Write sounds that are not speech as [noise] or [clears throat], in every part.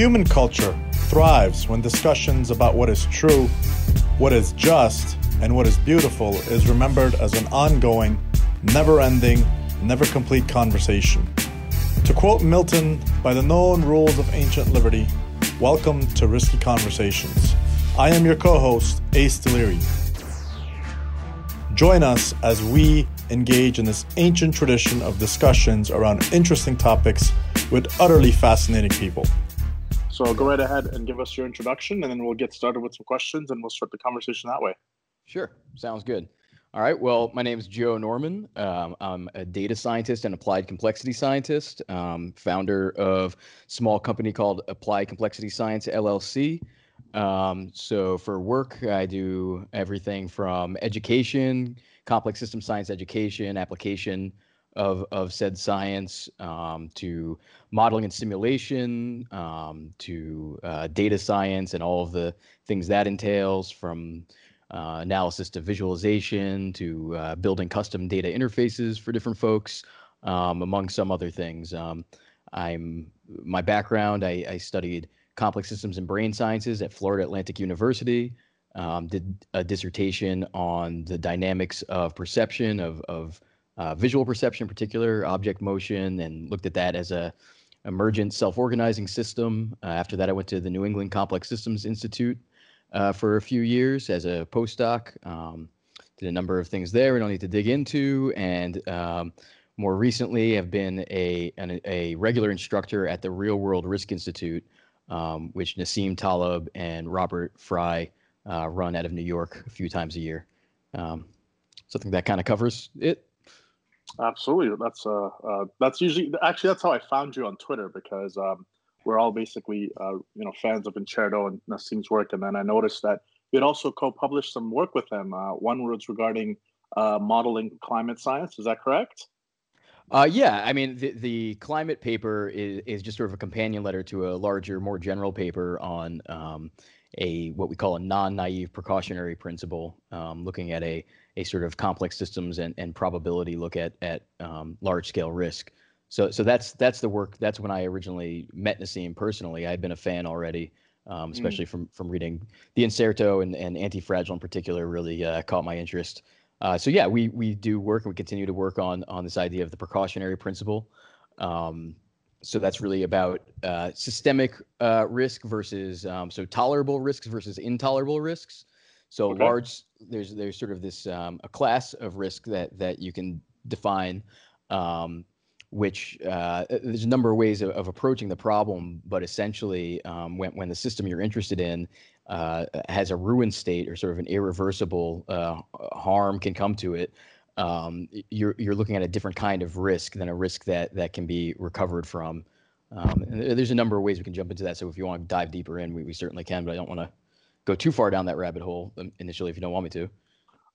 Human culture thrives when discussions about what is true, what is just, and what is beautiful is remembered as an ongoing, never ending, never complete conversation. To quote Milton, by the known rules of ancient liberty, welcome to Risky Conversations. I am your co host, Ace Deliri. Join us as we engage in this ancient tradition of discussions around interesting topics with utterly fascinating people. So go right ahead and give us your introduction, and then we'll get started with some questions and we'll start the conversation that way. Sure, sounds good. All right. Well, my name is Joe Norman. Um, I'm a data scientist and applied complexity scientist, um, founder of small company called Applied Complexity Science LLC. Um, so for work, I do everything from education, complex system science education, application of, of said science, um, to modeling and simulation, um, to uh, data science and all of the things that entails from uh, analysis to visualization to uh, building custom data interfaces for different folks, um, among some other things. Um, I'm my background. I, I, studied complex systems and brain sciences at Florida Atlantic University. Um, did a dissertation on the dynamics of perception of of uh, visual perception, in particular object motion, and looked at that as a emergent self-organizing system. Uh, after that, I went to the New England Complex Systems Institute uh, for a few years as a postdoc. Um, did a number of things there we don't need to dig into. And um, more recently, have been a, an, a regular instructor at the Real World Risk Institute, um, which Nassim Taleb and Robert Frey uh, run out of New York a few times a year. Um, so I think that kind of covers it. Absolutely. That's uh, uh, that's usually actually that's how I found you on Twitter because um, we're all basically uh, you know fans of Incerto and Nassim's work, and then I noticed that you'd also co-published some work with him. Uh, one was regarding uh, modeling climate science. Is that correct? Uh, yeah, I mean the the climate paper is is just sort of a companion letter to a larger, more general paper on um, a what we call a non-naive precautionary principle, um, looking at a a sort of complex systems and, and probability look at at um, large scale risk. So so that's that's the work. That's when I originally met Nassim personally. I had been a fan already, um, mm. especially mm. from from reading the Incerto and and Anti-Fragile in particular. Really uh, caught my interest. Uh, so yeah, we we do work and we continue to work on on this idea of the precautionary principle. Um, so that's really about uh, systemic uh, risk versus um, so tolerable risks versus intolerable risks. So okay. large, there's there's sort of this um, a class of risk that that you can define um, which uh, there's a number of ways of, of, approaching the problem, but essentially, um, when, when the system you're interested in uh, has a ruined state or sort of an irreversible uh, harm can come to it, um, you're you're looking at a different kind of risk than a risk that that can be recovered from. Um, and there's a number of ways we can jump into that. So if you want to dive deeper in, we, we certainly can. But I don't want to go too far down that rabbit hole initially if you don't want me to.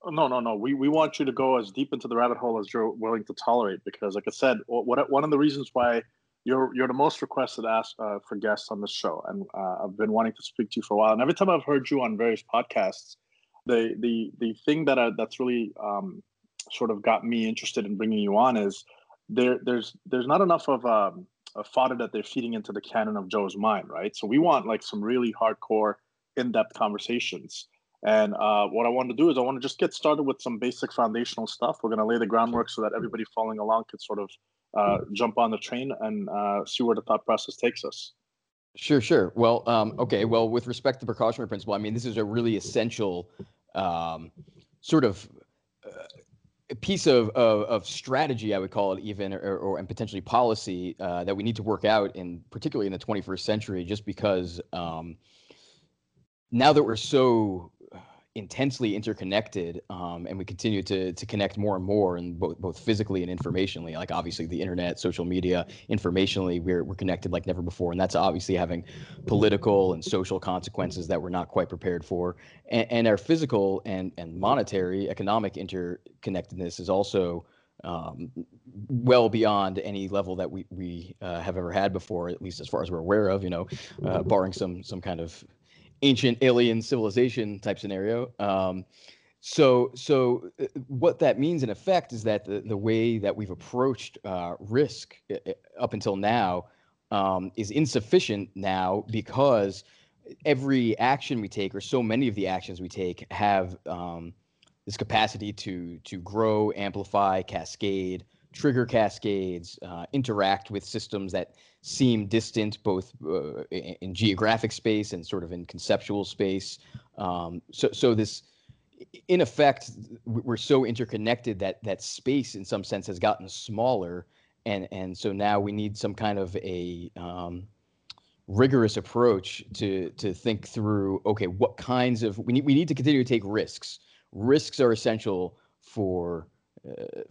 No, no, no. We we want you to go as deep into the rabbit hole as you're willing to tolerate, because, like I said, what one of the reasons why you're you're the most requested ask uh, for guests on this show, and uh, I've been wanting to speak to you for a while. And every time I've heard you on various podcasts, the the the thing that I, that's really um, sort of got me interested in bringing you on is there there's there's not enough of um, a fodder that they're feeding into the canon of Joe's mind, right? So we want like some really hardcore, in-depth conversations and uh, what I want to do is I want to just get started with some basic foundational stuff. We're going to lay the groundwork so that everybody following along could sort of uh, jump on the train and uh, see where the thought process takes us. Sure, sure. Well, um, okay. Well, with respect to precautionary principle, I mean, this is a really essential um, sort of uh, piece of, of, of, strategy, I would call it even, or, or and potentially policy uh, that we need to work out in particularly in the 21st century, just because um, now that we're so intensely interconnected um, and we continue to to connect more and more and both both physically and informationally like obviously the internet social media informationally we're, we're connected like never before and that's obviously having political and social consequences that we're not quite prepared for and, and our physical and and monetary economic interconnectedness is also um, well beyond any level that we we uh, have ever had before, at least as far as we're aware of. You know, uh, barring some some kind of ancient alien civilization type scenario. Um, so, so uh, what that means in effect is that the, the way that we've approached uh, risk uh, uh, up until now um, is insufficient now because every action we take, or so many of the actions we take, have um, this capacity to to grow, amplify, cascade, trigger cascades, uh, interact with systems that seem distant, both uh, in, in, geographic space and sort of in conceptual space. Um, so, so this, in effect, we're so interconnected that that space, in some sense, has gotten smaller, and and so now we need some kind of a um, rigorous approach to to think through. Okay, what kinds of we need we need to continue to take risks. Risks are essential for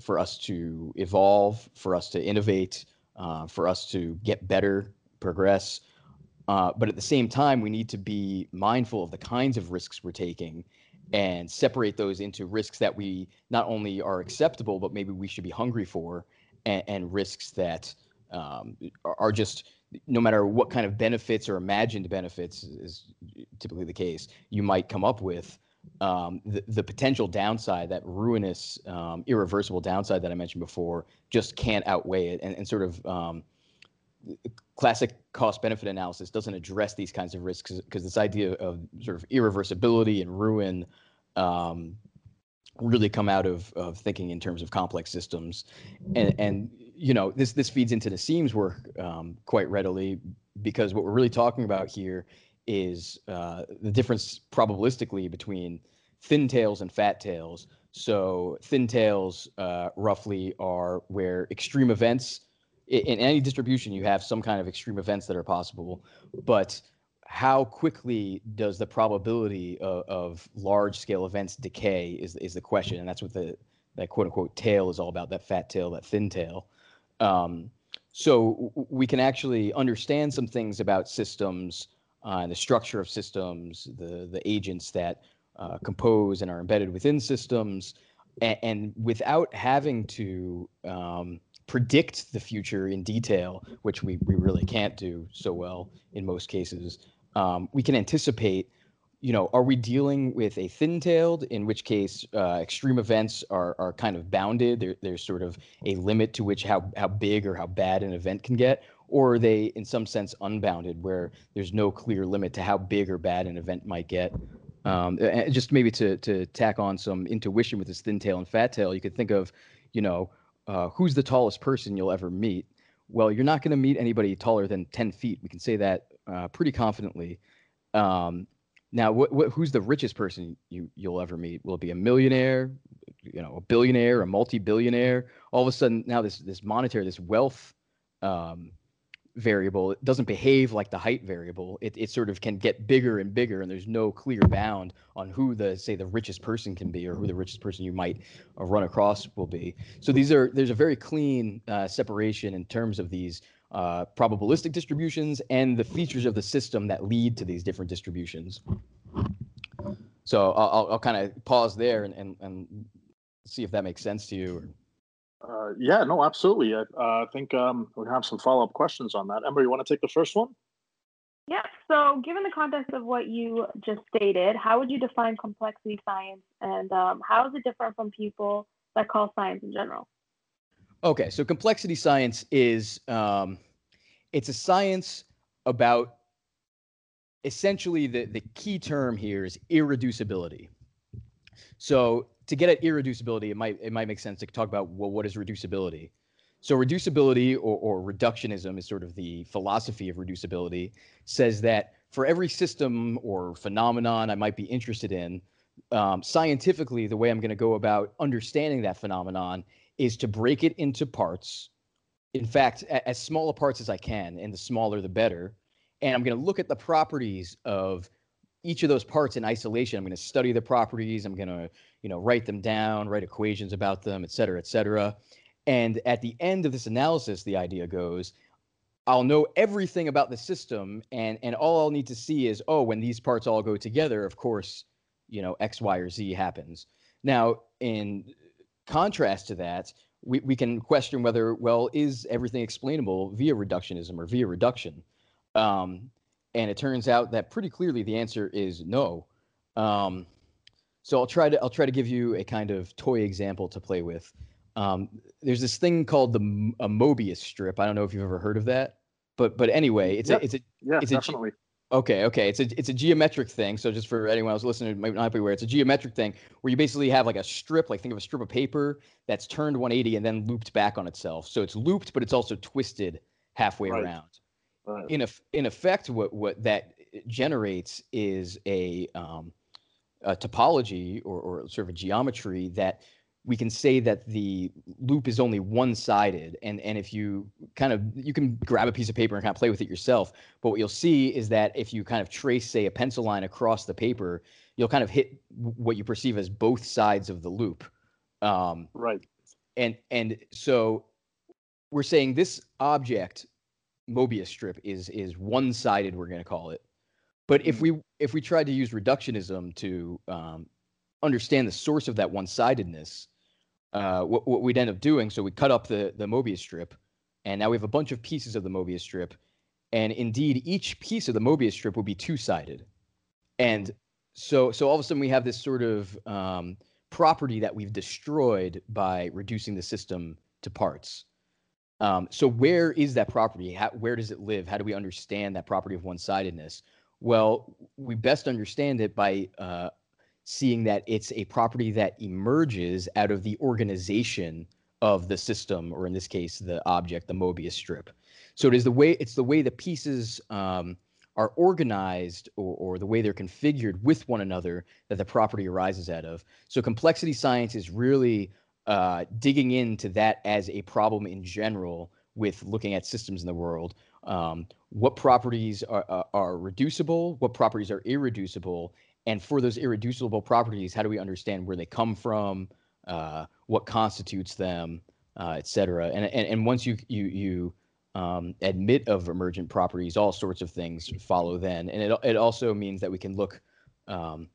for us to evolve, for us to innovate, uh, for us to get better, progress. Uh, but at the same time, we need to be mindful of the kinds of risks we're taking and separate those into risks that we not only are acceptable, but maybe we should be hungry for, and, and risks that um, are just no matter what kind of benefits or imagined benefits is typically the case you might come up with um, the, the potential downside, that ruinous, um, irreversible downside that I mentioned before, just can't outweigh it. And, and sort of um, classic cost benefit analysis doesn't address these kinds of risks because this idea of sort of irreversibility and ruin um, really come out of, of thinking in terms of complex systems. And, and you know, this, this feeds into Nassim's work um, quite readily because what we're really talking about here is uh, the difference probabilistically between thin tails and fat tails. So thin tails uh, roughly are where extreme events in any distribution you have some kind of extreme events that are possible, but how quickly does the probability of, of large scale events decay is is the question, and that's what the that quote unquote tail is all about. That fat tail, that thin tail. Um, so we can actually understand some things about systems and the structure of systems, the the agents that uh, compose and are embedded within systems, and, and without having to um, predict the future in detail, which we, we really can't do so well in most cases. Um, we can anticipate, you know, are we dealing with a thin-tailed, in which case uh, extreme events are, are kind of bounded. There, there's sort of a limit to which how, how big or how bad an event can get, or are they in some sense unbounded where there's no clear limit to how big or bad an event might get? Um, just maybe to to tack on some intuition with this thin tail and fat tail you could think of you know uh, who's the tallest person you'll ever meet? Well you're not going to meet anybody taller than 10 feet. We can say that uh, pretty confidently. Um, now what, what, who's the richest person you you'll ever meet? Will it be a millionaire you know a billionaire a multi-billionaire? All of a sudden now this this monetary this wealth um, variable it doesn't behave like the height variable it, it sort of can get bigger and bigger and there's no clear bound on who the say the richest person can be or who the richest person you might uh, run across will be. So these are there's a very clean uh, separation in terms of these uh, probabilistic distributions and the features of the system that lead to these different distributions. So i'll, I'll kind of pause there and, and, and see if that makes sense to you uh, yeah, no, absolutely. I, uh, I think um, we have some follow up questions on that. Ember, you want to take the first one? Yeah. So, given the context of what you just stated, how would you define complexity science, and um, how is it different from people that call science in general? Okay, so complexity science is um, it's a science about essentially the the key term here is irreducibility. So to get at irreducibility, it might it might make sense to talk about well, what is reducibility? So reducibility or, or reductionism is sort of the philosophy of reducibility, says that for every system or phenomenon I might be interested in, um, scientifically, the way I'm going to go about understanding that phenomenon is to break it into parts. In fact, as small a parts as I can, and the smaller the better. And I'm going to look at the properties of each of those parts in isolation. I'm going to study the properties. I'm going to, you know, write them down, write equations about them, et cetera, et cetera. And at the end of this analysis, the idea goes, I'll know everything about the system, and and all I'll need to see is, oh, when these parts all go together, of course, you know, X, Y, or Z happens. Now, in contrast to that, we, we can question whether, well, is everything explainable via reductionism or via reduction? Um, and it turns out that pretty clearly the answer is no. Um, so I'll try to I'll try to give you a kind of toy example to play with. Um, there's this thing called the a Mobius strip. I don't know if you've ever heard of that. but but anyway, it's Yeah. a it's a Yeah, It's a G- definitely. Okay, okay. It's a it's a geometric thing. So just for anyone else listening might not be aware, it's a geometric thing where you basically have like a strip, like think of a strip of paper that's turned 180 and then looped back on itself. So it's looped, but it's also twisted halfway Right. around. Right. In eff- in effect, what what that generates is a um, a topology or, or sort of a geometry that we can say that the loop is only one-sided and and if you kind of you can grab a piece of paper and kind of play with it yourself but what you'll see is that if you kind of trace say a pencil line across the paper you'll kind of hit what you perceive as both sides of the loop um, Right. and and so we're saying this object mobius strip is is one-sided we're going to call it but if Mhm. we if we tried to use reductionism to um, understand the source of that one-sidedness uh, what, what we'd end up doing so we cut up the the mobius strip and now we have a bunch of pieces of the mobius strip and indeed each piece of the mobius strip will be two-sided and so so all of a sudden we have this sort of um, property that we've destroyed by reducing the system to parts. Um, so where is that property? How, where does it live? How do we understand that property of one-sidedness? Well, we best understand it by uh, seeing that it's a property that emerges out of the organization of the system, or in this case, the object, the Mobius strip. So it is the way it's the way the pieces um, are organized or, or the way they're configured with one another that the property arises out of. So complexity science is really uh, digging into that as a problem in general with looking at systems in the world. Um, what properties are, are, are reducible? What properties are irreducible? And for those irreducible properties, how do we understand where they come from? Uh, what constitutes them, uh, et cetera? And, and and once you you you um, admit of emergent properties, all sorts of things follow then. And it, it also means that we can look um,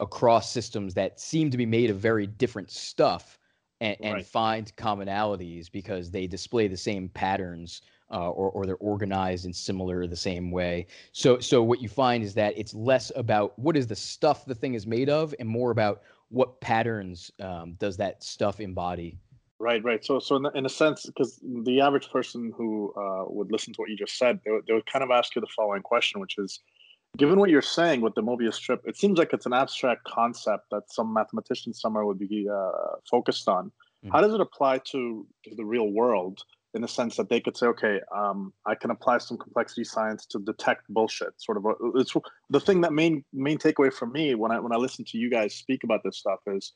across systems that seem to be made of very different stuff and, and Right. find commonalities because they display the same patterns uh, or, or they're organized in similar the same way. So, so what you find is that it's less about what is the stuff the thing is made of and more about what patterns um, does that stuff embody. Right, right. So, so in, in a sense, because the average person who uh, would listen to what you just said, they, would- they would kind of ask you the following question, which is, given what you're saying with the Mobius strip, it seems like it's an abstract concept that some mathematician somewhere would be uh, focused on. How does it apply to, to the real world in the sense that they could say, okay, um, I can apply some complexity science to detect bullshit. Sort of, a, it's the thing that main main takeaway for me when I when I listen to you guys speak about this stuff is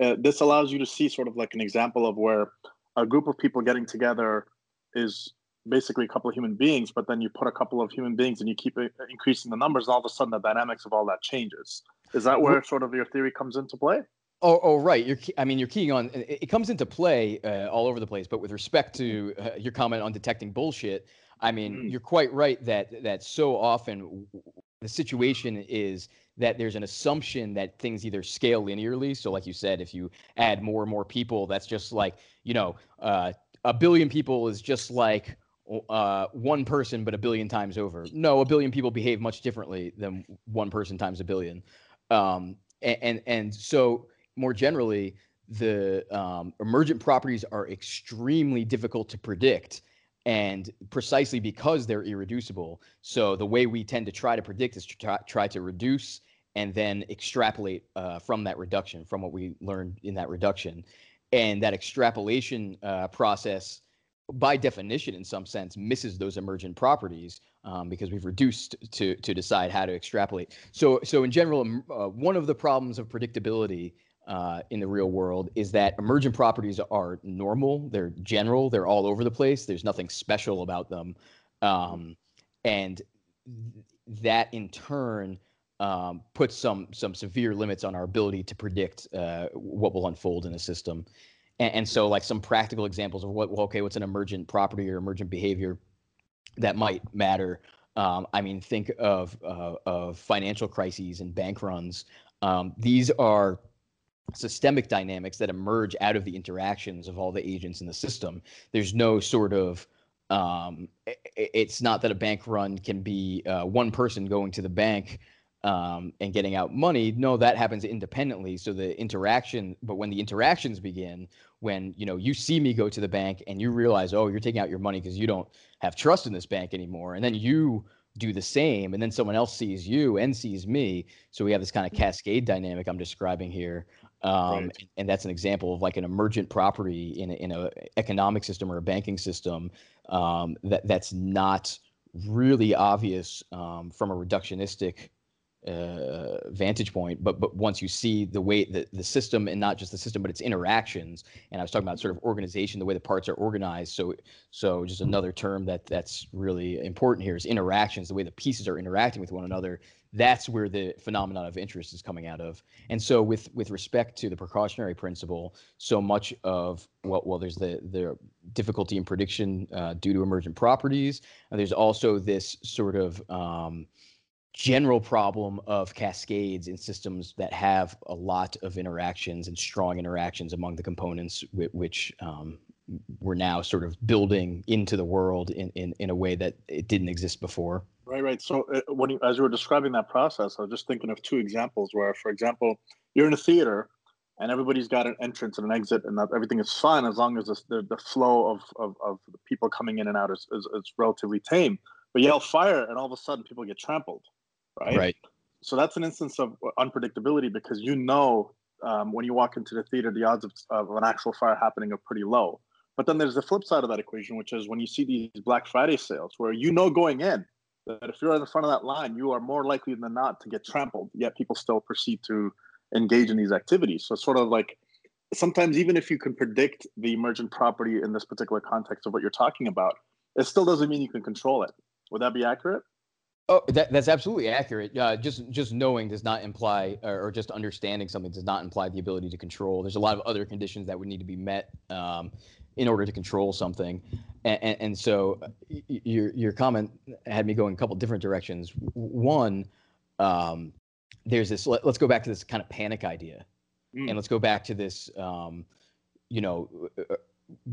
uh, this allows you to see sort of like an example of where a group of people getting together is basically a couple of human beings, but then you put a couple of human beings and you keep uh, increasing the numbers, and all of a sudden the dynamics of all that changes. Is that where sort of your theory comes into play? Oh, oh, right. You're, I mean, you're keying on. It, it comes into play uh, all over the place. But with respect to uh, your comment on detecting bullshit, I mean, Mhm. you're quite right that that so often the situation is that there's an assumption that things either scale linearly. So, like you said, if you add more and more people, that's just like you know, uh, a billion people is just like uh, one person, but a billion times over. No, a billion people behave much differently than one person times a billion. Um, a- and and so more generally, the um, emergent properties are extremely difficult to predict, and precisely because they're irreducible. So the way we tend to try to predict is to try, try to reduce and then extrapolate uh, from that reduction, from what we learned in that reduction, and that extrapolation uh, process. By definition, in some sense, misses those emergent properties um, because we've reduced to to decide how to extrapolate. So, so in general, uh, one of the problems of predictability uh, in the real world is that emergent properties are normal, they're general, they're all over the place. There's nothing special about them, um, and th- that in turn um, puts some some severe limits on our ability to predict uh, what will unfold in a system. And, and so, like some practical examples of what, well, okay, what's an emergent property or emergent behavior that might matter. Um, I mean, think of uh, of financial crises and bank runs. Um, these are systemic dynamics that emerge out of the interactions of all the agents in the system. There's no sort of um, it's not that a bank run can be uh, one person going to the bank um, and getting out money. No, that happens independently. So the interaction, but when the interactions begin, when you know you see me go to the bank and you realize, oh, you're taking out your money because you don't have trust in this bank anymore. And then you do the same, and then someone else sees you and sees me. So we have this kind of cascade dynamic I'm describing here. Um, right. and that's an example of like an emergent property in a, in a economic system or a banking system um, that that's not really obvious um, from a reductionistic uh, vantage point, but but once you see the way that the system and not just the system, but its interactions, and I was talking about sort of organization, the way the parts are organized. So so just another term that that's really important here is interactions, the way the pieces are interacting with one another. That's where the phenomenon of interest is coming out of. And so with with respect to the precautionary principle, so much of well well there's the the difficulty in prediction uh, due to emergent properties. And there's also this sort of um, general problem of cascades in systems that have a lot of interactions and strong interactions among the components, which um, we're now sort of building into the world in, in, in a way that it didn't exist before. Right, right. So uh, when you, as you were describing that process, I was just thinking of two examples where, for example, you're in a theater and everybody's got an entrance and an exit and everything is fine as long as the, the flow of, of, of people coming in and out is, is, is relatively tame. But yell fire and all of a sudden people get trampled right? Right. So that's an instance of unpredictability because you know um, when you walk into the theater, the odds of, of an actual fire happening are pretty low. But then there's the flip side of that equation, which is when you see these Black Friday sales, where you know going in that if you're in the front of that line, you are more likely than not to get trampled. Yet people still proceed to engage in these activities. So it's sort of like sometimes even if you can predict the emergent property in this particular context of what you're talking about, it still doesn't mean you can control it. Would that be accurate? Oh, that, that's absolutely accurate. Uh, just just knowing does not imply, or, or, just understanding something does not imply the ability to control. There's a lot of other conditions that would need to be met um, in order to control something, and, and, and, so your your comment had me going a couple different directions. One, um, there's this. Let, us go back to this kind of panic idea, mm. and let's go back to this. Um, you know, uh, uh,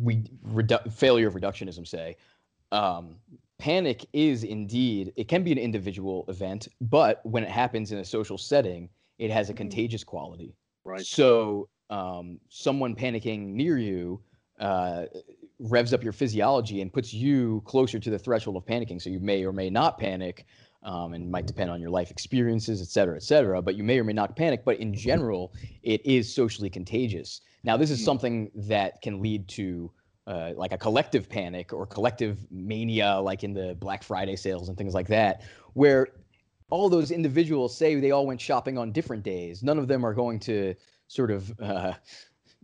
we redu- failure of reductionism. Say. Um, panic is indeed it can be an individual event but when it happens in a social setting it has a mm-hmm. contagious quality. Right. So um, someone panicking near you uh, revs up your physiology and puts you closer to the threshold of panicking. So you may or may not panic um, and might depend on your life experiences et cetera et cetera but you may or may not panic. But in general it is socially contagious. Now this is mm. something that can lead to uh, like a collective panic or collective mania, like in the Black Friday sales and things like that, where all those individuals say they all went shopping on different days. None of them are going to sort of uh,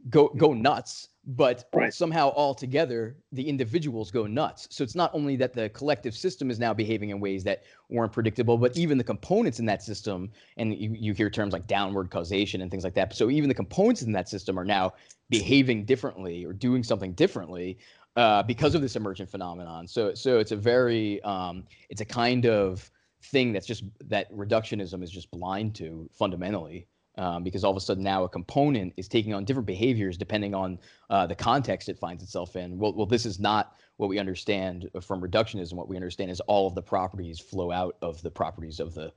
go go nuts but right. somehow all together the individuals go nuts. So it's not only that the collective system is now behaving in ways that weren't predictable but even the components in that system and you, you hear terms like downward causation and things like that so even the components in that system are now behaving differently or doing something differently uh, because of this emergent phenomenon. So so it's a very um, it's a kind of thing that's just that reductionism is just blind to fundamentally um, because all of a sudden now a component is taking on different behaviors depending on uh, the context it finds itself in. Well, well, this is not what we understand from reductionism. What we understand is all of the properties flow out of the properties of the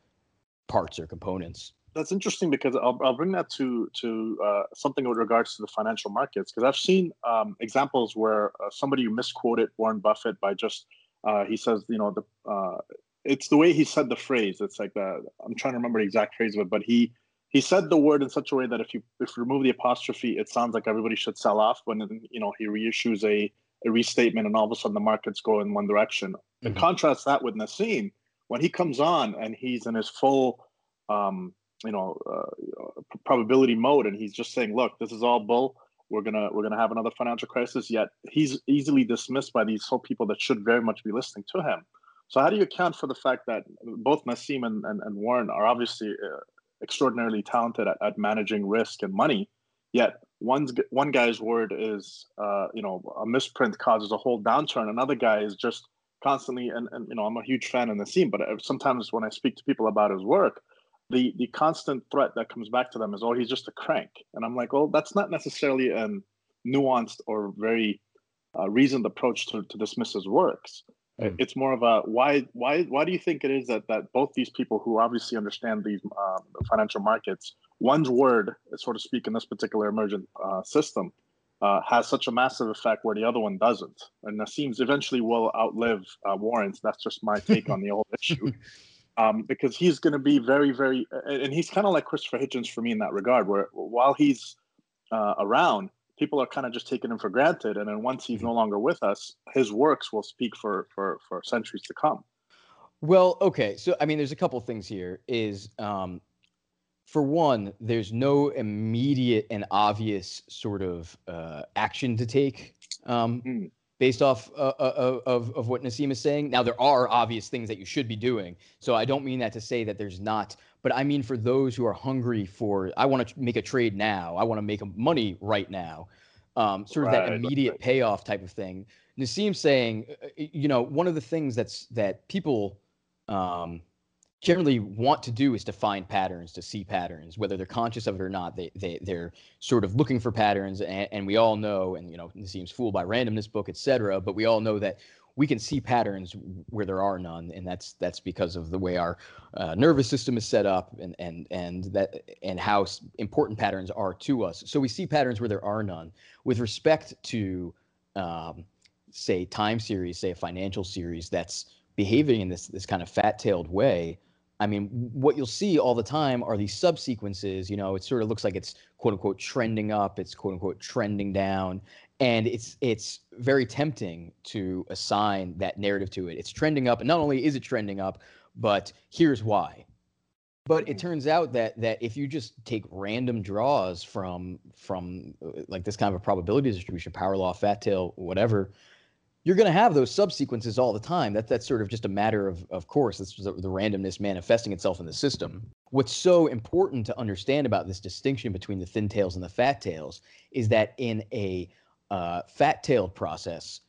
parts or components. That's interesting because I'll, I'll bring that to to uh, something with regards to the financial markets because I've seen um, examples where uh, somebody misquoted Warren Buffett by just uh, he says you know the uh, it's the way he said the phrase. It's like the I'm trying to remember the exact phrase of it, but he he said the word in such a way that if you if you remove the apostrophe, it sounds like everybody should sell off. When you know he reissues a a restatement, and all of a sudden the markets go in one direction. Mm-hmm. And contrast that with Nassim when he comes on and he's in his full, um, you know, uh, probability mode, and he's just saying, "Look, this is all bull. We're gonna we're gonna have another financial crisis." Yet he's easily dismissed by these whole people that should very much be listening to him. So how do you account for the fact that both Nassim and, and, and Warren are obviously uh, extraordinarily talented at, at managing risk and money. Yet one's one guy's word is, uh, you know, a misprint causes a whole downturn. Another guy is just constantly, and, and you know, I'm a huge fan of Nassim, but sometimes when I speak to people about his work, the the constant threat that comes back to them is, oh, he's just a crank. And I'm like, well, that's not necessarily a nuanced or very uh, reasoned approach to, to dismiss his works. Mm. It's more of a why why why do you think it is that that both these people who obviously understand these um, financial markets, one's word, so to speak, in this particular emergent uh, system, uh, has such a massive effect where the other one doesn't. And Nassim's eventually will outlive uh, Warren's. That's just my take on the whole issue. [laughs] Um, because he's going to be very, very, and he's kind of like Christopher Hitchens for me in that regard, where while he's uh, around, people are kind of just taking him for granted. And then once he's mm-hmm. no longer with us, his works will speak for for for centuries to come. Well, okay. So I mean, there's a couple things here. Is um, for one, there's no immediate and obvious sort of uh, action to take um, mm. based off uh, uh, of, of what Nassim is saying. Now, there are obvious things that you should be doing. So I don't mean that to say that there's not, but I mean for those who are hungry for, I want to make a trade now, I want to make money right now, um, sort of right, that immediate right. payoff type of thing. Nassim saying, uh, you know, one of the things that's that people um, generally want to do is to find patterns, to see patterns, whether they're conscious of it or not. They they they're sort of looking for patterns, and, and we all know, and you know, Nassim's fooled by randomness book, etc. But we all know that we can see patterns where there are none, and that's that's because of the way our uh, nervous system is set up, and and and that and how important patterns are to us. So we see patterns where there are none. With respect to, um, say, time series, say a financial series that's behaving in this this kind of fat-tailed way I mean, what you'll see all the time are these subsequences. You know, it sort of looks like it's quote unquote trending up, it's quote unquote trending down, and it's it's very tempting to assign that narrative to it. It's trending up, and not only is it trending up, but here's why. But it mm-hmm. turns out that that if you just take random draws from from uh, like this kind of a probability distribution, power law, fat tail, whatever, you're going to have those subsequences all the time. That, that's sort of just a matter of, of course. It's the, the randomness manifesting itself in the system. What's so important to understand about this distinction between the thin tails and the fat tails is that in a uh, fat tailed process,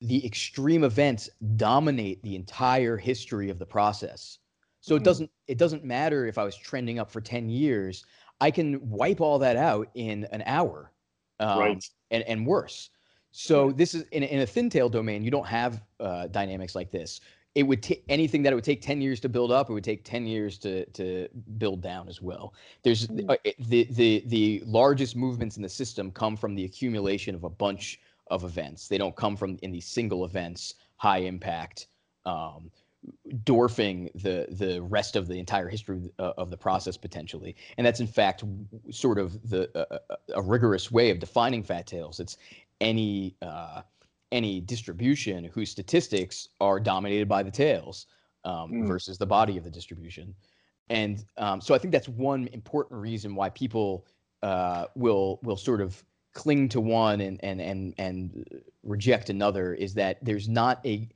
the extreme events dominate the entire history of the process. So mm-hmm. it doesn't it doesn't matter if I was trending up for 10 years. I can wipe all that out in an hour um, right. and, and worse. So this is in, in a thin tail domain, you don't have uh, dynamics like this. It would take anything that it would take 10 years to build up, it would take 10 years to to build down as well. There's uh, the the the largest movements in the system come from the accumulation of a bunch of events. They don't come from in these single events, high impact, um, dwarfing the the rest of the entire history of, of the process potentially. And that's in fact sort of the uh, a rigorous way of defining fat tails. It's any uh, any distribution whose statistics are dominated by the tails um, mm. versus the body of the distribution. And um, so I think that's one important reason why people uh, will will sort of cling to one and and and and reject another is that there's not a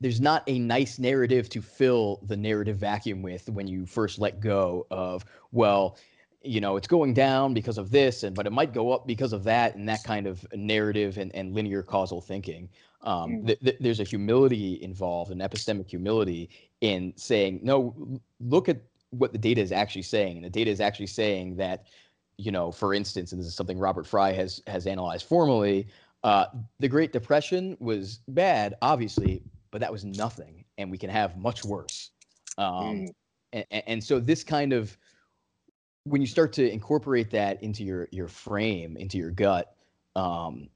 there's not a nice narrative to fill the narrative vacuum with when you first let go of well you know it's going down because of this and but it might go up because of that and that kind of narrative and, and linear causal thinking um, mm. th- th- there's a humility involved an epistemic humility in saying no look at what the data is actually saying and the data is actually saying that you know for instance and this is something robert frey has has analyzed formally uh, the great depression was bad obviously but that was nothing and we can have much worse um, mm. and, and so this kind of when you start to incorporate that into your your frame, into your gut, um,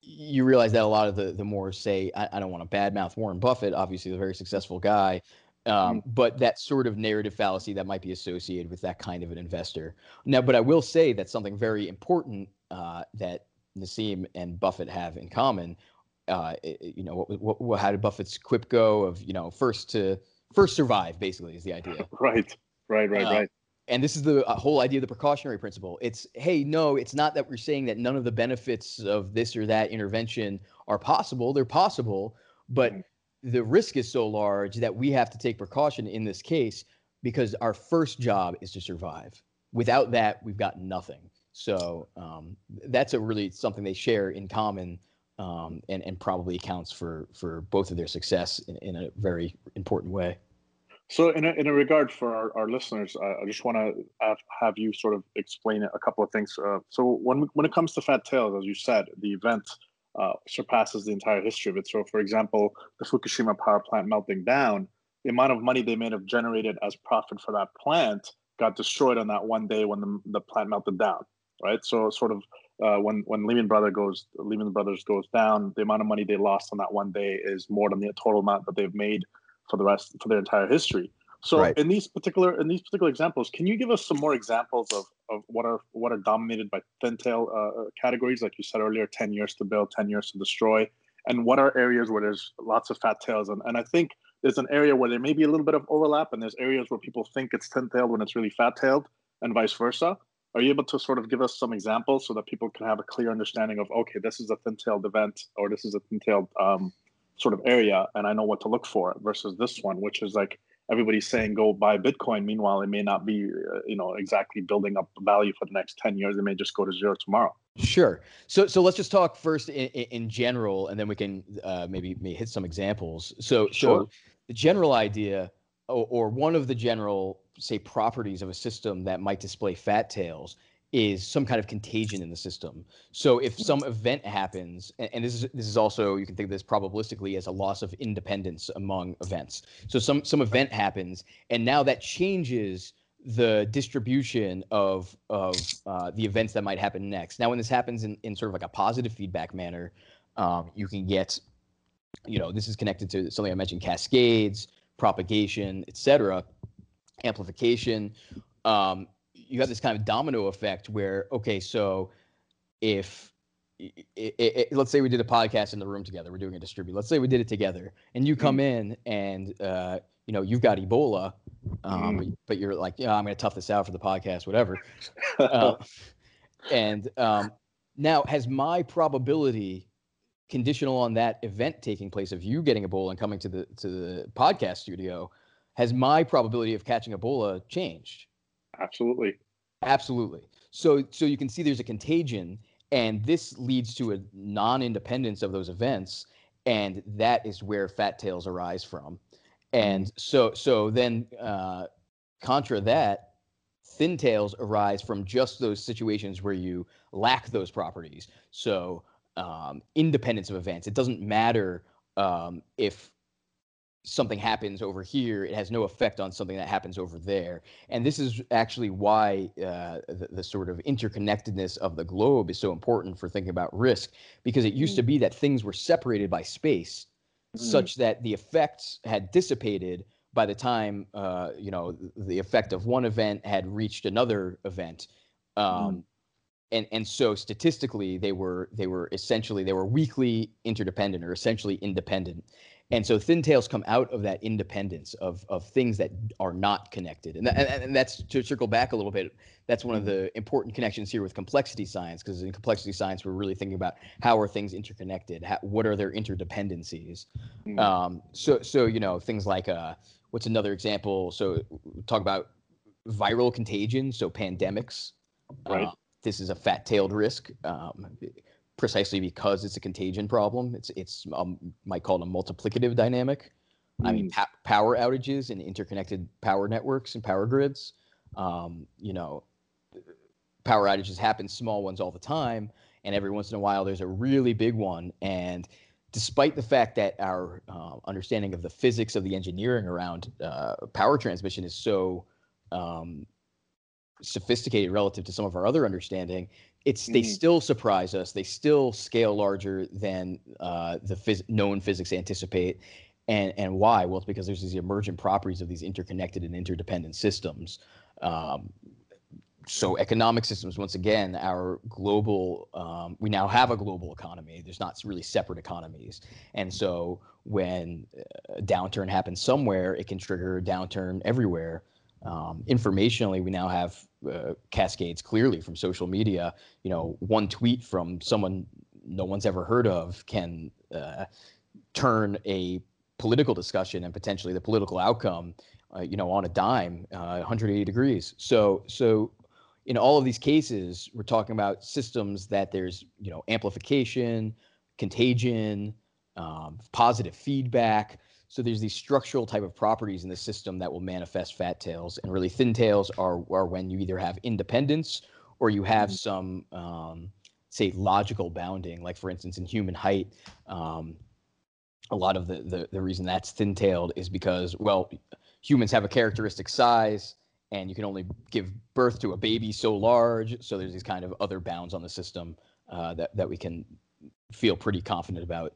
you realize that a lot of the the more say I, I don't want to badmouth Warren Buffett, obviously a very successful guy, um, mm-hmm. but that sort of narrative fallacy that might be associated with that kind of an investor. Now, but I will say that something very important uh, that Nassim and Buffett have in common. Uh, you know, what, what, what, how did Buffett's quip go? Of you know, first to first survive, basically, is the idea. [laughs] Right, right, right, uh, right and this is the uh, whole idea of the precautionary principle. It's hey, no, it's not that we're saying that none of the benefits of this or that intervention are possible. They're possible, but mm-hmm. the risk is so large that we have to take precaution in this case because our first job is to survive. Without that, we've got nothing. So um, that's a really something they share in common, um, and and probably accounts for for both of their success in, in a very important way. So, in a, in a regard for our, our listeners, uh, I just want to have, have, you sort of explain a couple of things. Uh, so, when when it comes to fat tails, as you said, the event uh, surpasses the entire history of it. So, for example, the Fukushima power plant melting down, the amount of money they may have generated as profit for that plant got destroyed on that one day when the, the plant melted down, right? So, sort of uh, when when Lehman Brothers goes Lehman Brothers goes down, the amount of money they lost on that one day is more than the total amount that they've made for the rest for their entire history. So right. in these particular in these particular examples, can you give us some more examples of, of what are what are dominated by thin tail uh, categories, like you said earlier, ten years to build, ten years to destroy, and what are areas where there's lots of fat tails? And and I think there's an area where there may be a little bit of overlap, and there's areas where people think it's thin tailed when it's really fat tailed, and vice versa. Are you able to sort of give us some examples so that people can have a clear understanding of okay, this is a thin tailed event, or this is a thin tailed um, sort of area, and I know what to look for versus this one, which is like everybody's saying go buy Bitcoin. Meanwhile, it may not be, uh, you know, exactly building up value for the next 10 years. It may just go to zero tomorrow. Sure. So, so let's just talk first in, in general, and then we can uh, maybe, maybe hit some examples. So, sure. so the general idea, or, or one of the general, say, properties of a system that might display fat tails is some kind of contagion in the system. So if some event happens, and, and, this is this is also you can think of this probabilistically as a loss of independence among events. So some some event happens, and now that changes the distribution of of uh, the events that might happen next. Now, when this happens in, in sort of like a positive feedback manner, um, you can get, you know, this is connected to something I mentioned: cascades, propagation, etc., amplification. Um, you have this kind of domino effect where okay, so if it, it, it, let's say we did a podcast in the room together, we're doing a distribute. Let's say we did it together, and you come mm-hmm. in and uh, you know you've got Ebola, um, mm. but you're like, yeah, I'm going to tough this out for the podcast, whatever. [laughs] uh, and um, now, has my probability conditional on that event taking place of you getting Ebola and coming to the to the podcast studio, has my probability of catching Ebola changed? Absolutely. Absolutely. So so you can see there's a contagion and this leads to a non-independence of those events and that is where fat tails arise from. And so so then uh, contra that thin tails arise from just those situations where you lack those properties. So um, independence of events. It doesn't matter um, if something happens over here, it has no effect on something that happens over there. And this is actually why uh, the, the, sort of interconnectedness of the globe is so important for thinking about risk, because it used mm. to be that things were separated by space, mm. such that the effects had dissipated by the time uh, you know the effect of one event had reached another event. Um, mm. And, and so statistically they were they were essentially they were weakly interdependent or essentially independent and so thin tails come out of that independence of of things that are not connected. And, that, and that's to circle back a little bit that's one of the important connections here with complexity science because in complexity science we're really thinking about how are things interconnected? How, what are their interdependencies? Mm. um, so so you know things like uh, what's another example? So talk about viral contagion so pandemics. Right. Uh, this is a fat-tailed risk. Um, precisely because it's a contagion problem. It's it's um, might call it a multiplicative dynamic. Mm. I mean, mm. pa- power outages and interconnected power networks and power grids. Um, you know, power outages happen, small ones all the time, and every once in a while there's a really big one. And despite the fact that our uh, understanding of the physics of the engineering around uh, power transmission is so um, sophisticated relative to some of our other understanding, it's they mm-hmm. still surprise us. They still scale larger than uh, the phys- known physics anticipate. And and why? Well, it's because there's these emergent properties of these interconnected and interdependent systems. Um, so economic systems, once again, our global, um, we now have a global economy. There's not really separate economies, and so when a downturn happens somewhere, it can trigger a downturn everywhere. Um, informationally, we now have uh, cascades clearly from social media. You know, one tweet from someone no one's ever heard of can uh, turn a political discussion and potentially the political outcome, uh, you know, on a dime, 180 uh, degrees. So, so in all of these cases, we're talking about systems that there's, you know, amplification, contagion, um, positive feedback. So there's these structural type of properties in the system that will manifest fat tails, and really thin tails are are when you either have independence or you have mm-hmm. some um, say logical bounding. Like for instance, in human height, um, a lot of the, the the reason that's thin tailed is because well, humans have a characteristic size and you can only give birth to a baby so large. So there's these kind of other bounds on the system uh, that that we can feel pretty confident about.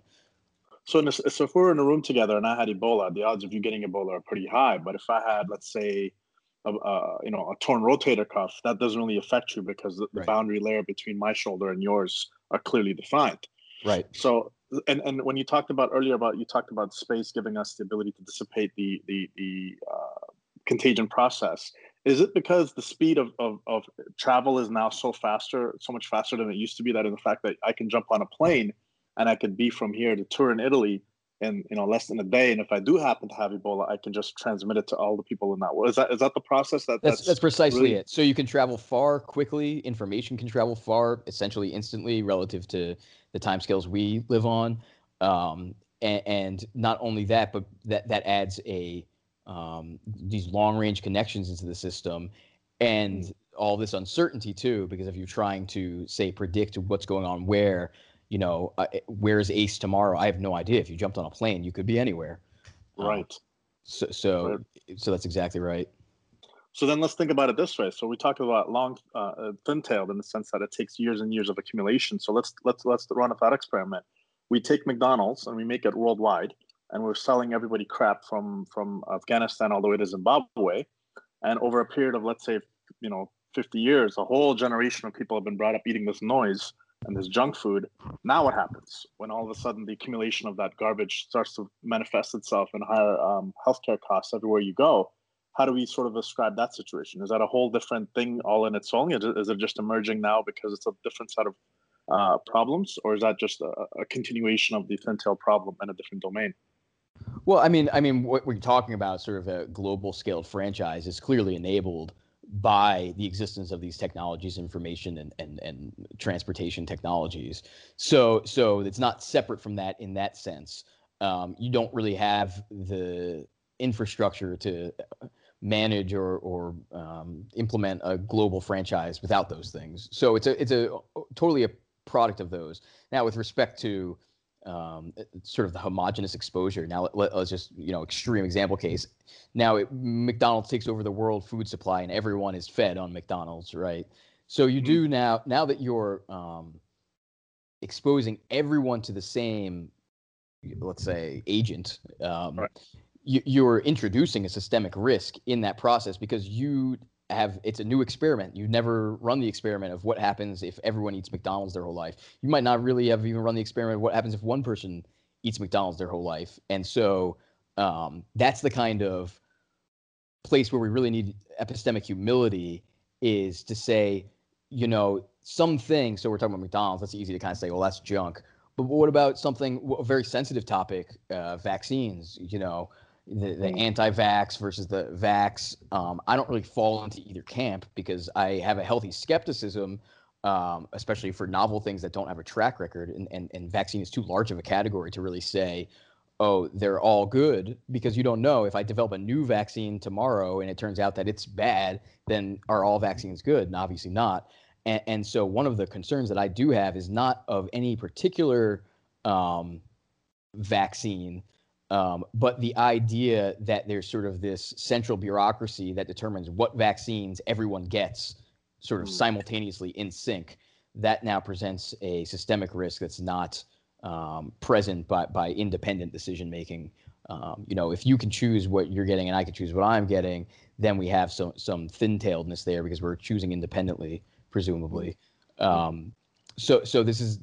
So, a, so if we were in a room together and I had Ebola, the odds of you getting Ebola are pretty high. But if I had, let's say, a, a you know, a torn rotator cuff, that doesn't really affect you because the, the right. boundary layer between my shoulder and yours are clearly defined. Right. So, and and when you talked about earlier about you talked about space giving us the ability to dissipate the the the uh, contagion process. Is it because the speed of, of, of travel is now so faster, so much faster than it used to be, that in the fact that I can jump on a plane and I could be from here to Turin, Italy, in you know less than a day, and if I do happen to have Ebola, I can just transmit it to all the people in that world. Is that is that the process? That that's that's, that's precisely really... it. So you can travel far quickly. Information can travel far, essentially instantly, relative to the timescales we live on. Um, and, and, not only that, but that that adds a um, these long range connections into the system and mm. all this uncertainty too because if you're trying to say predict what's going on where you know uh, where's ace tomorrow? I have no idea. If you jumped on a plane you could be anywhere. Um, right. um, so so right. so that's exactly right. So then let's think about it this way. So we talk about long uh, uh, thin-tailed in the sense that it takes years and years of accumulation. So let's let's let's run a thought experiment. We take mcdonald's and we make it worldwide and we're selling everybody crap from from Afghanistan all the way to Zimbabwe, and over a period of let's say you know 50 years, a whole generation of people have been brought up eating this noise and this junk food. Now what happens when all of a sudden the accumulation of that garbage starts to manifest itself in higher um, healthcare costs everywhere you go? How do we sort of describe that situation? Is that a whole different thing all in its own? Is it just emerging now because it's a different set of uh, problems, or is that just a, a continuation of the thin tail problem in a different domain? Well, I mean, I mean, what we're talking about, sort of a global scaled franchise, is clearly enabled by the existence of these technologies, information and, and, and transportation technologies. So, so it's not separate from that in that sense. Um, you don't really have the infrastructure to manage or, or um, implement a global franchise without those things. So it's a, it's a totally a product of those. Now, with respect to um, sort of the homogenous exposure. Now let, us just you know extreme example case. Now it, McDonald's takes over the world food supply and everyone is fed on McDonald's, right? So you mm-hmm. do now now that you're um, exposing everyone to the same, let's say, agent. Um, right. you, you're introducing a systemic risk in that process because you have it's a new experiment. You've never run the experiment of what happens if everyone eats McDonald's their whole life. You might not really have even run the experiment of what happens if one person eats McDonald's their whole life. And so um, that's the kind of place where we really need epistemic humility is to say, you know, something. So we're talking about McDonald's. That's easy to kind of say, well, that's junk. But what about something, a very sensitive topic, uh, vaccines? You know, the, the mm. anti-vax versus the vax. Um, I don't really fall into either camp because I have a healthy skepticism, um, especially for novel things that don't have a track record. And, and, and vaccine is too large of a category to really say, oh, they're all good because you don't know if I develop a new vaccine tomorrow and it turns out that it's bad, then are all vaccines good? And obviously not. And, and so one of the concerns that I do have is not of any particular um, vaccine um, but the idea that there's sort of this central bureaucracy that determines what vaccines everyone gets sort of hmm. simultaneously in sync, that now presents a systemic risk that's not um, present by, by independent decision making. Um, you know, if you can choose what you're getting and I can choose what I'm getting, then we have some some thin-tailedness there because we're choosing independently, presumably. Hmm. Um, so so this is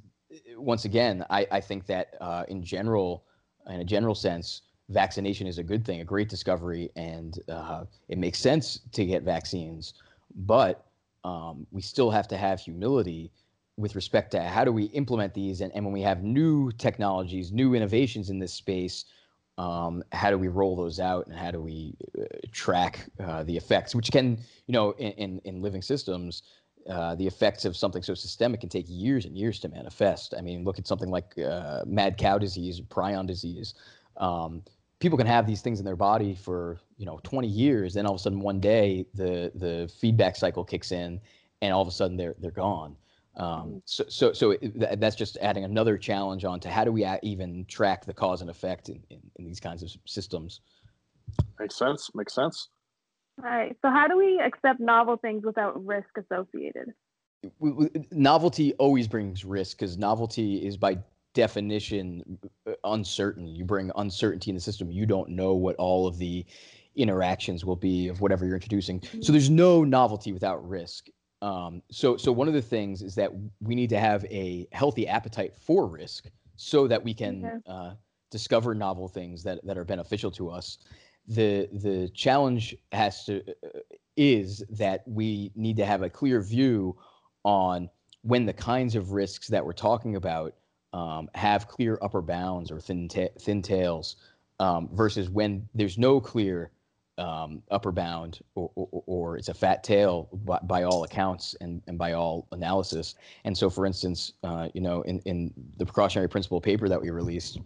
once again, I, I think that uh, in general, in a general sense, vaccination is a good thing, a great discovery, and uh, it makes sense to get vaccines. But um, we still have to have humility with respect to how do we implement these, and, and when we have new technologies, new innovations in this space, um, how do we roll those out, and how do we uh, track uh, the effects, which can, you know, in, in, in living systems, uh, the effects of something so systemic can take years and years to manifest. I mean, look at something like uh, mad cow disease, prion disease. Um, people can have these things in their body for you know 20 years, then all of a sudden one day the the feedback cycle kicks in, and all of a sudden they're they're gone. Um, mm-hmm. so so so it, that's just adding another challenge on to how do we even track the cause and effect in, in, in these kinds of systems. Makes sense. Makes sense. All right. So how do we accept novel things without risk associated? novelty always brings risk because novelty is by definition uncertain. You bring uncertainty in the system. You don't know what all of the interactions will be of whatever you're introducing. So there's no novelty without risk. Um, so so one of the things is that we need to have a healthy appetite for risk so that we can okay. uh, discover novel things that that are beneficial to us. The the challenge has to uh, is that we need to have a clear view on when the kinds of risks that we're talking about um, have clear upper bounds or thin ta- thin tails um, versus when there's no clear um, upper bound or, or, or, it's a fat tail by, by, all accounts and, and by all analysis. And so, for instance, uh, you know, in, in the precautionary principle paper that we released,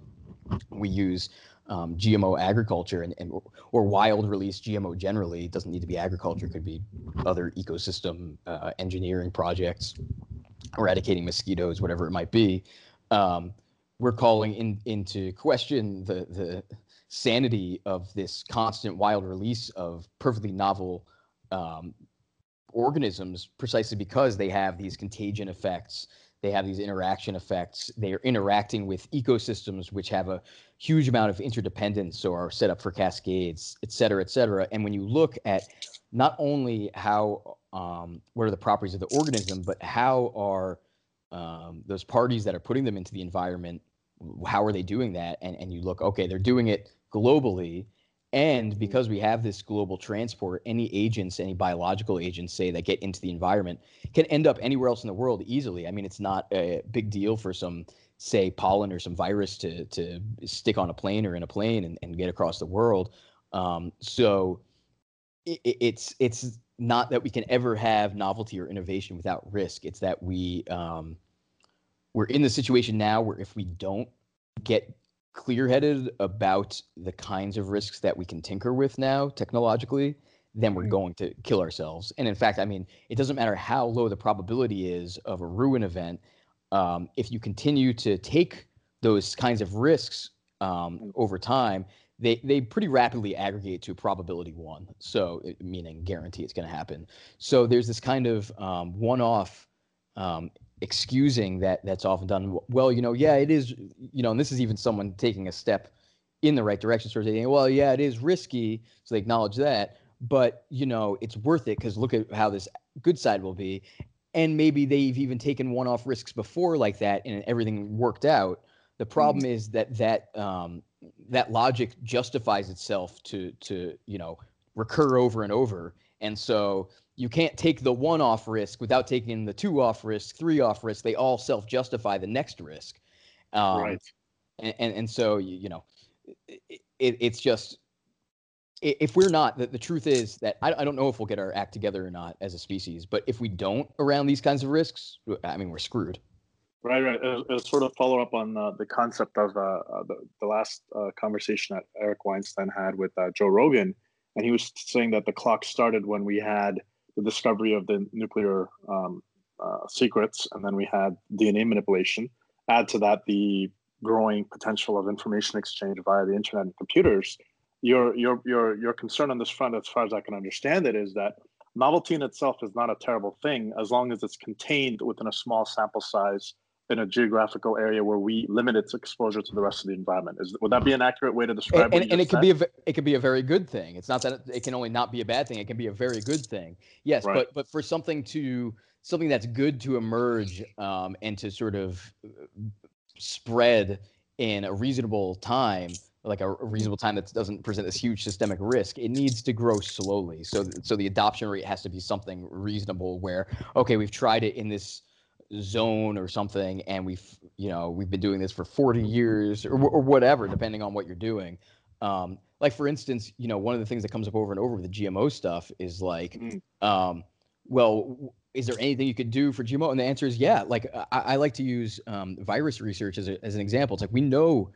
we use um, GMO agriculture and, and or wild release GMO generally. It doesn't need to be agriculture; could be other ecosystem uh, engineering projects, eradicating mosquitoes, whatever it might be. Um, we're calling in, into question the the sanity of this constant wild release of perfectly novel um, organisms precisely because they have these contagion effects they have these interaction effects. They are interacting with ecosystems which have a huge amount of interdependence or are set up for cascades et cetera et cetera. And when you look at not only how um, what are the properties of the organism but how are um, those parties that are putting them into the environment how are they doing that? And, and you look okay they're doing it globally. And mm-hmm. because we have this global transport, any agents, any biological agents, say that get into the environment, can end up anywhere else in the world easily. I mean, it's not a big deal for some, say, pollen or some virus to to stick on a plane or in a plane and, and get across the world. Um, so it, it's it's not that we can ever have novelty or innovation without risk. It's that we um, we're in the situation now where if we don't get clear headed about the kinds of risks that we can tinker with now technologically, then we're going to kill ourselves. And in fact, I mean, it doesn't matter how low the probability is of a ruin event. Um, if you continue to take those kinds of risks um, over time, they, they pretty rapidly aggregate to probability one. So, meaning guarantee it's going to happen. So, there's this kind of um, one off um, excusing that that's often done. Well, you know, yeah, it is, you know, and this is even someone taking a step in the right direction, sort of saying, well, yeah, it is risky, so they acknowledge that, but you know, it's worth it because look at how this good side will be, and maybe they've even taken one-off risks before like that, and everything worked out. The problem mm-hmm. is that that um, that logic justifies itself to to you know recur over and over, and so you can't take the one off risk without taking the two off risk, three off risk. They all self justify the next risk. Um, right. And, and, and so, you, you know, it, it's just, if we're not, the, the truth is that I, I don't know if we'll get our act together or not as a species, but if we don't around these kinds of risks, I mean, we're screwed. Right, right. A, sort of follow up on uh, the concept of uh, uh, the, the last uh, conversation that Eric Weinstein had with uh, Joe Rogan. And he was saying that the clock started when we had the discovery of the nuclear um, uh, secrets, and then we had DNA manipulation. Add to that the growing potential of information exchange via the internet and computers. Your your your your concern on this front, as far as I can understand it, is that novelty in itself is not a terrible thing as long as it's contained within a small sample size in a geographical area where we limit its exposure to the rest of the environment. Is would that be an accurate way to describe? And, and, and it could be a it could be a very good thing. It's not that it, can only not be a bad thing. It can be a very good thing. Yes, right. but but for something to something that's good to emerge um, and to sort of spread in a reasonable time like a reasonable time that doesn't present this huge systemic risk it needs to grow slowly so so the adoption rate has to be something reasonable where okay we've tried it in this zone or something and we've you know we've been doing this for 40 years or, or whatever depending on what you're doing. Um, like for instance you know one of the things that comes up over and over with the gmo stuff is like mm. um, well is there anything you could do for gmo and the answer is yeah like i, I like to use um, virus research as, a, as an example. It's like we know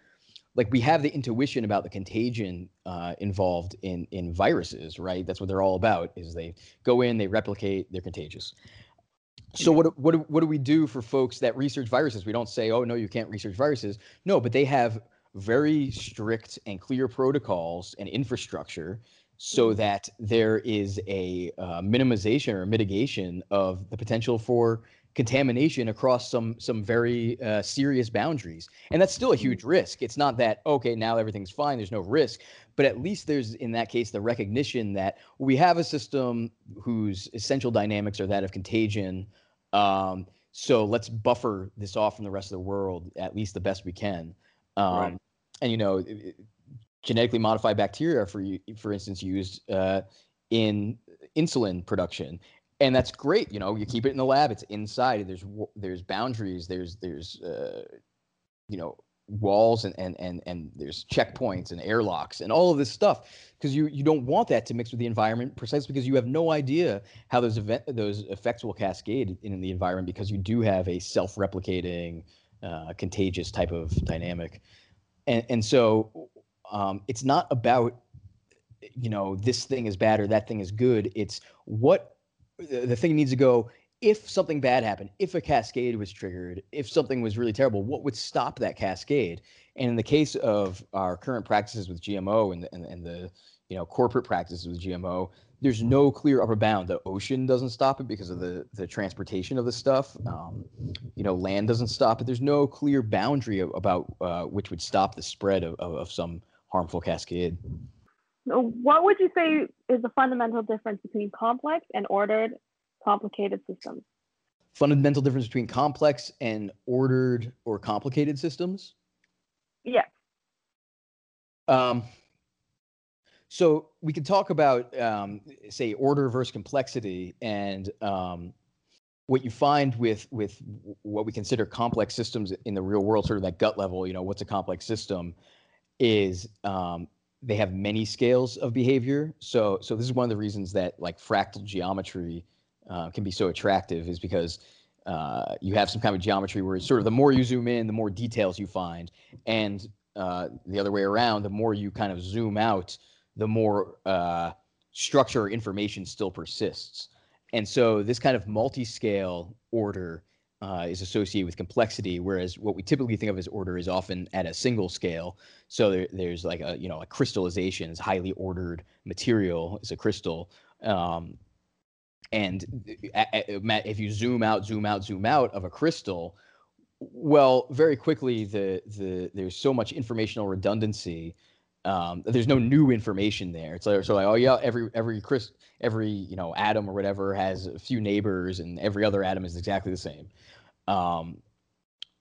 like we have the intuition about the contagion uh, involved in in viruses right? That's what they're all about is they go in they replicate they're contagious so what what what do we do for folks that research viruses? We don't say, "Oh no, you can't research viruses." No, but they have very strict and clear protocols and infrastructure so that there is a uh, minimization or mitigation of the potential for contamination across some some very uh, serious boundaries. And that's still a huge risk. It's not that okay now everything's fine there's no risk. But at least there's in that case the recognition that we have a system whose essential dynamics are that of contagion um, so let's buffer this off from the rest of the world at least the best we can um, right. and you know genetically modified bacteria for for instance used uh, in insulin production and that's great. You know, you keep it in the lab. It's inside. There's there's boundaries. There's there's uh, you know walls and and and and there's checkpoints and airlocks and all of this stuff because you you don't want that to mix with the environment precisely because you have no idea how those event those effects will cascade in, in the environment because you do have a self-replicating uh, contagious type of dynamic. And and so um, it's not about you know this thing is bad or that thing is good. It's what the thing needs to go if something bad happened, if a cascade was triggered, if something was really terrible, what would stop that cascade? And in the case of our current practices with GMO and the, and, and the you know corporate practices with GMO, there's no clear upper bound. The ocean doesn't stop it because of the the transportation of the stuff. Um, you know, land doesn't stop it. There's no clear boundary about uh, which would stop the spread of, of, of some harmful cascade. What would you say is the fundamental difference between complex and ordered complicated systems? Fundamental difference between complex and ordered or complicated systems? Yes. Um, so we could talk about, um, say, order versus complexity, and um, what you find with with what we consider complex systems in the real world, sort of that gut level. You know, what's a complex system? Is um, they have many scales of behavior. So so this is one of the reasons that like fractal geometry uh, can be so attractive is because uh, you have some kind of geometry where it's sort of the more you zoom in, the more details you find, and uh, the other way around, the more you kind of zoom out, the more uh, structure or information still persists. And so this kind of multi-scale order uh, is associated with complexity, whereas what we typically think of as order is often at a single scale. So there, there's like a you know a crystallization is highly ordered material is a crystal, um, and Matt, if you zoom out, zoom out, zoom out of a crystal, well, very quickly the the there's so much informational redundancy. Um, there's no new information there. It's like so like oh yeah, every every Chris every you know atom or whatever has a few neighbors, and every other atom is exactly the same. Um,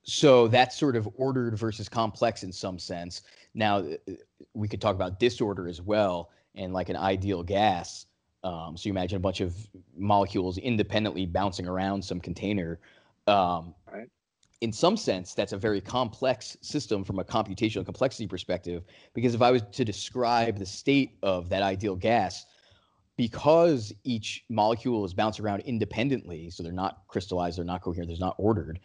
so that's sort of ordered versus complex in some sense. Now uh, we could talk about disorder as well, and like an ideal gas. Um, so you imagine a bunch of molecules independently bouncing around some container. Um, right. In some sense, that's a very complex system from a computational complexity perspective. Because if I was to describe the state of that ideal gas, because each molecule is bounced around independently, so they're not crystallized, they're not coherent, they're not ordered,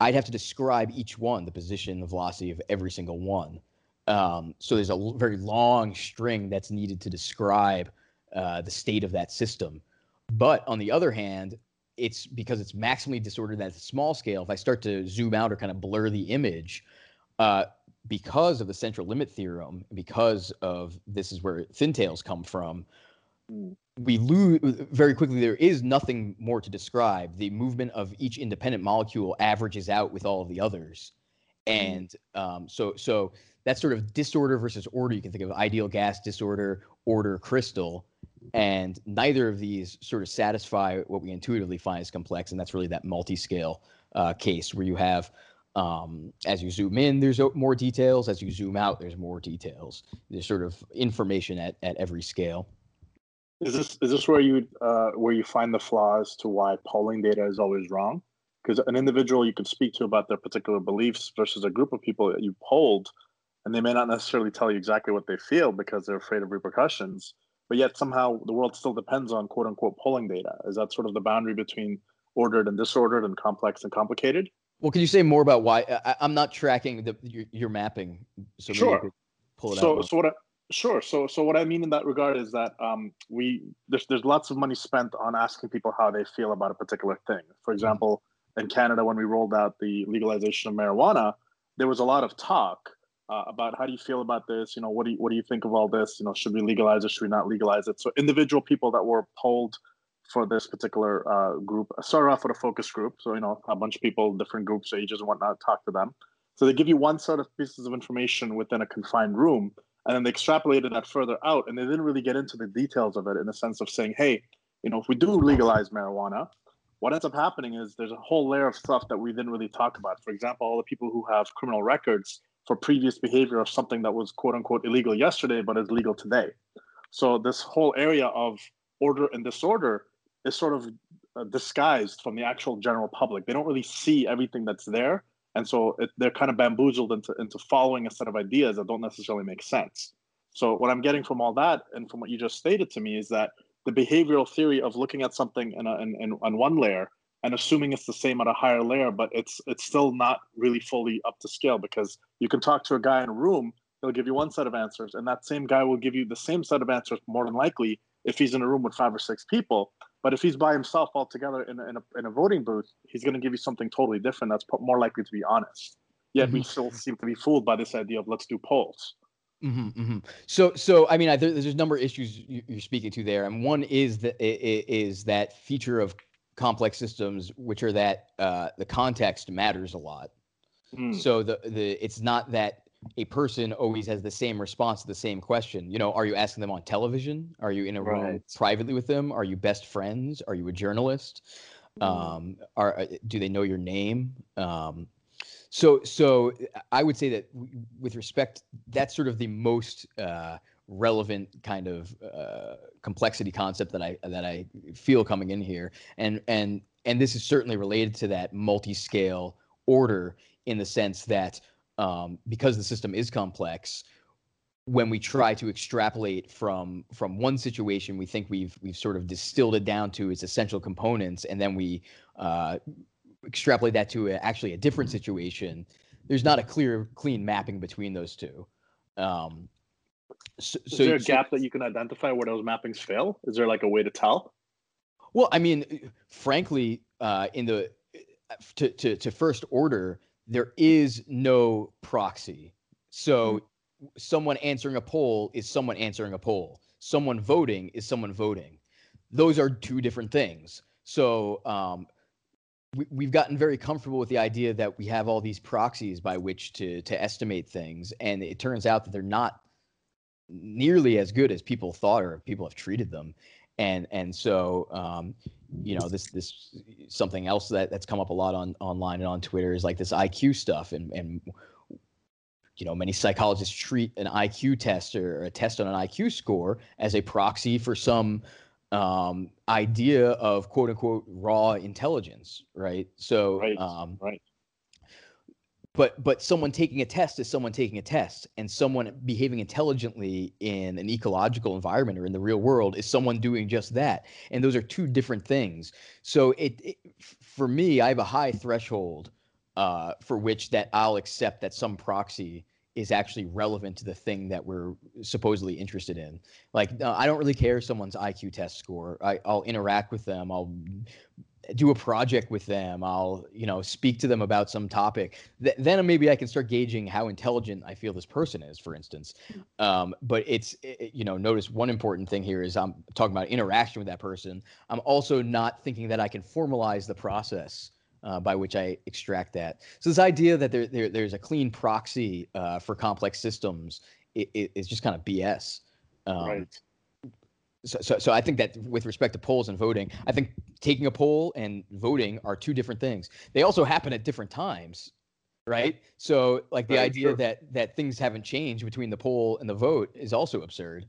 I'd have to describe each one, the position, the velocity of every single one. Um, so there's a very long string that's needed to describe uh, the state of that system. But on the other hand, it's because it's maximally disordered at a small scale. If I start to zoom out or kind of blur the image, uh, because of the central limit theorem, because of this is where thin tails come from, we lose very quickly. There is nothing more to describe. The movement of each independent molecule averages out with all of the others, mm-hmm. and um, so so that's sort of disorder versus order. You can think of ideal gas disorder, order crystal, and neither of these sort of satisfy what we intuitively find as complex, and that's really that multi-scale uh, case where you have um, as you zoom in, there's more details. As you zoom out, there's more details. There's sort of information at, at every scale. Is this is this where you uh, where you find the flaws to why polling data is always wrong? Because an individual you can speak to about their particular beliefs versus a group of people that you polled, and they may not necessarily tell you exactly what they feel because they're afraid of repercussions. But yet somehow the world still depends on quote unquote polling data. Is that sort of the boundary between ordered and disordered and complex and complicated? Well, can you say more about why? I, am not tracking the your, your mapping. So sure. pull it so, out. So what I, Sure. So, so what I mean in that regard is that um, we there's there's lots of money spent on asking people how they feel about a particular thing. For example, in Canada, when we rolled out the legalization of marijuana, there was a lot of talk uh, about how do you feel about this? You know, what do you, what do you think of all this? You know, should we legalize it? Should we not legalize it? So individual people that were polled for this particular uh, group started off with a focus group. So you know, a bunch of people, different groups, ages, and whatnot, talk to them. So they give you one set of pieces of information within a confined room, and then they extrapolated that further out, and they didn't really get into the details of it in the sense of saying, hey, you know, if we do legalize marijuana, what ends up happening is there's a whole layer of stuff that we didn't really talk about. For example, all the people who have criminal records for previous behavior of something that was quote unquote illegal yesterday but is legal today. So this whole area of order and disorder is sort of uh, disguised from the actual general public. They don't really see everything that's there, and so it, they're kind of bamboozled into into following a set of ideas that don't necessarily make sense. So what I'm getting from all that and from what you just stated to me is that the behavioral theory of looking at something in, a, in, in on one layer and assuming it's the same at a higher layer, but it's it's still not really fully up to scale because you can talk to a guy in a room, he'll give you one set of answers, and that same guy will give you the same set of answers more than likely if he's in a room with five or six people. But if he's by himself altogether in a, in a, in a voting booth, he's going to give you something totally different that's more likely to be honest. Yet mm-hmm. we still seem to be fooled by this idea of let's do polls. Mm-hmm, mm-hmm. So, so I mean, I, there's a number of issues you're speaking to there, and one is that is that feature of complex systems, which are that uh, the context matters a lot. Mm. So the the it's not that a person always has the same response to the same question. You know, are you asking them on television? Are you in a right. room privately with them? Are you best friends? Are you a journalist? Mm. Um, are uh, do they know your name? Um, so, so I would say that with respect, that's sort of the most uh, relevant kind of uh, complexity concept that I that I feel coming in here, and and and this is certainly related to that multi-scale order in the sense that um, because the system is complex, when we try to extrapolate from from one situation, we think we've we've sort of distilled it down to its essential components, and then we uh, extrapolate that to a, actually a different situation, there's not a clear, clean mapping between those two. Um, so, is there a so, gap that you can identify where those mappings fail? Is there like a way to tell? Well, I mean, frankly, uh, in the to, to to first order, there is no proxy. So, mm-hmm. someone answering a poll is someone answering a poll. Someone voting is someone voting. Those are two different things. So, um, we, have gotten very comfortable with the idea that we have all these proxies by which to to estimate things, and it turns out that they're not nearly as good as people thought or people have treated them. And and so um, you know this this something else that that's come up a lot on online and on Twitter is like this IQ stuff and and you know many psychologists treat an IQ test or a test on an IQ score as a proxy for some um, idea of quote unquote raw intelligence, right? So, right, um, right. But but someone taking a test is someone taking a test, and someone behaving intelligently in an ecological environment or in the real world is someone doing just that, and those are two different things. So it, it for me, I have a high threshold uh, for which that I'll accept that some proxy is actually relevant to the thing that we're supposedly interested in. Like, uh, I don't really care someone's IQ test score. I, I'll interact with them. I'll do a project with them. I'll, you know, speak to them about some topic. Th- then maybe I can start gauging how intelligent I feel this person is, for instance. Um, but it's, it, you know, notice one important thing here is I'm talking about interaction with that person. I'm also not thinking that I can formalize the process uh, by which I extract that. So this idea that there, there there's a clean proxy uh, for complex systems is just kind of BS. Um, right. So, so, so I think that with respect to polls and voting, I think taking a poll and voting are two different things. They also happen at different times, right? So like the right, idea sure. that that things haven't changed between the poll and the vote is also absurd.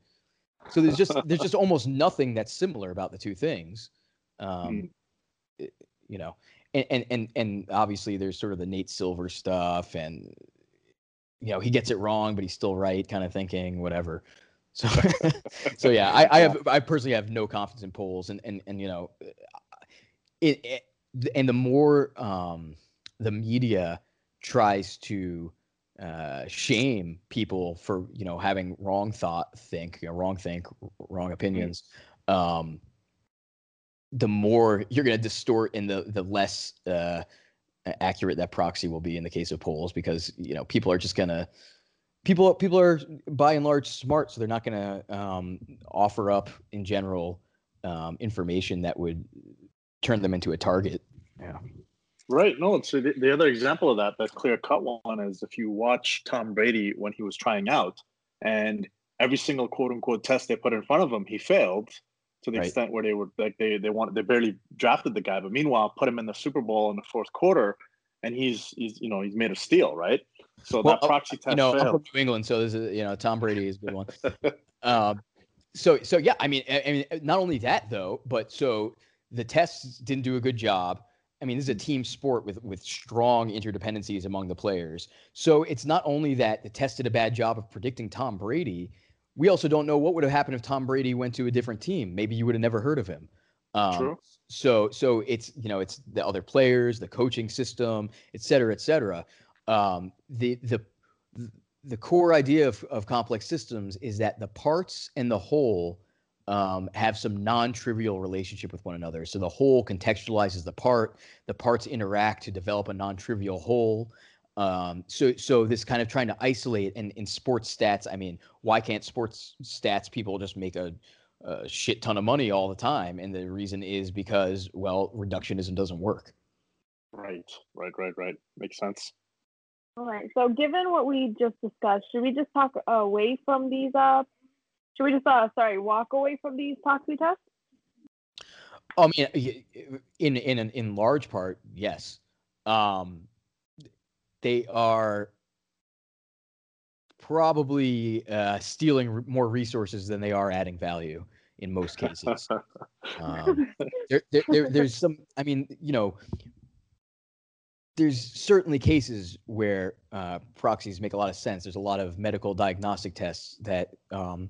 So there's just there's just [laughs] almost nothing that's similar about the two things. Um, mm. You know, and, and and and obviously there's sort of the Nate Silver stuff and you know he gets it wrong but he's still right kind of thinking whatever so [laughs] so yeah I, I have I personally have no confidence in polls and and and you know it, it and the more um the media tries to uh, shame people for you know having wrong thought think you know, wrong think wrong mm. opinions mm. um the more you're going to distort and the the less uh, accurate that proxy will be in the case of polls because you know people are just going to people people are by and large smart, so they're not going to um, offer up in general um, information that would turn them into a target. Yeah. Right. No. So the, the other example of that, that clear cut one, is if you watch Tom Brady when he was trying out, and every single quote unquote test they put in front of him, he failed to the right. extent where they were like they they wanted they barely drafted the guy, but meanwhile put him in the Super Bowl in the fourth quarter, and he's he's you know he's made of steel, right? So well, that proxy test, you know, failed. I'm from New England, so this is you know Tom Brady is a good one. [laughs] um, so so yeah, I mean, I mean, not only that though, but so the tests didn't do a good job. I mean, this is a team sport with with strong interdependencies among the players. So it's not only that the test did a bad job of predicting Tom Brady. We also don't know what would have happened if Tom Brady went to a different team. Maybe you would have never heard of him. Um, True. So so it's you know it's the other players, the coaching system, et cetera, et cetera. Um, the the the core idea of, of complex systems is that the parts and the whole um, have some non-trivial relationship with one another. So the whole contextualizes the part. The parts interact to develop a non-trivial whole. Um, so so this kind of trying to isolate and in sports stats. I mean, why can't sports stats people just make a, a shit ton of money all the time? And the reason is because well, reductionism doesn't work. Right, right, right, right. Makes sense. All right. So, given what we just discussed, should we just talk away from these uh, should we just, uh, sorry, walk away from these proxy tests? I mean, in in in large part, yes. Um, they are probably uh, stealing more resources than they are adding value in most cases. [laughs] um, there, there, there, there's some. I mean, you know, there's certainly cases where uh, proxies make a lot of sense. There's a lot of medical diagnostic tests that um,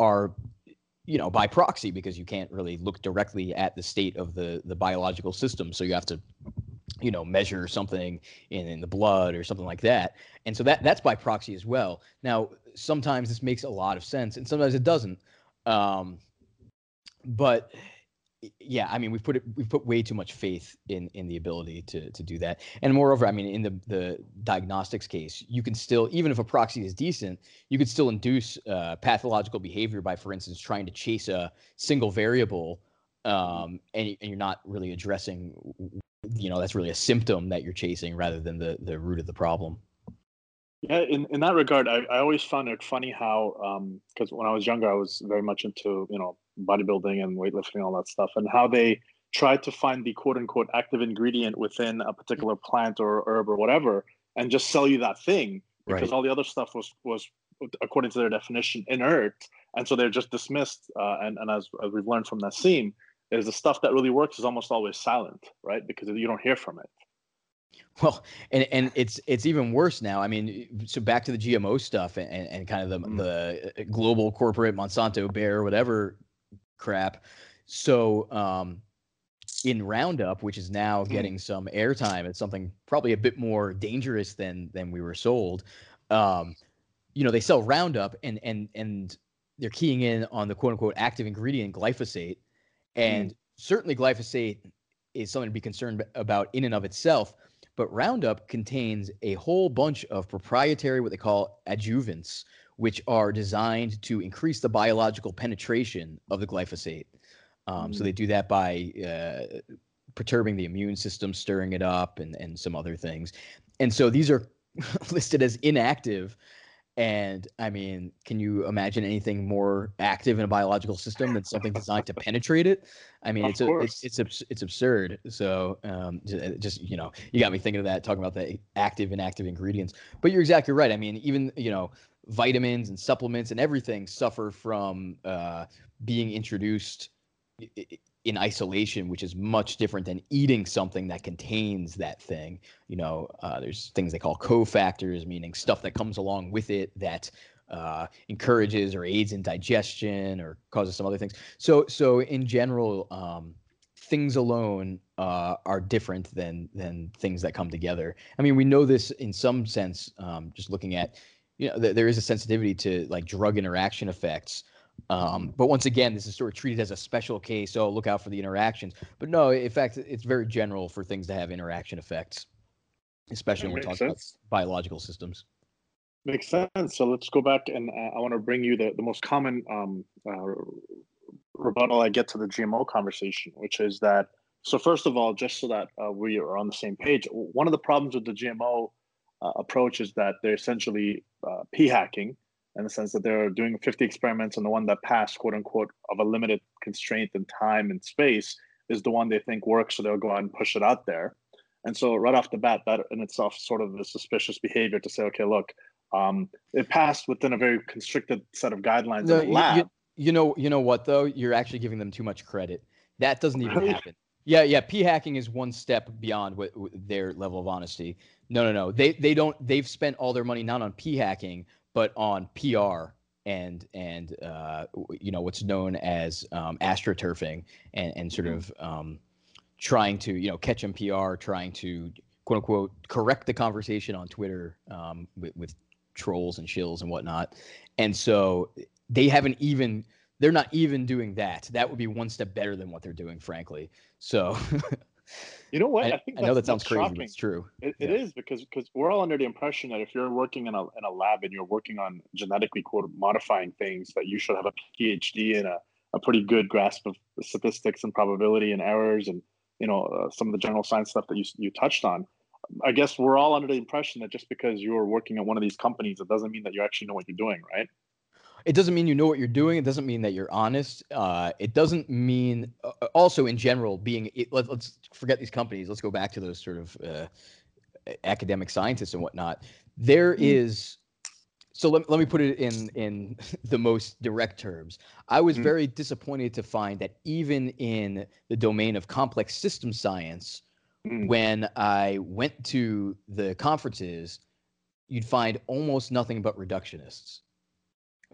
are, you know, by proxy because you can't really look directly at the state of the the biological system. So you have to, you know, measure something in, in the blood or something like that. And so that that's by proxy as well. Now, sometimes this makes a lot of sense, and sometimes it doesn't. Um, but yeah, I mean, we've put it, we've put way too much faith in in the ability to to do that. And moreover, I mean, in the the diagnostics case, you can still, even if a proxy is decent, you could still induce uh, pathological behavior by, for instance, trying to chase a single variable, um, and and you're not really addressing, you know, that's really a symptom that you're chasing rather than the the root of the problem. Yeah, in, in that regard, I, I always found it funny how, because um, when I was younger, I was very much into, you know, bodybuilding and weightlifting, all that stuff, and how they try to find the quote unquote active ingredient within a particular plant or herb or whatever, and just sell you that thing because right. all the other stuff was was according to their definition inert, and so they're just dismissed. Uh, and and as, as we've learned from that scene, is the stuff that really works is almost always silent, right? Because you don't hear from it. Well, and and it's it's even worse now. I mean, so back to the GMO stuff and, and kind of the mm. the global corporate Monsanto Bayer whatever crap. So um, in Roundup, which is now mm. getting some airtime, it's something probably a bit more dangerous than than we were sold. Um, you know, they sell Roundup and and and they're keying in on the quote unquote active ingredient glyphosate, and mm. certainly glyphosate is something to be concerned about in and of itself. But Roundup contains a whole bunch of proprietary, what they call adjuvants, which are designed to increase the biological penetration of the glyphosate. Um, mm. So they do that by uh, perturbing the immune system, stirring it up, and, and some other things. And so these are [laughs] listed as inactive and I mean, can you imagine anything more active in a biological system than something designed to penetrate it? I mean, it's, a, it's it's it's absurd. So um, just you know, you got me thinking of that, talking about the active and inactive ingredients. But you're exactly right. I mean, even you know, vitamins and supplements and everything suffer from uh, being introduced in isolation, which is much different than eating something that contains that thing. You know, uh, there's things they call cofactors, meaning stuff that comes along with it that uh, encourages or aids in digestion or causes some other things. So, so in general, um, things alone uh, are different than than things that come together. I mean, we know this in some sense, um, just looking at, you know, th- there is a sensitivity to like drug interaction effects. Um, but once again, this is sort of treated as a special case. So look out for the interactions. But no, in fact, it's very general for things to have interaction effects, especially that when we're talking sense. about biological systems. Makes sense. So let's go back and uh, I want to bring you the, the most common um, uh, rebuttal I get to the GMO conversation, which is that. So first of all, just so that uh, we are on the same page, one of the problems with the GMO uh, approach is that they're essentially uh, p hacking in the sense that they're doing 50 experiments and the one that passed, quote unquote, of a limited constraint in time and space is the one they think works, so they'll go out and push it out there. And so right off the bat, that in itself sort of the suspicious behavior to say, okay, look, um, it passed within a very constricted set of guidelines no, in the lab. You, you, know, you know what though? You're actually giving them too much credit. That doesn't even happen. Yeah, yeah. P hacking is one step beyond what, what, their level of honesty. No, no, no. They they don't. They've spent all their money not on P hacking, but on PR and and uh, you know what's known as um, astroturfing and and sort mm-hmm. of um, trying to you know catch NPR, trying to quote unquote correct the conversation on Twitter um, with, with trolls and shills and whatnot. And so they haven't even they're not even doing that. That would be one step better than what they're doing, frankly. So You know what? [laughs] I, I think I know that sounds crazy, but it's true. It, it yeah. is because because we're all under the impression that if you're working in a in a lab and you're working on genetically quote modifying things, that you should have a PhD and a, a pretty good grasp of statistics and probability and errors and you know uh, some of the general science stuff that you you touched on. I guess we're all under the impression that just because you're working at one of these companies, it doesn't mean that you actually know what you're doing, right? It doesn't mean you know what you're doing. It doesn't mean that you're honest. Uh, it doesn't mean, uh, also in general, being. It, let, us forget these companies. Let's go back to those sort of uh, academic scientists and whatnot. There mm-hmm. is. So let, let me put it in in [laughs] the most direct terms. I was mm-hmm. very disappointed to find that even in the domain of complex system science, mm. when I went to the conferences, you'd find almost nothing but reductionists.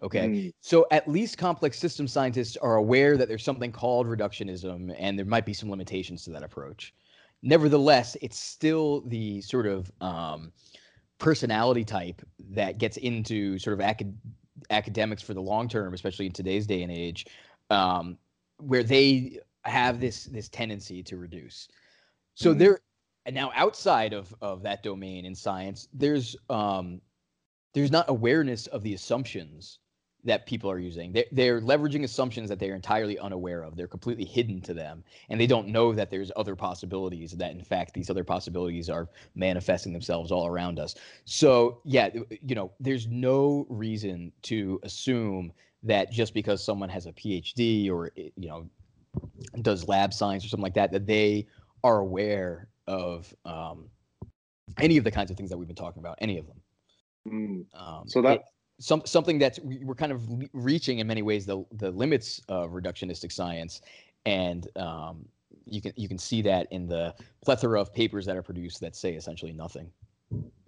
Okay. Mm. So at least complex system scientists are aware that there's something called reductionism and there might be some limitations to that approach. Nevertheless, it's still the sort of um, personality type that gets into sort of acad- academics for the long term, especially in today's day and age, um, where they have this this tendency to reduce. So mm-hmm. there, and now outside of of that domain in science, there's um, there's not awareness of the assumptions that people are using. They're, they're leveraging assumptions that they're entirely unaware of. They're completely hidden to them, and they don't know that there's other possibilities. That in fact, these other possibilities are manifesting themselves all around us. So yeah, you know, there's no reason to assume that just because someone has a PhD or you know does lab science or something like that, that they are aware of um, any of the kinds of things that we've been talking about. Any of them. Mm. Um, so that some something that's we're kind of reaching in many ways the the limits of reductionistic science, and um, you can you can see that in the plethora of papers that are produced that say essentially nothing.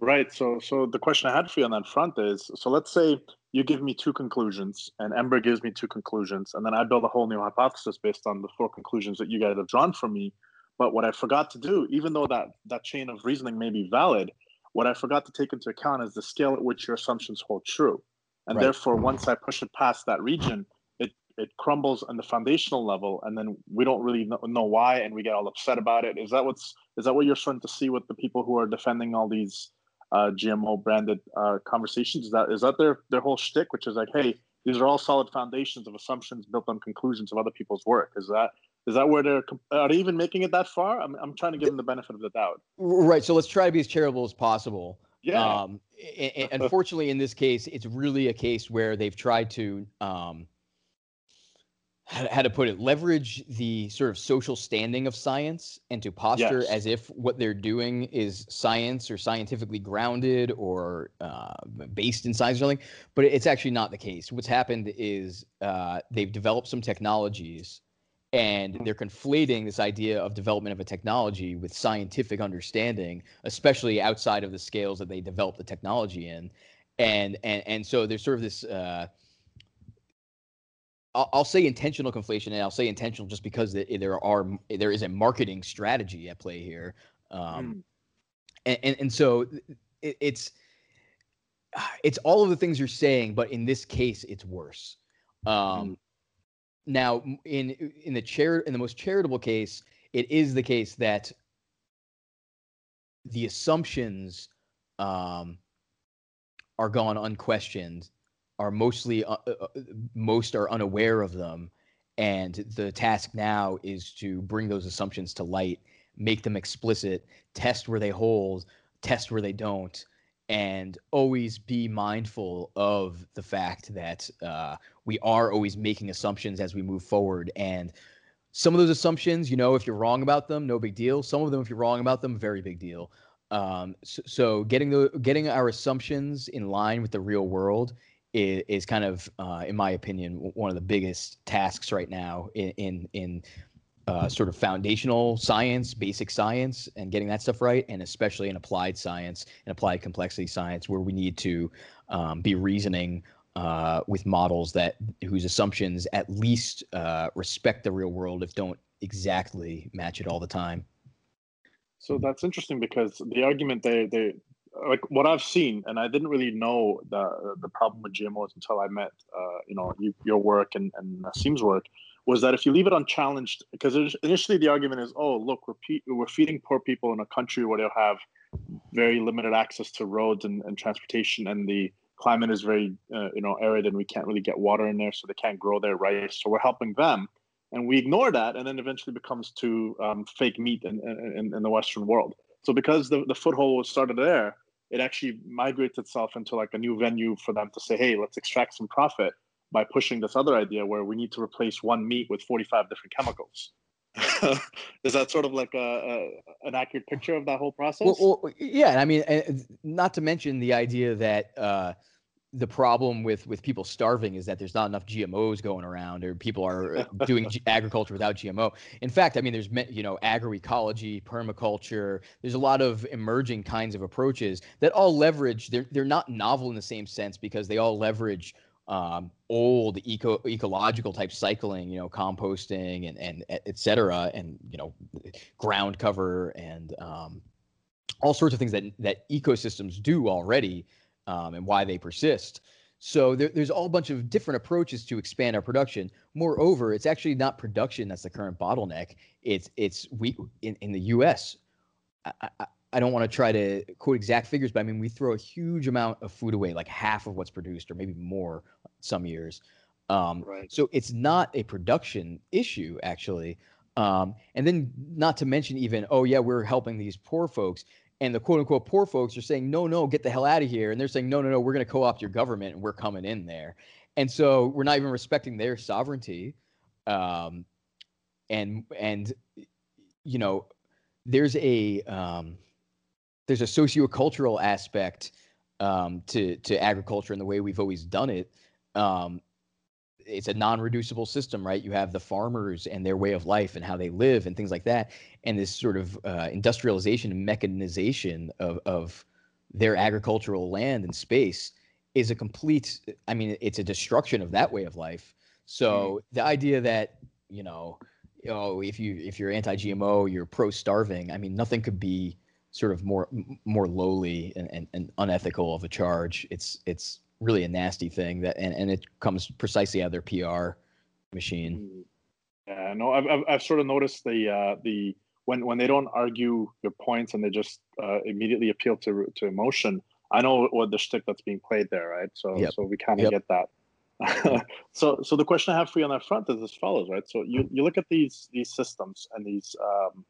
Right. So so the question I had for you on that front is so let's say you give me two conclusions and Ember gives me two conclusions and then I build a whole new hypothesis based on the four conclusions that you guys have drawn from me. But what I forgot to do, even though that that chain of reasoning may be valid, what I forgot to take into account is the scale at which your assumptions hold true. And right. therefore, once I push it past that region, it, it crumbles on the foundational level, and then we don't really know, know why, and we get all upset about it. Is that what's is that what you're starting to see with the people who are defending all these uh, GMO branded uh, conversations? Is that is that their their whole shtick, which is like, hey, these are all solid foundations of assumptions built on conclusions of other people's work. Is that is that where they're are they even making it that far? I'm I'm trying to give them the benefit of the doubt. Right. So let's try to be as charitable as possible. Yeah. Um, and, and unfortunately, in this case, it's really a case where they've tried to um, how, how to put it leverage the sort of social standing of science and to posture yes. as if what they're doing is science or scientifically grounded or uh, based in science or something but it's actually not the case what's happened is uh, they've developed some technologies and they're conflating this idea of development of a technology with scientific understanding especially outside of the scales that they develop the technology in and and and so there's sort of this uh, I'll, I'll, say intentional conflation and i'll say intentional just because there are there is a marketing strategy at play here um, mm. and, and, and so it, it's it's all of the things you're saying but in this case it's worse um, mm. Now, in in the chair in the most charitable case, it is the case that the assumptions um, are gone unquestioned, are mostly uh, uh, most are unaware of them, and the task now is to bring those assumptions to light, make them explicit, test where they hold, test where they don't, and always be mindful of the fact that uh, we are always making assumptions as we move forward and some of those assumptions, you know, if you're wrong about them, no big deal. Some of them, if you're wrong about them, very big deal. Um, so, so, getting the getting our assumptions in line with the real world is, is kind of, uh, in my opinion, one of the biggest tasks right now in in, in uh, sort of foundational science, basic science, and getting that stuff right, and especially in applied science and applied complexity science, where we need to um, be reasoning uh, with models that whose assumptions at least uh, respect the real world, if don't exactly match it all the time. So that's interesting because the argument they they like what I've seen, and I didn't really know the the problem with GMOs until I met uh, you know you, your work and and Nassim's work was that if you leave it unchallenged, because initially the argument is, oh look, we're pe- we're feeding poor people in a country where they'll have very limited access to roads and, and transportation, and the climate is very uh, you know arid and we can't really get water in there so they can't grow their rice so we're helping them and we ignore that and then eventually becomes to um, fake meat in, in, in, the western world. So because the, the foothold was started there it actually migrates itself into like a new venue for them to say hey let's extract some profit by pushing this other idea where we need to replace one meat with 45 different chemicals [laughs] is that sort of like a, a, an accurate picture of that whole process well, well yeah i mean not to mention the idea that uh, the problem with with people starving is that there's not enough GMOs going around, or people are [laughs] doing g- agriculture without GMO. In fact, I mean, there's you know agroecology, permaculture. There's a lot of emerging kinds of approaches that all leverage. They're they're not novel in the same sense because they all leverage um, old eco ecological type cycling, you know, composting and and et cetera, and you know, ground cover and um, all sorts of things that that ecosystems do already um, and why they persist. So there, there's all a bunch of different approaches to expand our production. Moreover, it's actually not production that's the current bottleneck. It's it's we in, in the U.S. I, I, I don't want to try to quote exact figures, but I mean we throw a huge amount of food away, like half of what's produced, or maybe more some years. Um, right. So it's not a production issue actually. Um, and then not to mention even, oh yeah, we're helping these poor folks and the quote unquote poor folks are saying, no, no, get the hell out of here. And they're saying, no, no, no, we're going to co opt your government and we're coming in there. And so we're not even respecting their sovereignty. Um, and, and, you know, there's a, um, there's a sociocultural aspect um, to, to agriculture and the way we've always done it. Um, it's a non-reducible system, right? You have the farmers and their way of life and how they live and things like that, and this sort of uh, industrialization and mechanization of of their agricultural land and space is a complete. I mean, it's a destruction of that way of life. So mm the idea that you know, oh, if you if you're anti-GMO, you're pro-starving. I mean, nothing could be sort of more more lowly and, and, and unethical of a charge. It's it's really a nasty thing that and, and it comes precisely out of their PR machine. Mm. Yeah, no, I've, I've, I've sort of noticed the uh, the when when they don't argue your points and they just uh, immediately appeal to to emotion. I know what the shtick that's being played there, right? So yep. so we kind of yep. get that. [laughs] so so the question I have for you on that front is as follows, right? So you you look at these these systems and these um,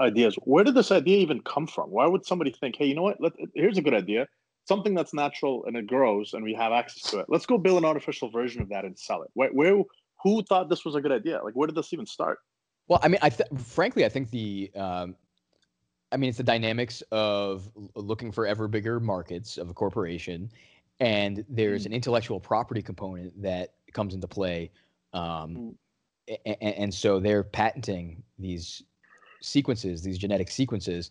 ideas. Where did this idea even come from? Why would somebody think, hey, you know what? Let, here's a good idea something that's natural and it grows and we have access to it. Let's go build an artificial version of that and sell it. Where, where who thought this was a good idea? Like, where did this even start? Well, I mean, I th- frankly, I think the, um, I mean, it's the dynamics of looking for ever bigger markets of a corporation, and there's mm. an intellectual property component that comes into play, um, mm. and, and so they're patenting these sequences, these genetic sequences.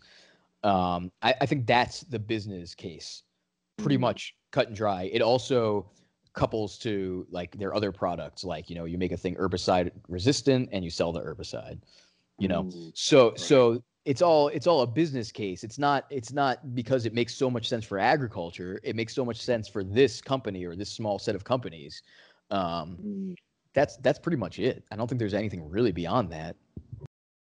Um, I, I think that's the business case pretty mm-hmm. much cut and dry. It also couples to like their other products, like you know, you make a thing herbicide resistant and you sell the herbicide. You know, mm, so right. so it's all it's all a business case. It's not it's not because it makes so much sense for agriculture. It makes so much sense for this company or this small set of companies. Um, mm. That's that's pretty much it. I don't think there's anything really beyond that.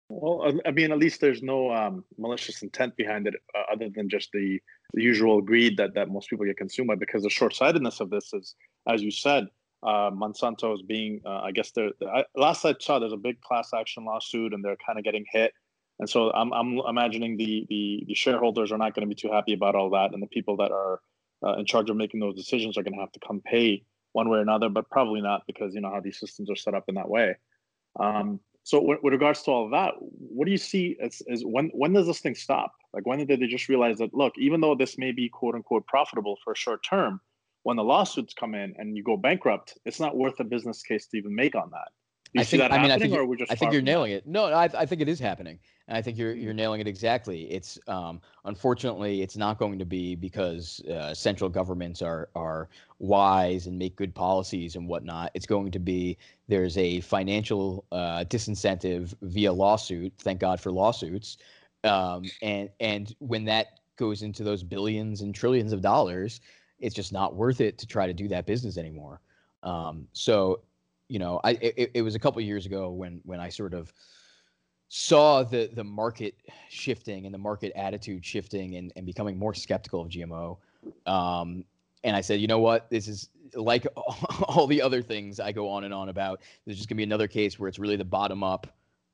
Well, I mean, at least there's no um, malicious intent behind it, uh, other than just the, the, usual greed that that most people get consumed by. Because the short-sightedness of this is, as you said, uh, Monsanto is being, uh, I guess, they're, I, last I saw, there's a big class action lawsuit, and they're kind of getting hit. And so I'm, I'm imagining the, the the shareholders are not going to be too happy about all that, and the people that are uh, in charge of making those decisions are going to have to come pay one way or another, but probably not because you know how these systems are set up in that way. Um, so with, with, regards to all of that, what do you see as, as when when does this thing stop? Like when did they just realize that look, even though this may be quote unquote profitable for a short term, when the lawsuits come in and you go bankrupt, it's not worth a business case to even make on that. You I think, I mean, I think, I think you're nailing that? it. No, I, I think it is happening. And I think you're you're nailing it exactly. It's um, unfortunately it's not going to be because uh, central governments are are wise and make good policies and whatnot. It's going to be there's a financial uh, disincentive via lawsuit. Thank God for lawsuits. Um, and and when that goes into those billions and trillions of dollars, it's just not worth it to try to do that business anymore. Um, so, you know, I it, it was a couple years ago when when I sort of saw the the market shifting and the market attitude shifting and, and becoming more skeptical of GMO. Um, and I said, you know what, this is like [laughs] all the other things I go on and on about. There's just gonna be another case where it's really the bottom up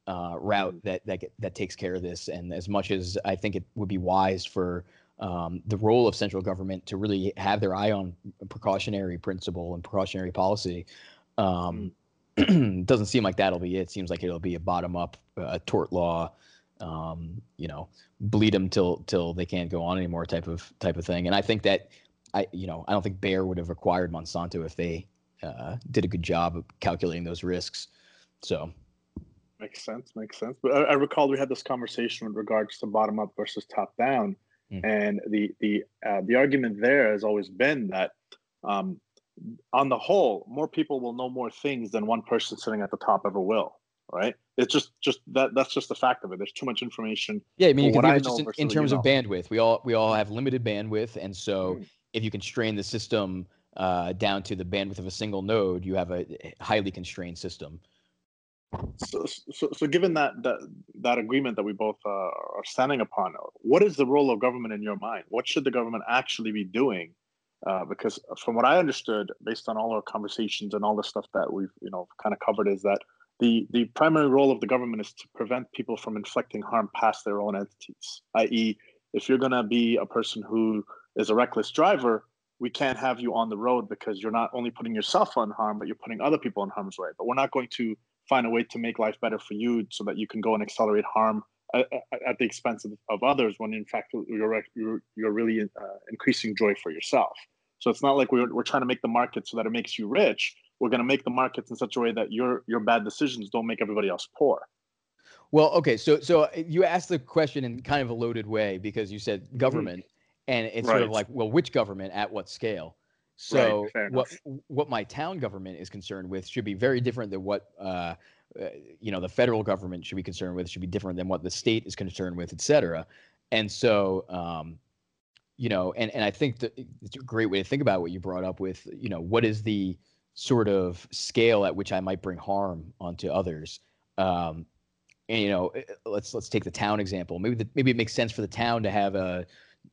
uh, route mm-hmm. that that that takes care of this. And as much as I think it would be wise for um, the role of central government to really have their eye on precautionary principle and precautionary policy, um, mm. [clears throat] doesn't seem like that'll be it. it. Seems like it'll be a bottom up uh, tort law, um, you know, bleed them till till they can't go on anymore type of type of thing. And I think that I you know I don't think Bayer would have acquired Monsanto if they uh, did a good job of calculating those risks. So makes sense, makes sense. But I, I recall we had this conversation with regards to bottom up versus top down, mm. and the the uh, the argument there has always been that um, on the whole, more people will know more things than one person sitting at the top ever will. Right? It's just just that that's just the fact of it. There's too much information. Yeah, I mean, you can think just in, in terms of bandwidth. We all we all have limited bandwidth, and so mm. if you constrain the system uh, down to the bandwidth of a single node, you have a highly constrained system. So, so, so given that that that agreement that we both uh, are standing upon, what is the role of government in your mind? What should the government actually be doing uh, because from what I understood, based on all our conversations and all the stuff that we've you know kind of covered, is that the the primary role of the government is to prevent people from inflicting harm past their own entities. I.e., if you're going to be a person who is a reckless driver, we can't have you on the road because you're not only putting yourself on harm, but you're putting other people in harm's way. But we're not going to find a way to make life better for you so that you can go and accelerate harm at, at the expense of, of, others when in fact you're, you're, you're really uh, increasing joy for yourself. So it's not like we're, we're trying to make the market so that it makes you rich. We're going to make the markets in such a way that your your bad decisions don't make everybody else poor. Well, okay, so so uh, you asked the question in kind of a loaded way because you said mm-hmm. government, mm-hmm. and it's right. sort of like, well, which government at what scale? So right, what what my town government is concerned with should be very different than what uh, uh, you know the federal government should be concerned with. Should be different than what the state is concerned with, et cetera. And so um, you know, and and I think that it's a great way to think about what you brought up with, you know, what is the sort of scale at which I might bring harm onto others. Um, and you know, eh, let's let's take the town example. Maybe the, maybe it makes sense for the town to have a,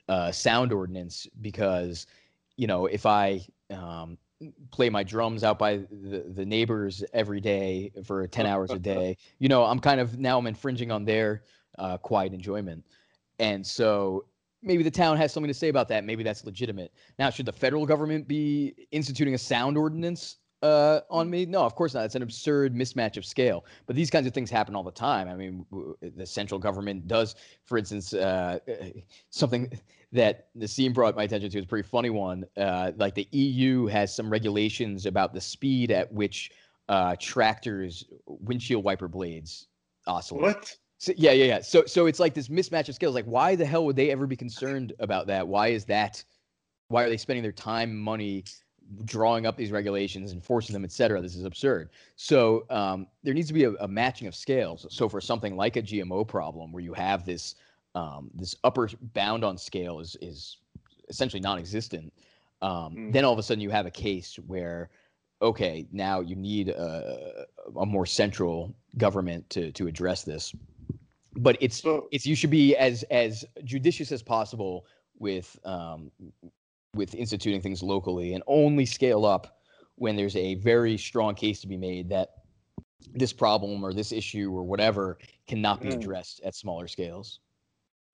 a sound ordinance because, you know, if I um, play my drums out by the, the neighbors every day for 10 [laughs] hours a day, you know, I'm kind of now I'm infringing on their uh, quiet enjoyment. And so maybe the town has something to say about that. Maybe that's legitimate. Now, should the federal government be instituting a sound ordinance uh, on me? No, of course not. It's an absurd mismatch of scale. But these kinds of things happen all the time. I mean, the central government does, for instance, uh, [laughs] something that Nassim brought my attention to is a pretty funny one. Uh, like the EU has some regulations about the speed at which uh, tractors' windshield wiper blades oscillate. What? So, yeah, yeah, yeah. So, so it's like this mismatch of skills. Like, why the hell would they ever be concerned about that? Why is that? Why are they spending their time, money, drawing up these regulations, enforcing them, et cetera? This is absurd. So, um, there needs to be a, a, matching of scales. So, for something like a GMO problem, where you have this um, this upper bound on scale is is essentially non-existent, um, mm. then all of a sudden you have a case where okay, now you need a, a more central government to to address this. but it's So- it's you should be as as judicious as possible with um, with instituting things locally and only scale up when there's a very strong case to be made that this problem or this issue or whatever cannot be Mm. addressed at smaller scales.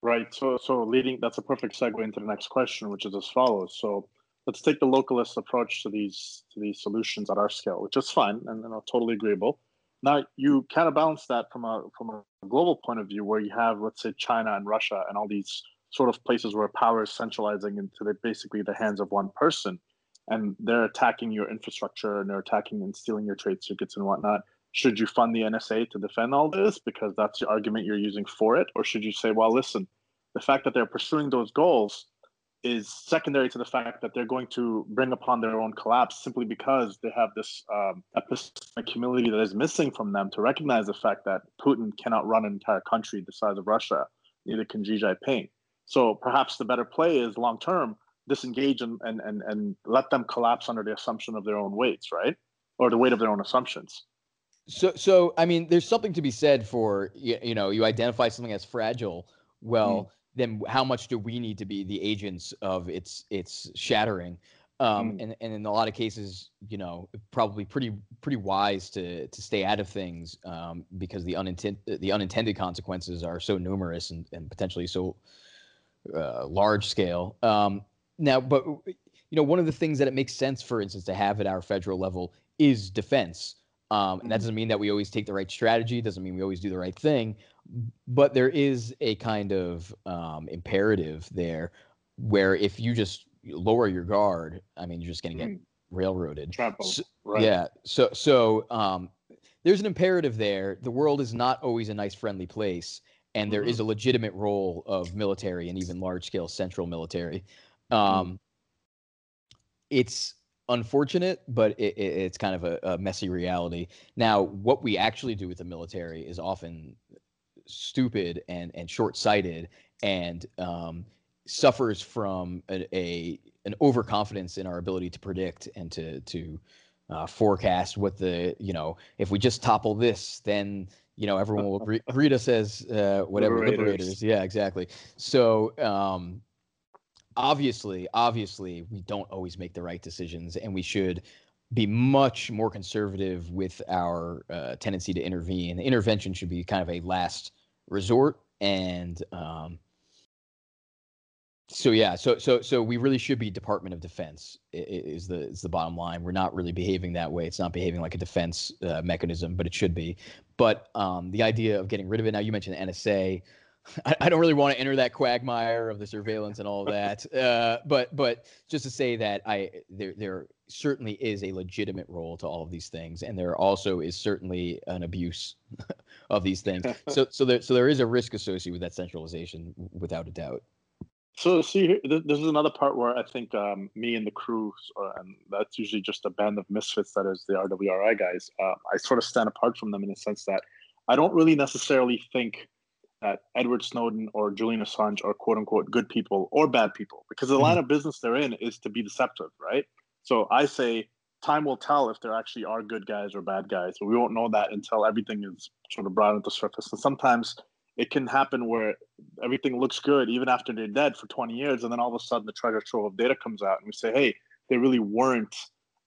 Right. So, so leading that's a perfect segue into the next question, which is as follows. So, let's take the localist approach to these to these solutions at our scale, which is fine and know, totally agreeable. Now, you kind of balance that from a from a global point of view, where you have, let's say, China and Russia and all these sort of places where power is centralizing into the, basically the hands of one person, and they're attacking your infrastructure and they're attacking and stealing your trade secrets and whatnot should you fund the NSA to defend all this because that's the argument you're using for it? Or should you say, well, listen, the fact that they're pursuing those goals is secondary to the fact that they're going to bring upon their own collapse simply because they have this um, epistemic humility that is missing from them to recognize the fact that Putin cannot run an entire country the size of Russia, neither can Xi Jinping. So perhaps the better play is long term disengage and, and, and, and let them collapse under the assumption of their own weights, right? Or the weight of their own assumptions. So, so I mean, there's something to be said for you, you know, you identify something as fragile. Well, then how much do we need to be the agents of its its shattering? Um, Mm. and and in a lot of cases, you know, probably pretty pretty wise to to stay out of things um, because the unintended the unintended consequences are so numerous and, and potentially so uh, large scale. Um, now, but you know, one of the things that it makes sense, for instance, to have at our federal level is defense. Um, and that Mhm. doesn't mean that we always take the right strategy. Doesn't mean we always do the right thing, but there is a kind of um, imperative there where if you just lower your guard, I mean, you're just going to get Mm. railroaded. Trample. So- right. Yeah. So so um, there's an imperative there. The world is not always a nice, friendly place, and there is a legitimate role of military and even large scale central military. Um, It's unfortunate, but it, it, it's kind of a, a messy reality. Now, what we actually do with the military is often stupid and and short sighted, and um, suffers from a, a an overconfidence in our ability to predict and to to uh, forecast what the you know if we just topple this then you know everyone will re- [laughs] read us as uh, whatever Liberators. liberators. Yeah exactly. So um obviously obviously we don't always make the right decisions and we should be much more conservative with our uh, tendency to intervene. Intervention should be kind of a last resort and um so yeah so so so we really should be department of defense is the is the bottom line. We're not really behaving that way. It's not behaving like a defense uh, mechanism but it should be but um the idea of getting rid of it now you mentioned nsa [laughs] I, I don't really want to enter that quagmire of the surveillance and all that [laughs] uh but but just to say that i there there certainly is a legitimate role to all of these things and there also is certainly an abuse [laughs] of these things. So so there so there is a risk associated with that centralization without a doubt So see, here- this is another part where I think um, me and the crew, uh, and that's usually just a band of misfits that is the RWRI guys. Uh, I sort of stand apart from them in the sense that I don't really necessarily think that Edward Snowden or Julian Assange are quote unquote good people or bad people because the line of business they're in is to be deceptive, right? So I say time will tell if there actually are good guys or bad guys. We won't know that until everything is sort of brought into surface. And sometimes it can happen where everything looks good even after they're dead for 20 years and then all of a sudden the treasure trove of data comes out and we say hey they really weren't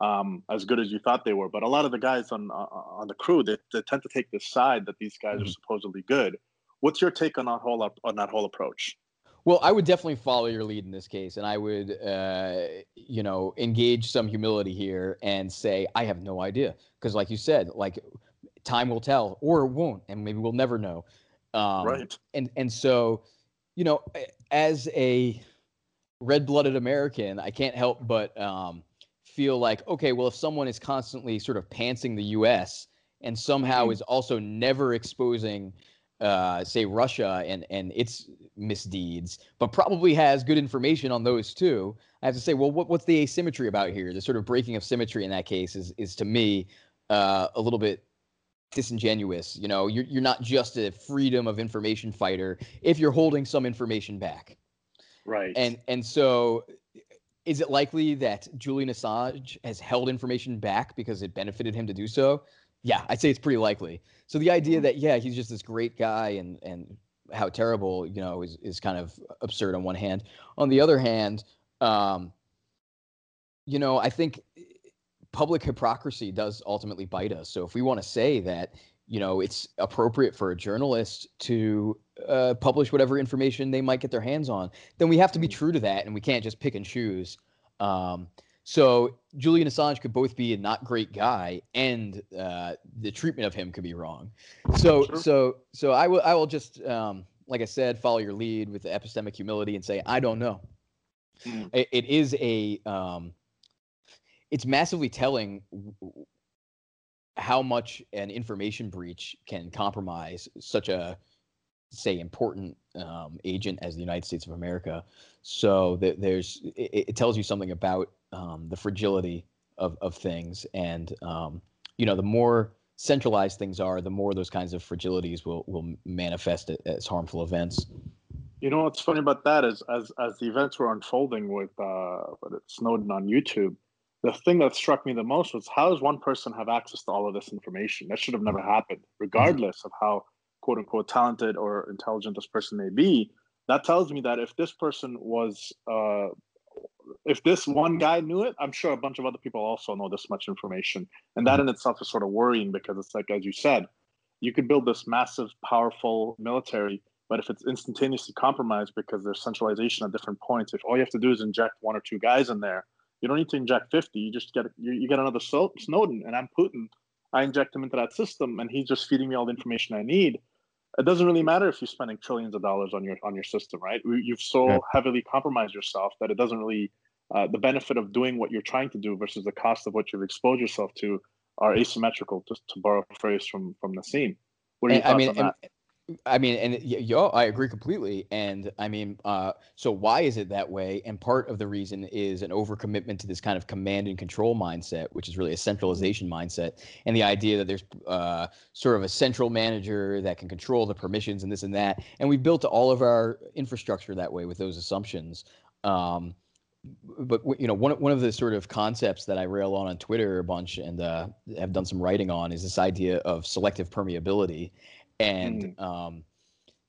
um, as good as you thought they were but a lot of the guys on uh, on the crew they, they tend to take this side that these guys are Mhm. supposedly good what's your take on that whole up on that whole approach Well, I would definitely follow your lead in this case, and I would, uh, you know, engage some humility here and say I have no idea, because, like you said, like time will tell, or it won't, and maybe we'll never know. Um, right And and so, you know, as a red-blooded American, I can't help but um, feel like, okay, well, if someone is constantly sort of pantsing the U.S. and somehow Mhm. is also never exposing uh, say Russia and and its misdeeds, but probably has good information on those too. I have to say, well, what, what's the asymmetry about here? The sort of breaking of symmetry in that case is is to me uh, a little bit disingenuous. You know, you're you're not just a freedom of information fighter if you're holding some information back. right And and so is it likely that Julian Assange has held information back because it benefited him to do so? Yeah, I'd say it's pretty likely. So the idea Mhm. that yeah, he's just this great guy and and how terrible you know is is kind of absurd on one hand. On the other hand, um, you know, I think public hypocrisy does ultimately bite us. So if we want to say that you know it's appropriate for a journalist to uh, publish whatever information they might get their hands on, then we have to be mm-hmm. true to that, and we can't just pick and choose. Um, so Julian Assange could both be a not great guy, and uh, the treatment of him could be wrong. So, sure. so, so I will, I will just, um, like I said, follow your lead with the epistemic humility and say I don't know. Mm. It, it is a, um, it's massively telling how much an information breach can compromise such a say important um, agent as the United States of America. So th- there's it, it, tells you something about um, the fragility of of things, and um, you know the more centralized things are, the more those kinds of fragilities will will manifest as harmful events. You know what's funny about that is as as the events were unfolding with uh, Snowden on YouTube, the thing that struck me the most was how does one person have access to all of this information? That should have never happened, regardless of how quote unquote talented or intelligent this person may be. That tells me that if this person was, uh, if this one guy knew it, I'm sure a bunch of other people also know this much information. And that in itself is sort of worrying because it's like, as you said, you could build this massive, powerful military, but if it's instantaneously compromised because there's centralization at different points, if all you have to do is inject one or two guys in there, you don't need to inject 50. You just get you, you get another Snowden, and I'm Putin. I inject him into that system, and he's just feeding me all the information I need. It doesn't really matter if you're spending trillions of dollars on your on your system, right? You've so yeah. heavily compromised yourself that it doesn't really uh, the benefit of doing what you're trying to do versus the cost of what you've exposed yourself to are asymmetrical. Just to borrow a phrase from from Nassim. What are your thoughts I mean, on that? I mean, and yo, I agree completely. And I mean, uh, so why is it that way? And part of the reason is an overcommitment to this kind of command and control mindset, which is really a centralization mindset, and the idea that there's uh, sort of a central manager that can control the permissions and this and that. And we built all of our infrastructure that way with those assumptions. Um, but you know, one one of the sort of concepts that I rail on on Twitter a bunch and uh, have done some writing on is this idea of selective permeability and mm. um,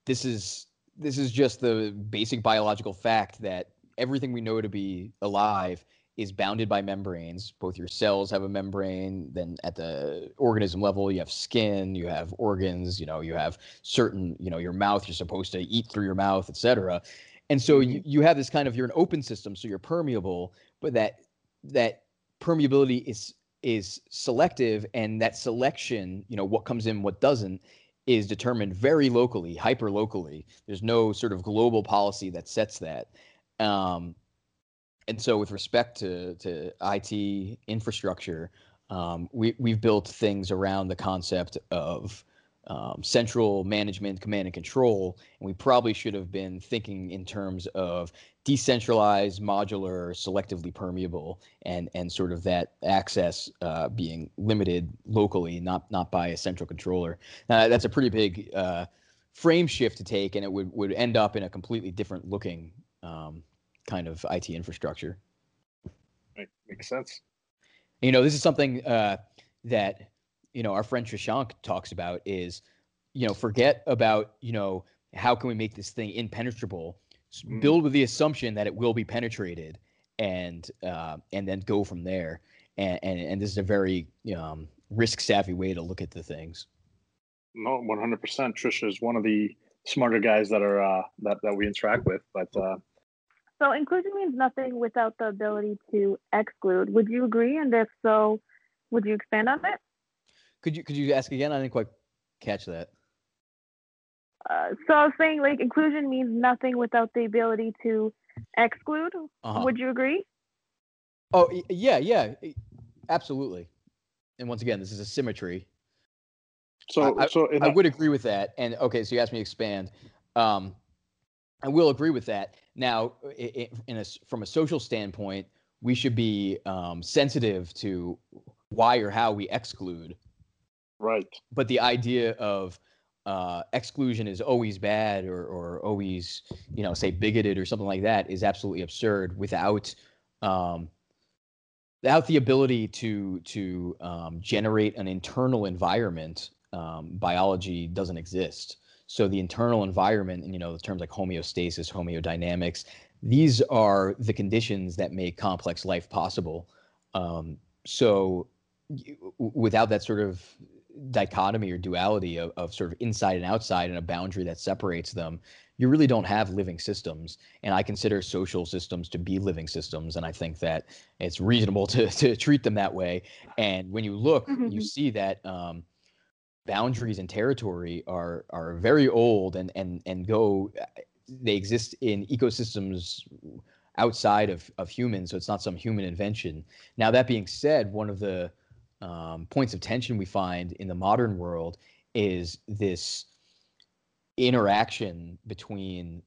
this is this is just the basic biological fact that everything we know to be alive is bounded by membranes. Both your cells have a membrane. Then at the organism level, you have skin, you have organs. You know, you have certain. You know, your mouth. You're supposed to eat through your mouth, etc. And so mm-hmm. you, you have this kind of you're an open system, so you're permeable, but that that permeability is is selective, and that selection, you know, what comes in, what doesn't, is determined very locally, hyper locally. There's no sort of global policy that sets that. Um, and so, with respect to, to IT infrastructure, um, we, we've built things around the concept of um, central management, command and control. And we probably should have been thinking in terms of decentralized, modular, selectively permeable, and and sort of that access uh, being limited locally, not not by a central controller. Now, that's a pretty big uh, frame shift to take, and it would would end up in a completely different looking um, kind of IT infrastructure. Right. Makes sense. You know, this is something uh, that you know our friend Shashank talks about is you know forget about you know how can we make this thing impenetrable. Build with the assumption that it will be penetrated and uh, and then go from there. And, and and this is a very um, risk savvy way to look at the things. No 100% trisha is one of the smarter guys that are uh, that, that we interact with but uh, so inclusion means nothing without the ability to exclude. Would you agree? And if so would you expand on it? Could you could you ask again? I didn't quite catch that. Uh, so I was saying, like, inclusion means nothing without the ability to exclude. Uh-huh. Would you agree? Oh yeah, yeah, absolutely. And once again, this is a symmetry. So, I, so I, I would agree with that. And okay, so you asked me to expand. Um, I will agree with that. Now, in a, from a social standpoint, we should be um, sensitive to why or how we exclude Right. But the idea of uh, exclusion is always bad or, or always, you know, say bigoted or something like that is absolutely absurd without um, without the ability to to um, generate an internal environment. Um, biology doesn't exist. So the internal environment, and you know, the terms like homeostasis, homeodynamics, these are the conditions that make complex life possible. Um, so without that sort of dichotomy or duality of, of sort of inside and outside and a boundary that separates them, you really don't have living systems. And I consider social systems to be living systems. And I think that it's reasonable to, [laughs] to treat them that way. And when you look, mm-hmm. you see that um, boundaries and territory are are very old and and and go they exist in ecosystems outside of, of humans, so it's not some human invention. Now, that being said, one of the um, points of tension we find in the modern world is this interaction between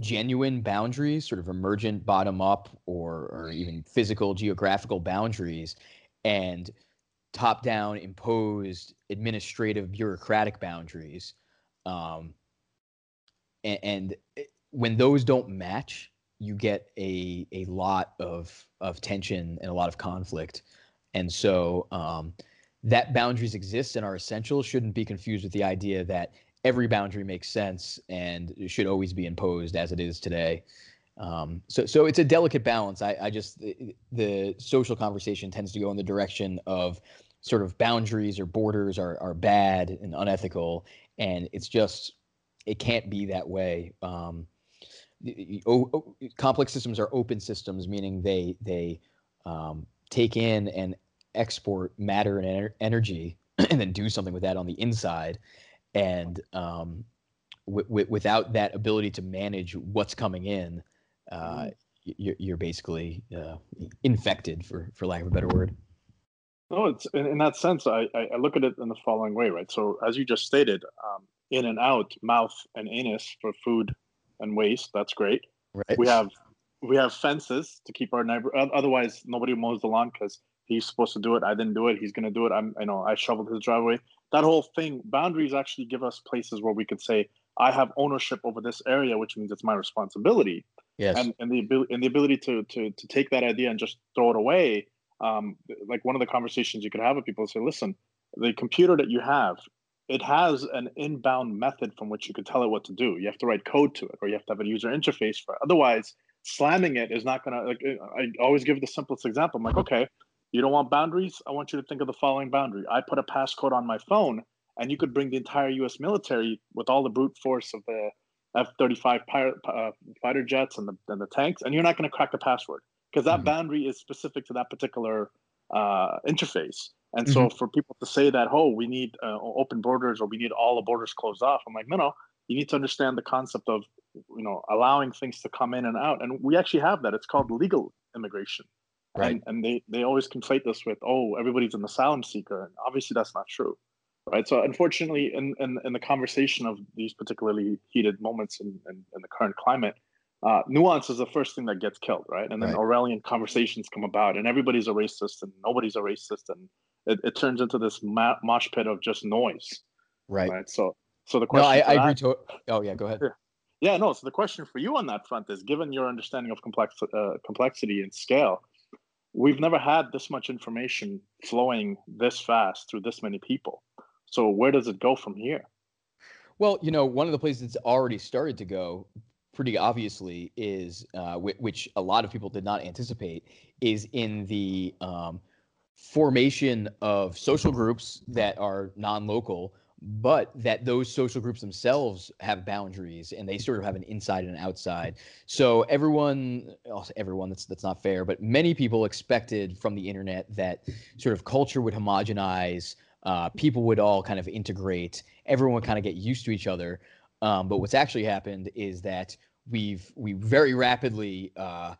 genuine boundaries, sort of emergent bottom up or, or even physical geographical boundaries, and top down imposed administrative bureaucratic boundaries. Um, and, and when those don't match, you get a a lot of of tension and a lot of conflict. And so um, that boundaries exist and are essential shouldn't be confused with the idea that every boundary makes sense and should always be imposed as it is today. Um, so, so it's a delicate balance. I, I just the, the, social conversation tends to go in the direction of sort of boundaries or borders are are bad and unethical, and it's just it can't be that way. Um, o- o- complex systems are open systems, meaning they they um, take in and export matter and ener- energy, [clears throat] and then do something with that on the inside. And um, w- w- without that ability to manage what's coming in, uh, mm-hmm. you're, you're basically uh, infected, for for lack of a better word. No, it's in, in that sense. I, I look at it in the following way, right? So, as you just stated, um, in and out, mouth and anus for food and waste. That's great. Right. We have we have fences to keep our neighbor. Otherwise, nobody mows the lawn because he's supposed to do it. I didn't do it. He's going to do it. I'm. I know. I shoveled his driveway. That whole thing. Boundaries actually give us places where we could say, I have ownership over this area, which means it's my responsibility. Yes. And and the ability and the ability to to to take that idea and just throw it away. Um, like one of the conversations you could have with people say, listen, the computer that you have it has an inbound method from which you can tell it what to do. You have to write code to it, or you have to have a user interface for it. Otherwise, slamming it is not going to. Like, I always give the simplest example. I'm like, okay, you don't want boundaries. I want you to think of the following boundary. I put a passcode on my phone, and you could bring the entire U.S. military with all the brute force of the F-35 uh, fighter jets and the, and the tanks, and you're not going to crack the password because that mm-hmm. boundary is specific to that particular uh, interface. And mm-hmm. so for people to say that, oh, we need uh, open borders or we need all the borders closed off, I'm like, no, no, you need to understand the concept of, you know, allowing things to come in and out. And we actually have that. It's called legal immigration. Right. And, and they, they always conflate this with, oh, everybody's an asylum seeker. And obviously that's not true. Right. So unfortunately, in, in, in the conversation of these particularly heated moments in, in, in the current climate, uh, nuance is the first thing that gets killed, right? And then right. Orwellian conversations come about, and everybody's a racist, and nobody's a racist, and it, it turns into this ma- mosh pit of just noise. Right. right. So, so the question. No, I, I agree. To, oh, yeah. Go ahead. Yeah. No. So the question for you on that front is, given your understanding of complex uh, complexity and scale, we've never had this much information flowing this fast through this many people. So where does it go from here? Well, you know, one of the places it's already started to go pretty obviously is, uh, w- which a lot of people did not anticipate, is in the um, formation of social groups that are non-local but that those social groups themselves have boundaries and they sort of have an inside and an outside. So everyone everyone that's that's not fair but many people expected from the internet that sort of culture would homogenize uh, people would all kind of integrate everyone would kind of get used to each other. Um, but what's actually happened is that we've we very rapidly uh,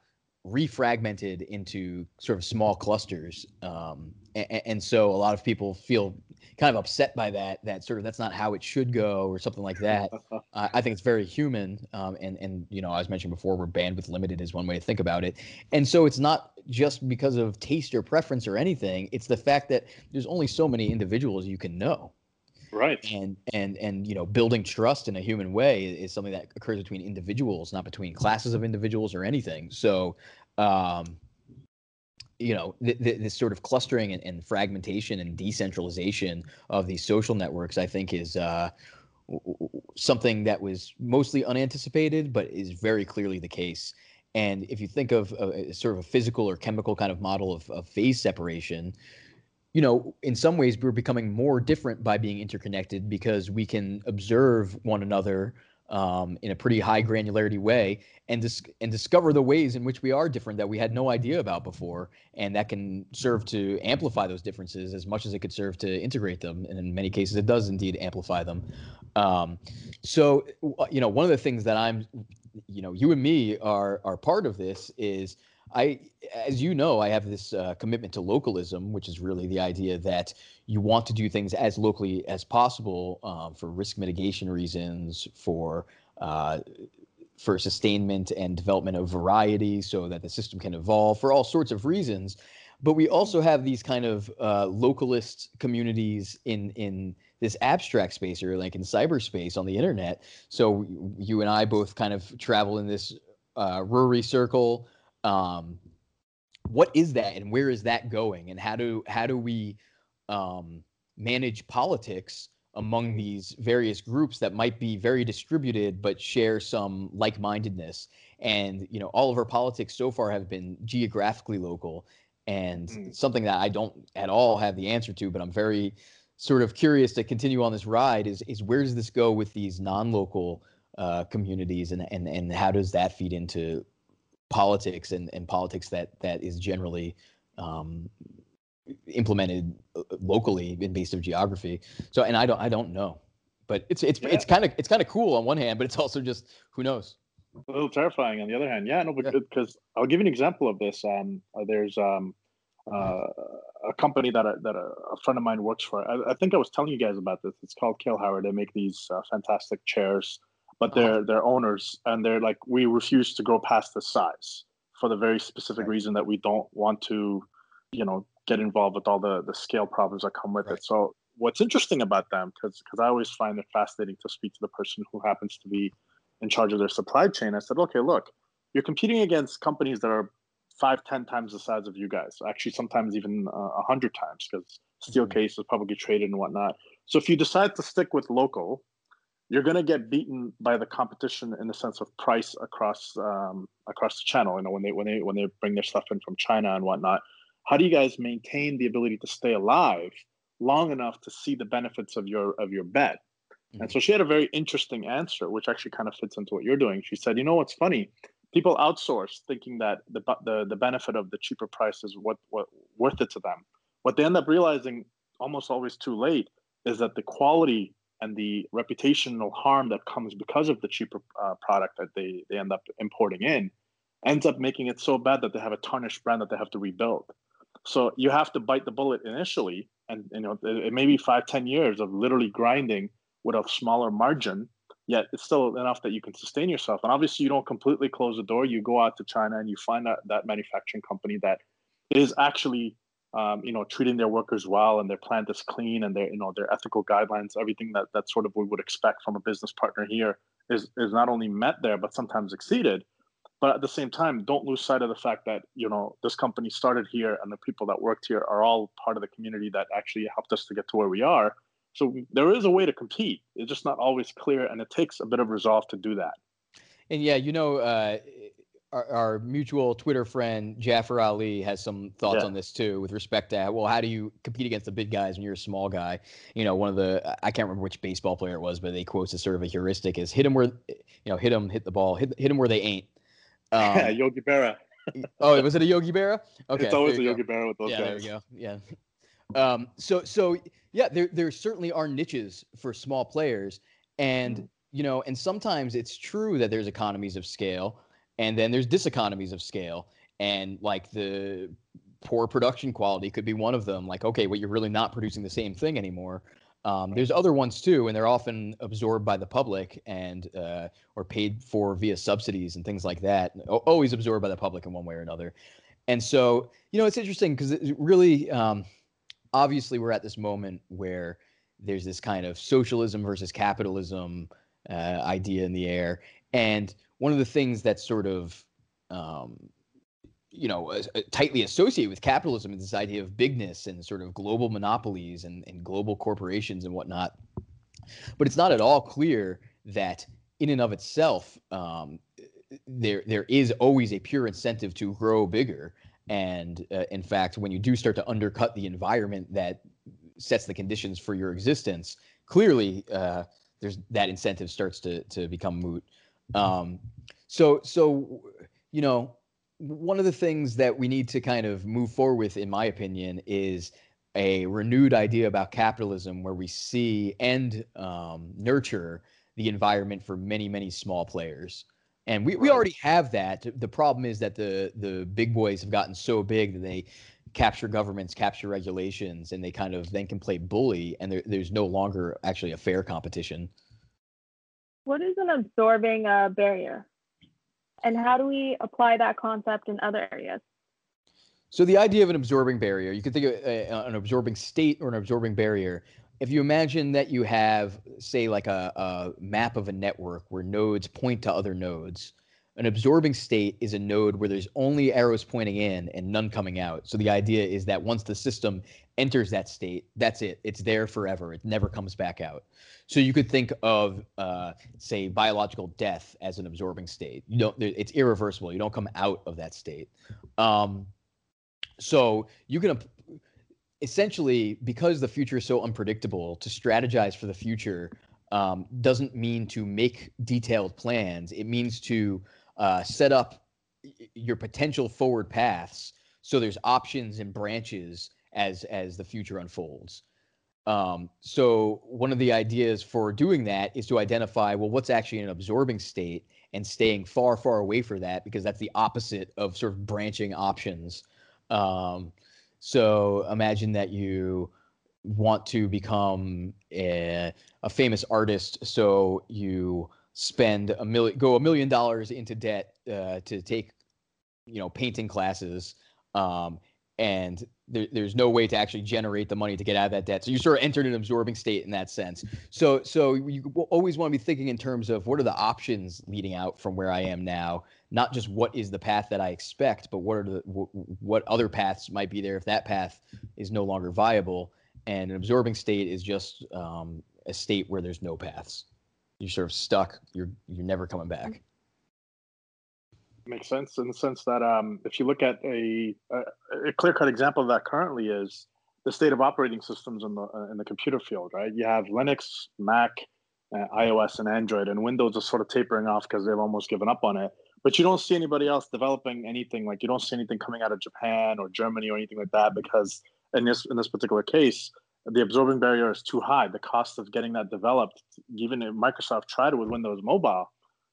refragmented into sort of small clusters um, and, and, so a lot of people feel kind of upset by that that sort of that's not how it should go or something like that. [laughs] Uh, i think it's very human um, and and you know as mentioned before we're bandwidth limited is one way to think about it. And so it's not just because of taste or preference or anything it's the fact that there's only so many individuals you can know right and and and you know building trust in a human way is something that occurs between individuals not between classes of individuals or anything so um you know th- th- this sort of clustering and, and, fragmentation and decentralization of these social networks i think is uh something that was mostly unanticipated, but is very clearly the case. And if you think of a, sort of a physical or chemical kind of model of, of phase separation, you know, in some ways, we're becoming more different by being interconnected because we can observe one another um, in a pretty high granularity way and dis- and discover the ways in which we are different that we had no idea about before and that can serve to amplify those differences as much as it could serve to integrate them. And in many cases it does indeed amplify them. Um, so you know one of the things that i'm you know you and me are are part of this is I, as you know, I have this uh, commitment to localism, which is really the idea that you want to do things as locally as possible um, for risk mitigation reasons, for uh, for sustainment and development of variety, so that the system can evolve for all sorts of reasons. But we also have these kind of uh, localist communities in in this abstract space, or like in cyberspace on the internet. So you and I both kind of travel in this uh, Ruri circle um, what is that and where is that going and how do how do we um, manage politics among these various groups that might be very distributed but share some like-mindedness and you know all of our politics so far have been geographically local and mm. something that i don't at all have the answer to but i'm very sort of curious to continue on this ride is is where does this go with these non-local uh, communities and, and and how does that feed into politics and, and politics that that is generally um, implemented uh, locally in based of geography. So, and I don't I don't know, but it's it's yeah. it's kind of it's kind of cool on one hand, but it's also just who knows. A little terrifying on the other hand. Yeah, no, because yeah. I'll give you an example of this. Um, uh, there's um, uh, a company that a, that a, friend of mine works for. I, I, think I was telling you guys about this. It's called Keilhauer. They make these uh, fantastic chairs but they're uh-huh. they're owners and they're like we refuse to go past this size for the very specific right. reason that we don't want to you know get involved with all the the scale problems that come with right. it so what's interesting about them because because i always find it fascinating to speak to the person who happens to be in charge of their supply chain i said okay look you're competing against companies that are five ten times the size of you guys actually sometimes even uh, a uh, hundred times because steel mm-hmm. case is publicly traded and whatnot so if you decide to stick with local you're going to get beaten by the competition in the sense of price across um, across the channel. You know, when they when they when they bring their stuff in from China and whatnot. How do you guys maintain the ability to stay alive long enough to see the benefits of your of your bet? Mm-hmm. And so she had a very interesting answer, which actually kind of fits into what you're doing. She said, "You know what's funny? People outsource thinking that the the the benefit of the cheaper price is what what worth it to them. What they end up realizing almost always too late is that the quality and the reputational harm that comes because of the cheaper uh, product that they, they end up importing in ends up making it so bad that they have a tarnished brand that they have to rebuild. So you have to bite the bullet initially, and you know it may be five, ten years of literally grinding with a smaller margin. Yet it's still enough that you can sustain yourself. And obviously, you don't completely close the door. You go out to China and you find that that manufacturing company that is actually um, you know, treating their workers well and their plant is clean and their, you know, their ethical guidelines, everything that that sort of we would expect from a business partner here is is not only met there but sometimes exceeded. But at the same time, don't lose sight of the fact that you know this company started here and the people that worked here are all part of the community that actually helped us to get to where we are. So there is a way to compete. It's just not always clear, and it takes a bit of resolve to do that. And yeah, you know, uh, our, our, mutual Twitter friend Jaffer Ali has some thoughts yeah. on this too, with respect to well, how do you compete against the big guys when you're a small guy? You know, one of the I can't remember which baseball player it was, but they quotes as sort of a heuristic is hit them where, you know, hit them, hit the ball, hit hit them where they ain't. [laughs] Um, yeah, Yogi Berra. oh, was it a Yogi Berra? Okay, it's always a Yogi Berra with those yeah, guys. Yeah, there we go. Yeah. Um, so so yeah, there there certainly are niches for small players, and mm. you know, and sometimes it's true that there's economies of scale and then there's diseconomies of scale and like the poor production quality could be one of them like okay well you're really not producing the same thing anymore. Um, there's other ones too and they're often absorbed by the public and uh, or paid for via subsidies and things like that always absorbed by the public in one way or another. And so you know it's interesting because it really um, obviously we're at this moment where there's this kind of socialism versus capitalism uh, idea in the air and one of the things that sort of um, you know uh, tightly associated with capitalism is this idea of bigness and sort of global monopolies and, and global corporations and whatnot But it's not at all clear that in and of itself, um, there there is always a pure incentive to grow bigger. And uh, in fact, when you do start to undercut the environment that sets the conditions for your existence, clearly uh, there's that incentive starts to to become moot. Um, so so you know one of the things that we need to kind of move forward with, in my opinion, is a renewed idea about capitalism where we see and um, nurture the environment for many, many small players. And we, we already have that. The problem is that the the big boys have gotten so big that they capture governments, capture regulations, and they kind of then can play bully, and there, there's no longer actually a fair competition. What is an absorbing uh, barrier? And how do we apply that concept in other areas? So the idea of an absorbing barrier, you could think of uh, an absorbing state or an absorbing barrier. If you imagine that you have, say, like a, a map of a network where nodes point to other nodes, an absorbing state is a node where there's only arrows pointing in and none coming out. So the idea is that once the system enters that state, that's it. It's there forever. It never comes back out. So you could think of, uh, say, biological death as an absorbing state. You don't. It's irreversible. You don't come out of that state. Um, so you can essentially, because the future is so unpredictable, to strategize for the future um, doesn't mean to make detailed plans. It means to uh, set up your potential forward paths so there's options and branches as as the future unfolds. Um, so one of the ideas for doing that is to identify well what's actually an absorbing state and staying far far away from that because that's the opposite of sort of branching options. Um, so imagine that you want to become a, a famous artist, so you spend a million go a million dollars into debt uh, to take you know painting classes um, and there, there's no way to actually generate the money to get out of that debt. So you sort of entered an absorbing state in that sense. So so you always want to be thinking in terms of what are the options leading out from where I am now, not just what is the path that I expect, but what are the what other paths might be there if that path is no longer viable. And an absorbing state is just um, a state where there's no paths. You're sort of stuck. You're you're never coming back makes sense in the sense that um, if you look at a, a, a clear-cut example of that currently is the state of operating systems in the uh, in the computer field, right? You have Linux, Mac, uh, iOS, and Android, and Windows is sort of tapering off because they've almost given up on it. But you don't see anybody else developing anything like you don't see anything coming out of Japan or Germany or anything like that because in this in this particular case, the absorbing barrier is too high. The cost of getting that developed, even if Microsoft tried it with Windows Mobile,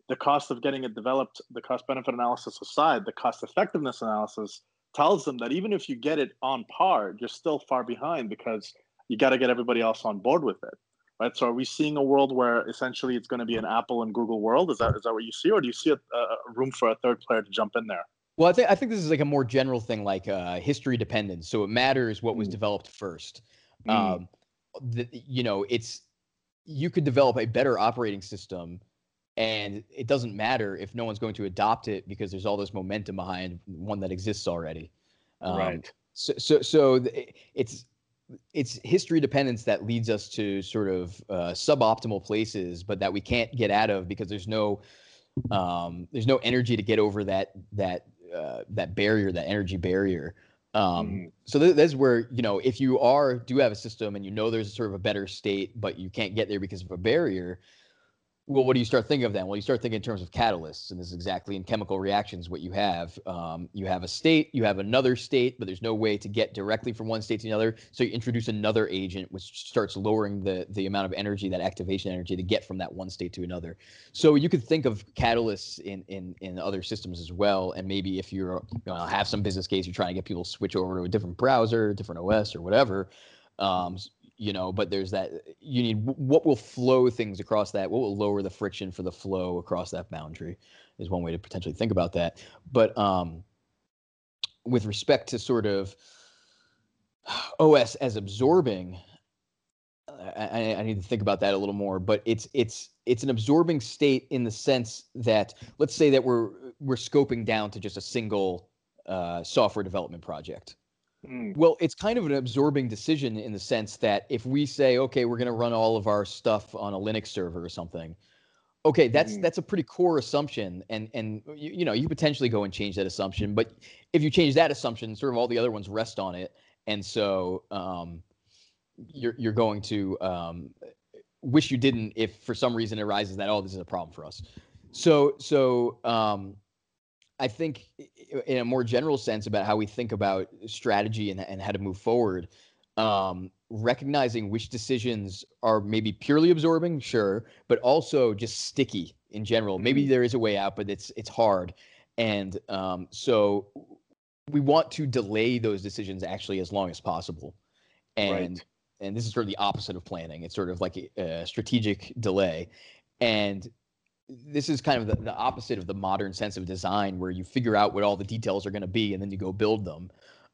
the cost of getting it developed, the cost benefit analysis aside, the cost effectiveness analysis tells them that even if you get it on par, you're still far behind because you got to get everybody else on board with it. Right. So are we seeing a world where essentially it's going to be an Apple and Google world? Is that is that what you see, or do you see a, a room for a third player to jump in there? Well, I think I think this is like a more general thing, like uh, history dependence. So it matters what was mm. developed first. Mm. Um, the, you know, it's you could develop a better operating system and it doesn't matter if no one's going to adopt it because there's all this momentum behind one that exists already. Um, right. So, so, so it's it's history dependence that leads us to sort of uh, suboptimal places, but that we can't get out of because there's no um, there's no energy to get over that that uh, that barrier, that energy barrier. Um, mm. So th- that's where you know if you are do have a system and you know there's sort of a better state, but you can't get there because of a barrier well, what do you start thinking of then? Well, you start thinking in terms of catalysts, and this is exactly in chemical reactions what you have. Um, you have a state, you have another state, but there's no way to get directly from one state to another. So you introduce another agent, which starts lowering the the amount of energy, that activation energy, to get from that one state to another. So you could think of catalysts in in in other systems as well. And maybe if you're you know, have some business case, you're trying to get people switch over to a different browser, different OS, or whatever. Um, you know but there's that you need what will flow things across that? What will lower the friction for the flow across that boundary is one way to potentially think about that. But um with respect to sort of os as absorbing I, I, need to think about that a little more but it's it's it's an absorbing state in the sense that let's say that we're we're scoping down to just a single uh, software development project Mm. Well, it's kind of an absorbing decision in the sense that if we say, okay, we're going to run all of our stuff on a Linux server or something, okay, that's mm. that's a pretty core assumption, and and you, you know you potentially go and change that assumption, but if you change that assumption, sort of all the other ones rest on it, and so um, you're you're going to um, wish you didn't if for some reason it arises that oh this is a problem for us. So so um, I think in a more general sense about how we think about strategy and, and how to move forward, um, recognizing which decisions are maybe purely absorbing, sure, but also just sticky in general. Maybe mm-hmm. there is a way out, but it's it's hard, and um, so we want to delay those decisions actually as long as possible, and right. and this is sort of the opposite of planning. It's sort of like a, a strategic delay, and this is kind of the, the opposite of the modern sense of design where you figure out what all the details are going to be and then you go build them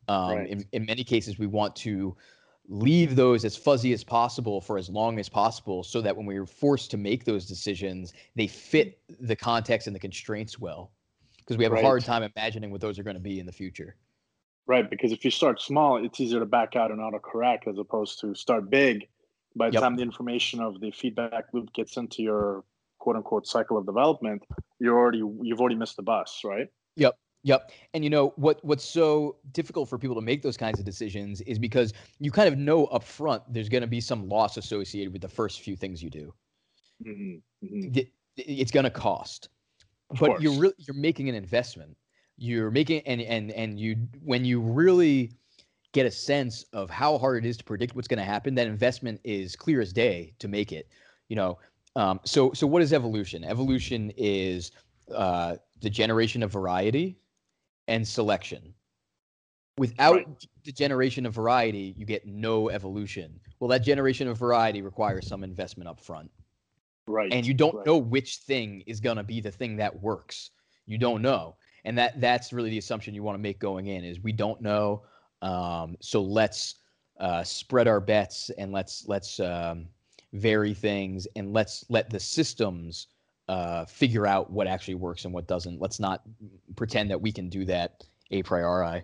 um, right. in, in many cases we want to leave those as fuzzy as possible for as long as possible so that when we're forced to make those decisions they fit the context and the constraints well because we have right. a hard time imagining what those are going to be in the future right because if you start small it's easier to back out and autocorrect as opposed to start big by the yep. time the information of the feedback loop gets into your quote unquote cycle of development, you're already you've already missed the bus, right? Yep. Yep. And you know what what's so difficult for people to make those kinds of decisions is because you kind of know up front there's going to be some loss associated with the first few things you do. Mm-hmm. Mm-hmm. it's going to cost. Of but course. you're really you're making an investment. You're making and and and you when you really get a sense of how hard it is to predict what's going to happen, that investment is clear as day to make it. You know, um, so, so what is evolution? Evolution is uh, the generation of variety and selection. Without right. the generation of variety, you get no evolution. Well, that generation of variety requires some investment up front. Right. And you don't right. know which thing is going to be the thing that works. You don't know. And that that's really the assumption you want to make going in is we don't know. Um, so let's uh, spread our bets and let's let's um, vary things and let's let the systems uh, figure out what actually works and what doesn't. Let's not pretend that we can do that a priori.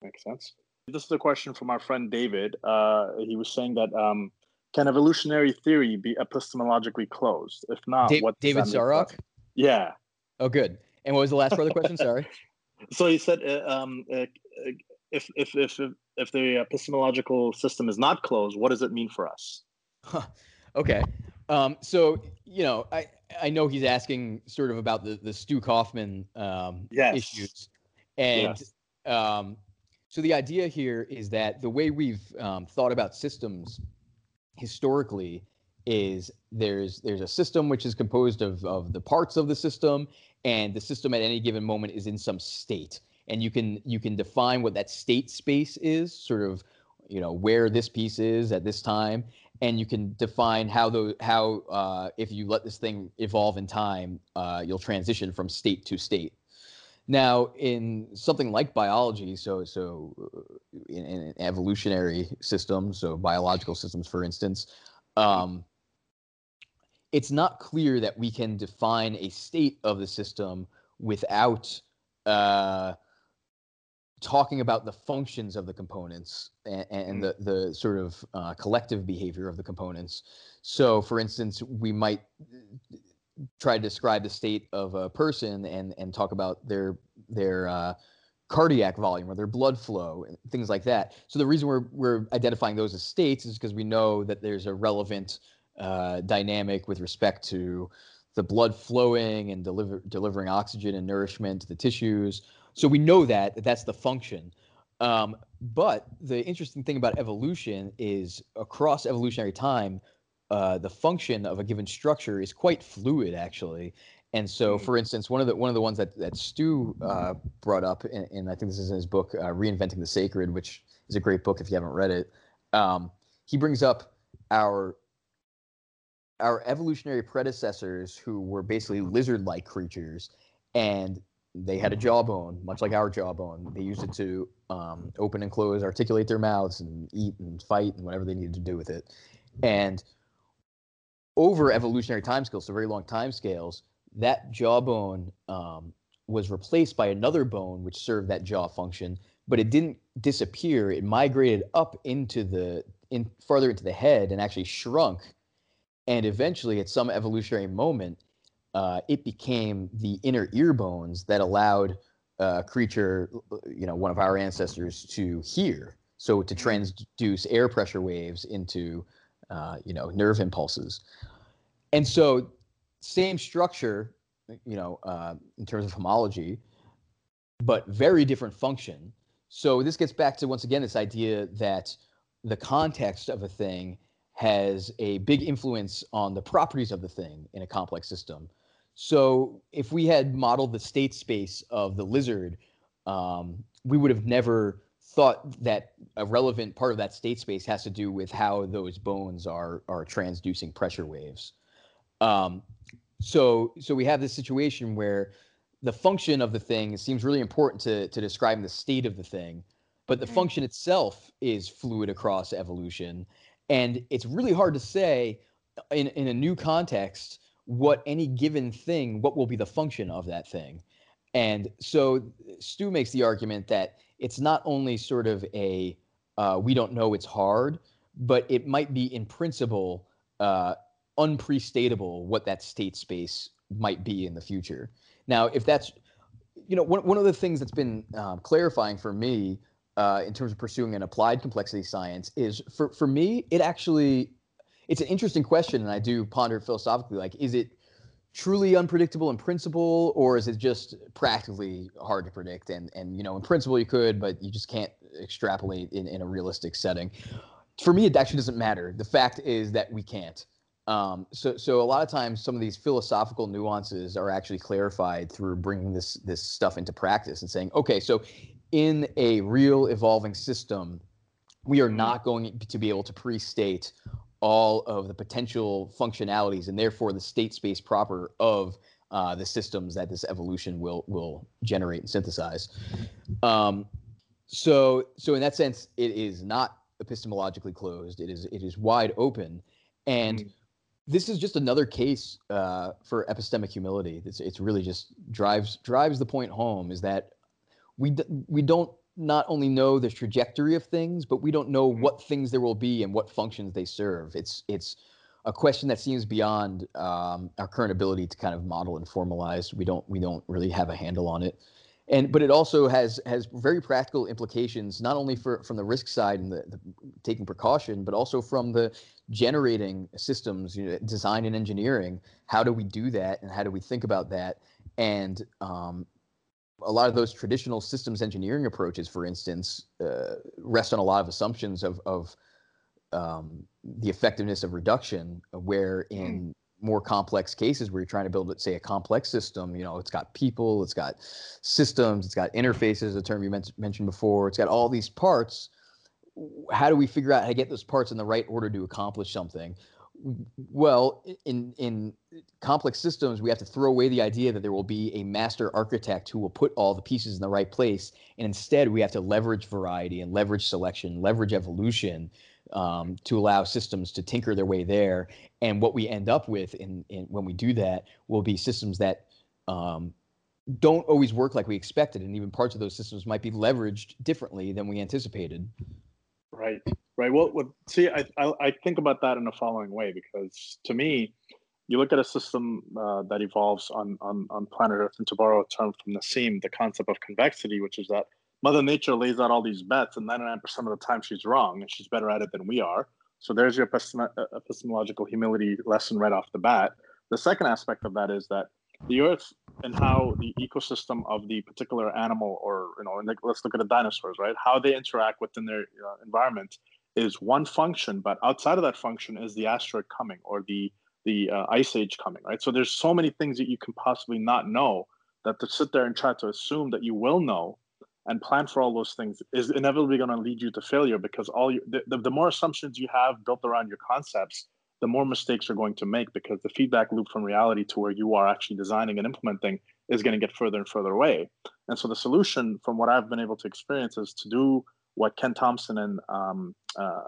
Makes sense. This is a question from our friend David. Uh, he was saying that um, can evolutionary theory be epistemologically closed? If not, da- what David Zarok? Yeah. Oh, good. And what was the last part of the question? [laughs] Sorry. So he said, uh, um, uh, if, if if if the epistemological system is not closed, what does it mean for us? Huh. [laughs] Okay. Um, so you know, I I know he's asking sort of about the the Stu Kauffman um, yes. issues, and yes. um, so the idea here is that the way we've um, thought about systems historically is there's there's a system which is composed of of the parts of the system, and the system at any given moment is in some state, and you can you can define what that state space is, sort of you know where this piece is at this time and you can define how the how uh, if you let this thing evolve in time, uh, you'll transition from state to state. Now, in something like biology, so so uh, in, in evolutionary systems, so biological systems, for instance, um, it's not clear that we can define a state of the system without uh, talking about the functions of the components and, and mm. the, the sort of uh, collective behavior of the components. So, for instance, we might try to describe the state of a person and, and talk about their their uh, cardiac volume or their blood flow and things like that. So the reason we're we're identifying those as states is because we know that there's a relevant uh, dynamic with respect to the blood flowing and deliver, delivering oxygen and nourishment to the tissues so we know that, that that's the function. Um, but the interesting thing about evolution is across evolutionary time, uh, the function of a given structure is quite fluid, actually. And so, mm. for instance, one of the one of the ones that that Stu uh, brought up, and, and, I think this is in his book, uh, "Reinventing the Sacred," which is a great book if you haven't read it. Um, he brings up our our evolutionary predecessors, who were basically lizard-like creatures, and they had a jawbone, much like our jawbone. They used it to um, open and close, articulate their mouths, and eat and fight and whatever they needed to do with it. And over evolutionary timescales, so very long timescales, that jawbone um, was replaced by another bone which served that jaw function but it didn't disappear. It migrated up into the in further into the head and actually shrunk. And eventually, at some evolutionary moment, uh, it became the inner ear bones that allowed a creature, you know, one of our ancestors, to hear. So to transduce air pressure waves into, uh, you know, nerve impulses. And so, same structure, you know, uh, in terms of homology, but very different function. So this gets back to once again this idea that the context of a thing has a big influence on the properties of the thing in a complex system. So if we had modeled the state space of the lizard, um, we would have never thought that a relevant part of that state space has to do with how those bones are are transducing pressure waves. Um, so so we have this situation where the function of the thing seems really important to to describing the state of the thing, but the function itself is fluid across evolution, and it's really hard to say in in a new context what any given thing what will be the function of that thing. And so Stu makes the argument that it's not only sort of a uh, we don't know it's hard, but it might be in principle uh, unprestatable what that state space might be in the future. Now, if that's, you know, one, one of the things that's been um, clarifying for me uh, in terms of pursuing an applied complexity science is for, for me, it actually, it's an interesting question. And I do ponder philosophically, like, is it truly unpredictable in principle or is it just practically hard to predict? And and you know in principle you could but you just can't extrapolate in, in a realistic setting. For me it actually doesn't matter. The fact is that we can't. Um, so, so a lot of times, some of these philosophical nuances are actually clarified through bringing this this stuff into practice and saying, okay, so in a real evolving system, we are not going to be able to pre-state all of the potential functionalities and therefore the state space proper of uh, the systems that this evolution will will generate and synthesize. Um, so, so in that sense, it is not epistemologically closed. It is it is wide open, and mm-hmm this is just another case uh, for epistemic humility. It's, it's really just drives drives the point home is that we d- we don't not only know the trajectory of things, but we don't know mm-hmm. what things there will be and what functions they serve. It's it's a question that seems beyond um, our current ability to kind of model and formalize. We don't we don't really have a handle on it and but it also has has very practical implications not only for from the risk side and the, the taking precaution but also from the generating systems you know, design and engineering how do we do that and how do we think about that and um, a lot of those traditional systems engineering approaches for instance uh, rest on a lot of assumptions of of um, the effectiveness of reduction where in mm more complex cases where you're trying to build, let's say, a complex system. You know, it's got people, it's got systems, it's got interfaces, a term you men- mentioned before. It's got all these parts. How do we figure out how to get those parts in the right order to accomplish something? Well, in in complex systems, we have to throw away the idea that there will be a master architect who will put all the pieces in the right place, and instead we have to leverage variety and leverage selection, leverage evolution um, to allow systems to tinker their way there. And what we end up with in, in when we do that will be systems that um, don't always work like we expected, and even parts of those systems might be leveraged differently than we anticipated. Right, right. Well, well see, I, I, I think about that in the following way because to me, you look at a system uh, that evolves on, on on planet Earth, and to borrow a term from Nassim, the concept of convexity, which is that Mother Nature lays out all these bets, and 99% of the time she's wrong, and she's better at it than we are. So there's your epistem- epistemological humility lesson right off the bat. The second aspect of that is that the Earth and how the ecosystem of the particular animal, or you know, let's look at the dinosaurs, right? How they interact within their uh, environment is one function, but outside of that function is the asteroid coming or the the uh, ice age coming, right? So there's so many things that you can possibly not know that to sit there and try to assume that you will know and plan for all those things is inevitably going to lead you to failure because all you, the, the more assumptions you have built around your concepts the more mistakes you're going to make because the feedback loop from reality to where you are actually designing and implementing is going to get further and further away. And so the solution from what i've been able to experience is to do what ken thompson and um, uh,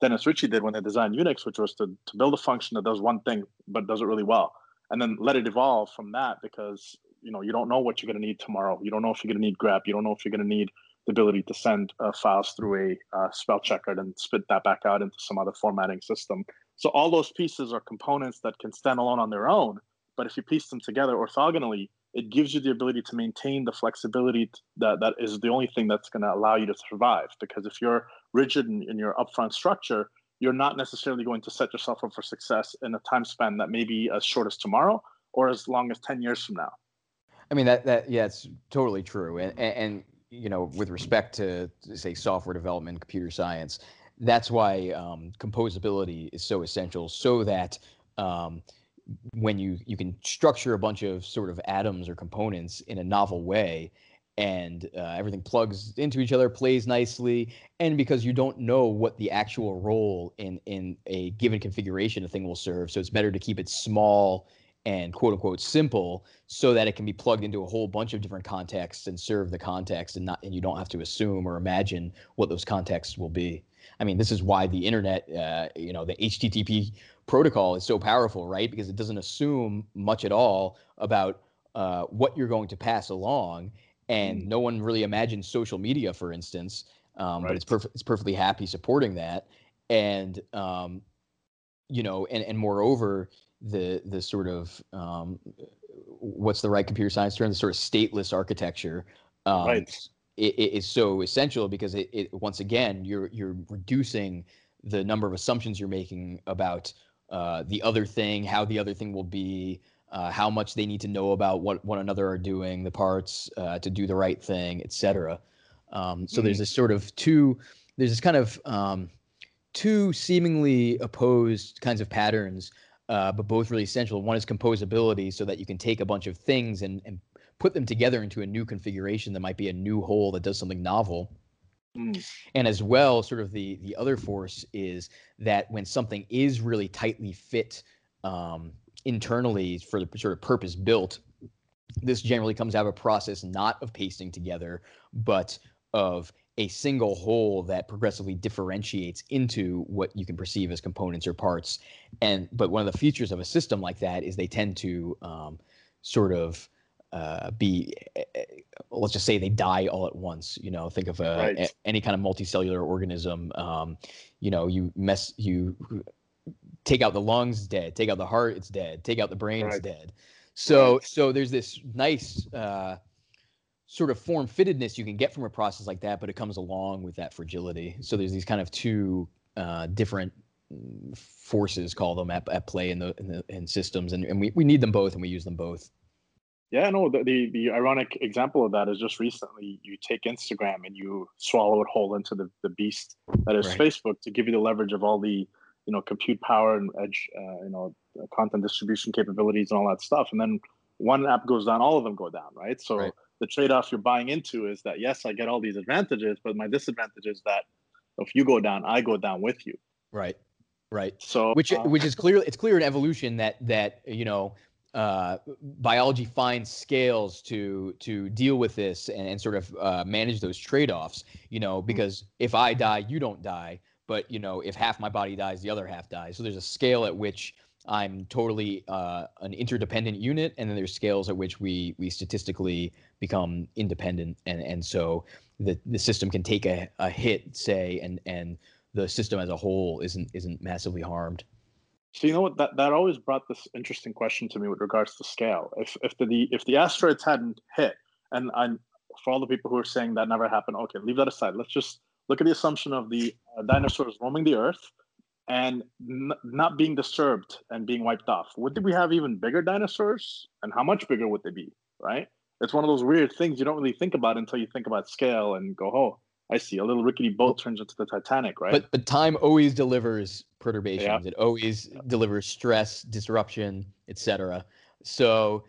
dennis ritchie did when they designed unix which was to, to build a function that does one thing but does it really well and then let it evolve from that because you know you don't know what you're going to need tomorrow. You don't know if you're going to need grep. You don't know if you're going to need the ability to send uh, files through a uh, spell checker and spit that back out into some other formatting system. So all those pieces are components that can stand alone on their own, but if you piece them together orthogonally, it gives you the ability to maintain the flexibility that that is the only thing that's going to allow you to survive. Because if you're rigid in, in your upfront structure, you're not necessarily going to set yourself up for success in a time span that may be as short as tomorrow or as long as 10 years from now. I mean that that yeah, it's totally true. And and, and you know, with respect to say software development, computer science, that's why um, composability is so essential, so that um, when you you can structure a bunch of sort of atoms or components in a novel way and uh, everything plugs into each other plays nicely and because you don't know what the actual role in in a given configuration a thing will serve so it's better to keep it small and quote unquote simple so that it can be plugged into a whole bunch of different contexts and serve the context and not and you don't have to assume or imagine what those contexts will be i mean this is why the internet uh, you know the http protocol is so powerful right because it doesn't assume much at all about uh, what you're going to pass along and mm. no one really imagines social media for instance um, right. but it's perfect it's perfectly happy supporting that and um, you know and and moreover the the sort of um, what's the right computer science term the sort of stateless architecture um, right. It, it is so essential because it, it once again you're you're reducing the number of assumptions you're making about uh, the other thing how the other thing will be uh, how much they need to know about what one another are doing the parts uh, to do the right thing etc um, so mm-hmm. there's this sort of two there's this kind of um, two seemingly opposed kinds of patterns uh, but both really essential. One is composability, so that you can take a bunch of things and, and put them together into a new configuration that might be a new whole that does something novel. Mm. And as well, sort of the the other force is that when something is really tightly fit um, internally for the sort of purpose built, this generally comes out of a process not of pasting together, but of a single whole that progressively differentiates into what you can perceive as components or parts. And but one of the features of a system like that is they tend to um, sort of uh, be eh, eh, let's just say they die all at once you know think of a, right. a any kind of multicellular organism um, you know you mess you take out the lungs dead take out the heart it's dead take out the brain right. it's dead so right. so there's this nice uh, sort of form fittedness you can get from a process like that, but it comes along with that fragility. So there's these kind of two uh, different forces, call them at, at play in the, in the in systems, and, and we, we need them both, and we use them both. Yeah, no. The, the, the ironic example of that is just recently you take Instagram and you swallow it whole into the the beast that is right. Facebook to give you the leverage of all the you know compute power and edge uh, you know content distribution capabilities and all that stuff, and then one app goes down, all of them go down, right? So. Right the trade-off you're buying into is that yes, I get all these advantages, but my disadvantage is that if you go down, I go down with you. Right. Right. So which uh, which is clear it's clear in evolution that that you know uh, biology finds scales to to deal with this and, and sort of uh, manage those trade-offs. You know, hmm. because if I die, you don't die. But you know, if half my body dies, the other half dies. So there's a scale at which I'm totally uh, an interdependent unit, and then there's scales at which we we statistically become independent, and and so the the system can take a, a hit, say, and and the system as a whole isn't isn't massively harmed. So you know what that, that always brought this interesting question to me with regards to scale. If if the if the asteroids hadn't hit, and I'm for all the people who are saying that never happened, okay, leave that aside. Let's just look at the assumption of the uh, dinosaurs roaming the Earth and n- not being disturbed and being wiped off. Would we have even bigger dinosaurs? And how much bigger would they be? Right? It's one of those weird things you don't really think about until you think about scale and go, oh, I see. A little rickety boat turns into the Titanic, right? But but time always delivers perturbations. Yeah. It always yeah. delivers stress, disruption, etc. So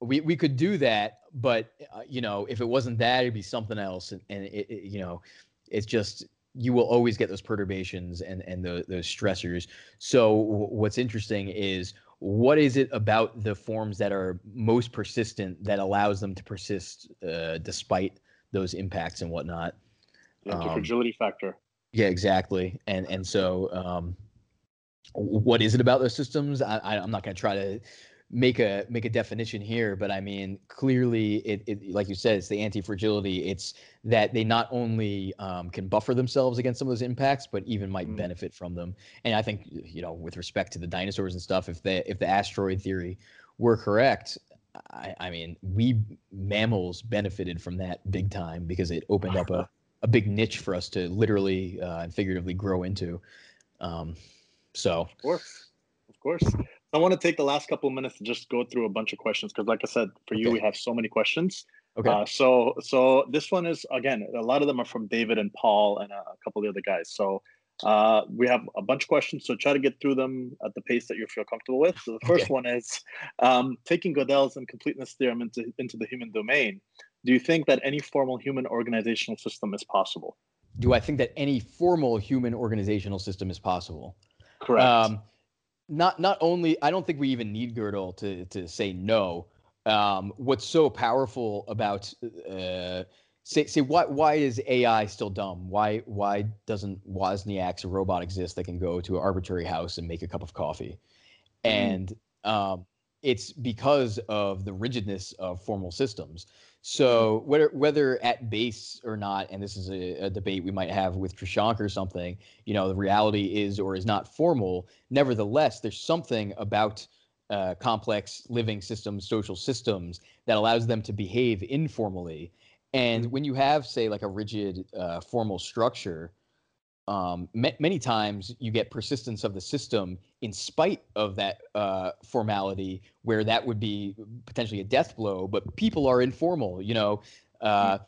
we we could do that, but uh, you know, if it wasn't that, it'd be something else, and, and it, it, you know, it's just you will always get those perturbations and and the, those stressors. So what's interesting is what is it about the forms that are most persistent that allows them to persist uh, despite those impacts and whatnot? Yeah, the um, fragility factor. Yeah, exactly. And and so um, what is it about those systems? I, I'm not going to try to make a make a definition here, but I mean clearly it, it like you said, it's the anti-fragility. It's that they not only um, can buffer themselves against some of those impacts, but even might mm. benefit from them. And I think you know, with respect to the dinosaurs and stuff, if the if the asteroid theory were correct, I, I mean, we mammals benefited from that big time because it opened up a, a big niche for us to literally uh, and figuratively grow into. Um, so, of course, of course. I want to take the last couple of minutes to just go through a bunch of questions because, like I said, for okay. you we have so many questions. Okay. Uh, so, so this one is again, a lot of them are from David and Paul and a, a couple of the other guys. So, uh, we have a bunch of questions, so try to get through them at the pace that you feel comfortable with. So the first okay. one is um, taking Gödel's incompleteness theorem into, into the human domain. Do you think that any formal human organizational system is possible? Do I think that any formal human organizational system is possible? Correct. Um, not not only I don't think we even need Gödel to to say no. Um, what's so powerful about uh, say say why why is AI still dumb? Why why doesn't Wozniak's robot exist that can go to an arbitrary house and make a cup of coffee? Mm. And um, it's because of the rigidness of formal systems. So whether whether at base or not, and this is a, a, debate we might have with Trishank or something, you know, the reality is or is not formal. Nevertheless, there's something about uh, complex living systems, social systems that allows them to behave informally. And mm-hmm. when you have, say, like a rigid uh, formal structure, um, m- many times you get persistence of the system in spite of that uh, formality, where that would be potentially a death blow. But people are informal, you know. Uh,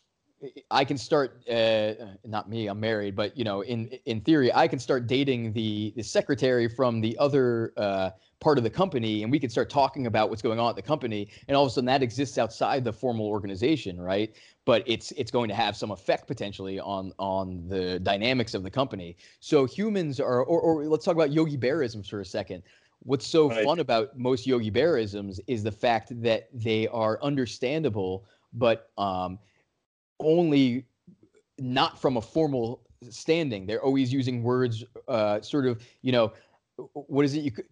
I can start, uh, not me, I'm married, but you know, in in theory, I can start dating the the secretary from the other uh, part of the company, and we can start talking about what's going on at the company, and all of a sudden that exists outside the formal organization, right? But it's it's going to have some effect potentially on on the dynamics of the company. So humans are, or, or let's talk about Yogi Berraisms for a second. What's so right. fun about most Yogi Berraisms is the fact that they are understandable, but um, only not from a formal standing. They're always using words, uh, sort of, you know, what is it? You could,